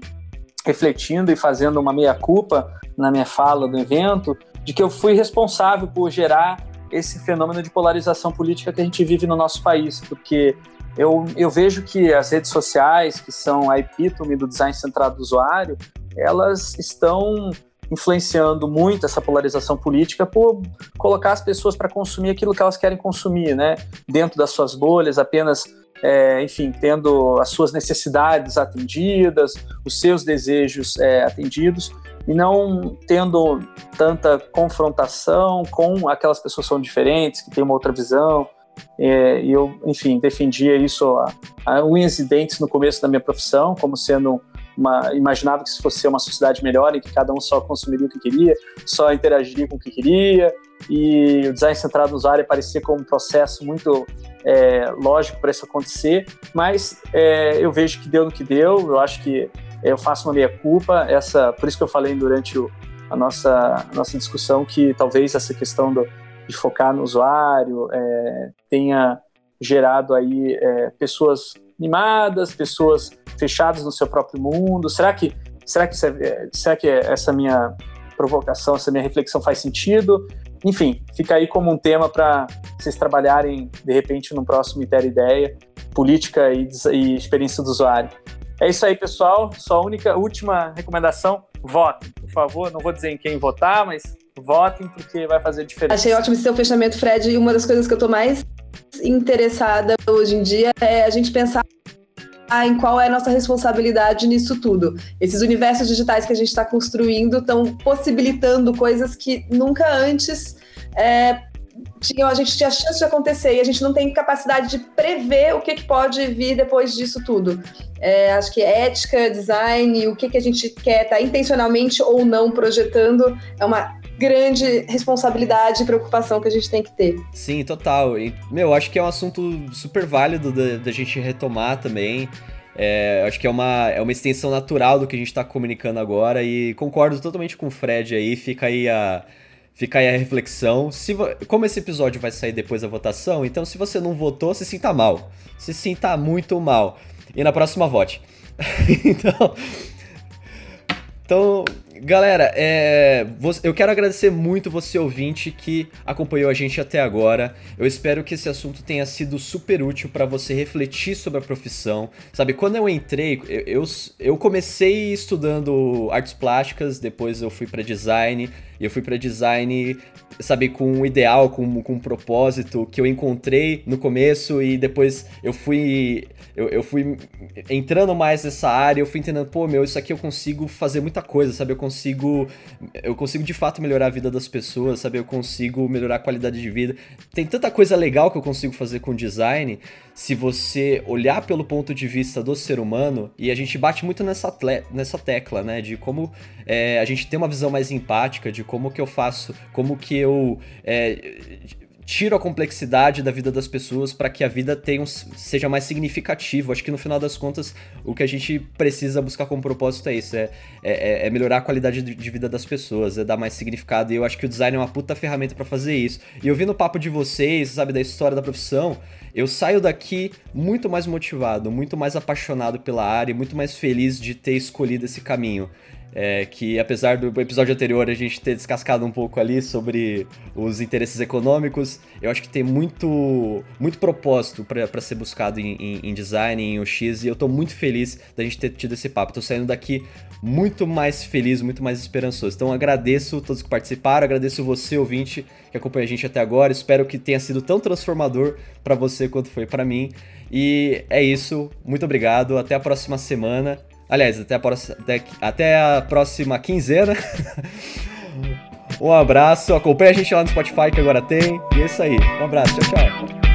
refletindo e fazendo uma meia-culpa na minha fala do evento, de que eu fui responsável por gerar esse fenômeno de polarização política que a gente vive no nosso país, porque eu, eu vejo que as redes sociais, que são a epítome do design centrado do usuário, elas estão influenciando muito essa polarização política por colocar as pessoas para consumir aquilo que elas querem consumir, né? Dentro das suas bolhas, apenas, é, enfim, tendo as suas necessidades atendidas, os seus desejos é, atendidos e não tendo tanta confrontação com aquelas pessoas que são diferentes, que têm uma outra visão. É, e eu, enfim, defendia isso a, a unhas e dentes no começo da minha profissão, como sendo uma, imaginava que se fosse uma sociedade melhor, em que cada um só consumiria o que queria, só interagiria com o que queria, e o design centrado no usuário parecia como um processo muito é, lógico para isso acontecer, mas é, eu vejo que deu no que deu, eu acho que eu faço uma meia-culpa, essa, por isso que eu falei durante o, a, nossa, a nossa discussão que talvez essa questão do, de focar no usuário é, tenha gerado aí é, pessoas mimadas, pessoas fechadas no seu próprio mundo? Será que, será que, é, será que essa minha provocação, essa minha reflexão faz sentido? Enfim, fica aí como um tema para vocês trabalharem, de repente, no próximo Inter Ideia, política e, e experiência do usuário. É isso aí, pessoal. Sua única, última recomendação, votem, por favor. Não vou dizer em quem votar, mas votem porque vai fazer diferença. Achei ótimo esse seu fechamento, Fred. E uma das coisas que eu estou mais interessada hoje em dia é a gente pensar em qual é a nossa responsabilidade nisso tudo. Esses universos digitais que a gente está construindo estão possibilitando coisas que nunca antes é, a gente tinha chance de acontecer e a gente não tem capacidade de prever o que, que pode vir depois disso tudo. É, acho que ética, design, o que, que a gente quer estar tá intencionalmente ou não projetando é uma grande responsabilidade e preocupação que a gente tem que ter. Sim, total. E, meu, acho que é um assunto super válido da, gente retomar também. É, acho que é uma, é uma extensão natural do que a gente está comunicando agora e concordo totalmente com o Fred aí. Fica aí a, fica aí a reflexão. Se, como esse episódio vai sair depois da votação, então se você não votou, se sinta mal. Se sinta muito mal. E na próxima vote. então. Então, Galera, é, eu quero agradecer muito você ouvinte que acompanhou a gente até agora. Eu espero que esse assunto tenha sido super útil para você refletir sobre a profissão. Sabe, quando eu entrei, eu, eu, eu comecei estudando artes plásticas, depois eu fui para design, e eu fui para design, sabe, com um ideal, com, com um propósito que eu encontrei no começo e depois eu fui eu, eu fui entrando mais nessa área, eu fui entendendo, pô, meu, isso aqui eu consigo fazer muita coisa, sabe? Eu consigo eu consigo de fato melhorar a vida das pessoas, sabe? Eu consigo melhorar a qualidade de vida. Tem tanta coisa legal que eu consigo fazer com design, se você olhar pelo ponto de vista do ser humano, e a gente bate muito nessa, nessa tecla, né? De como é, a gente tem uma visão mais empática, de como que eu faço, como que eu. É, tiro a complexidade da vida das pessoas para que a vida tenha um, seja mais significativa. Acho que no final das contas, o que a gente precisa buscar como propósito é isso: é, é, é melhorar a qualidade de vida das pessoas, é dar mais significado. E eu acho que o design é uma puta ferramenta para fazer isso. E ouvindo o papo de vocês, sabe, da história da profissão, eu saio daqui muito mais motivado, muito mais apaixonado pela área muito mais feliz de ter escolhido esse caminho. É, que apesar do episódio anterior a gente ter descascado um pouco ali sobre os interesses econômicos, eu acho que tem muito, muito propósito para ser buscado em, em, em, design, em UX, e eu tô muito feliz da gente ter tido esse papo. Tô saindo daqui muito mais feliz, muito mais esperançoso. Então agradeço todos que participaram, agradeço você, ouvinte, que acompanha a gente até agora. Espero que tenha sido tão transformador para você quanto foi para mim. E é isso, muito obrigado, até a próxima semana. Aliás, até a, próxima, até, até a próxima quinzena. um abraço, acompanha a gente lá no Spotify que agora tem. E é isso aí. Um abraço, tchau, tchau.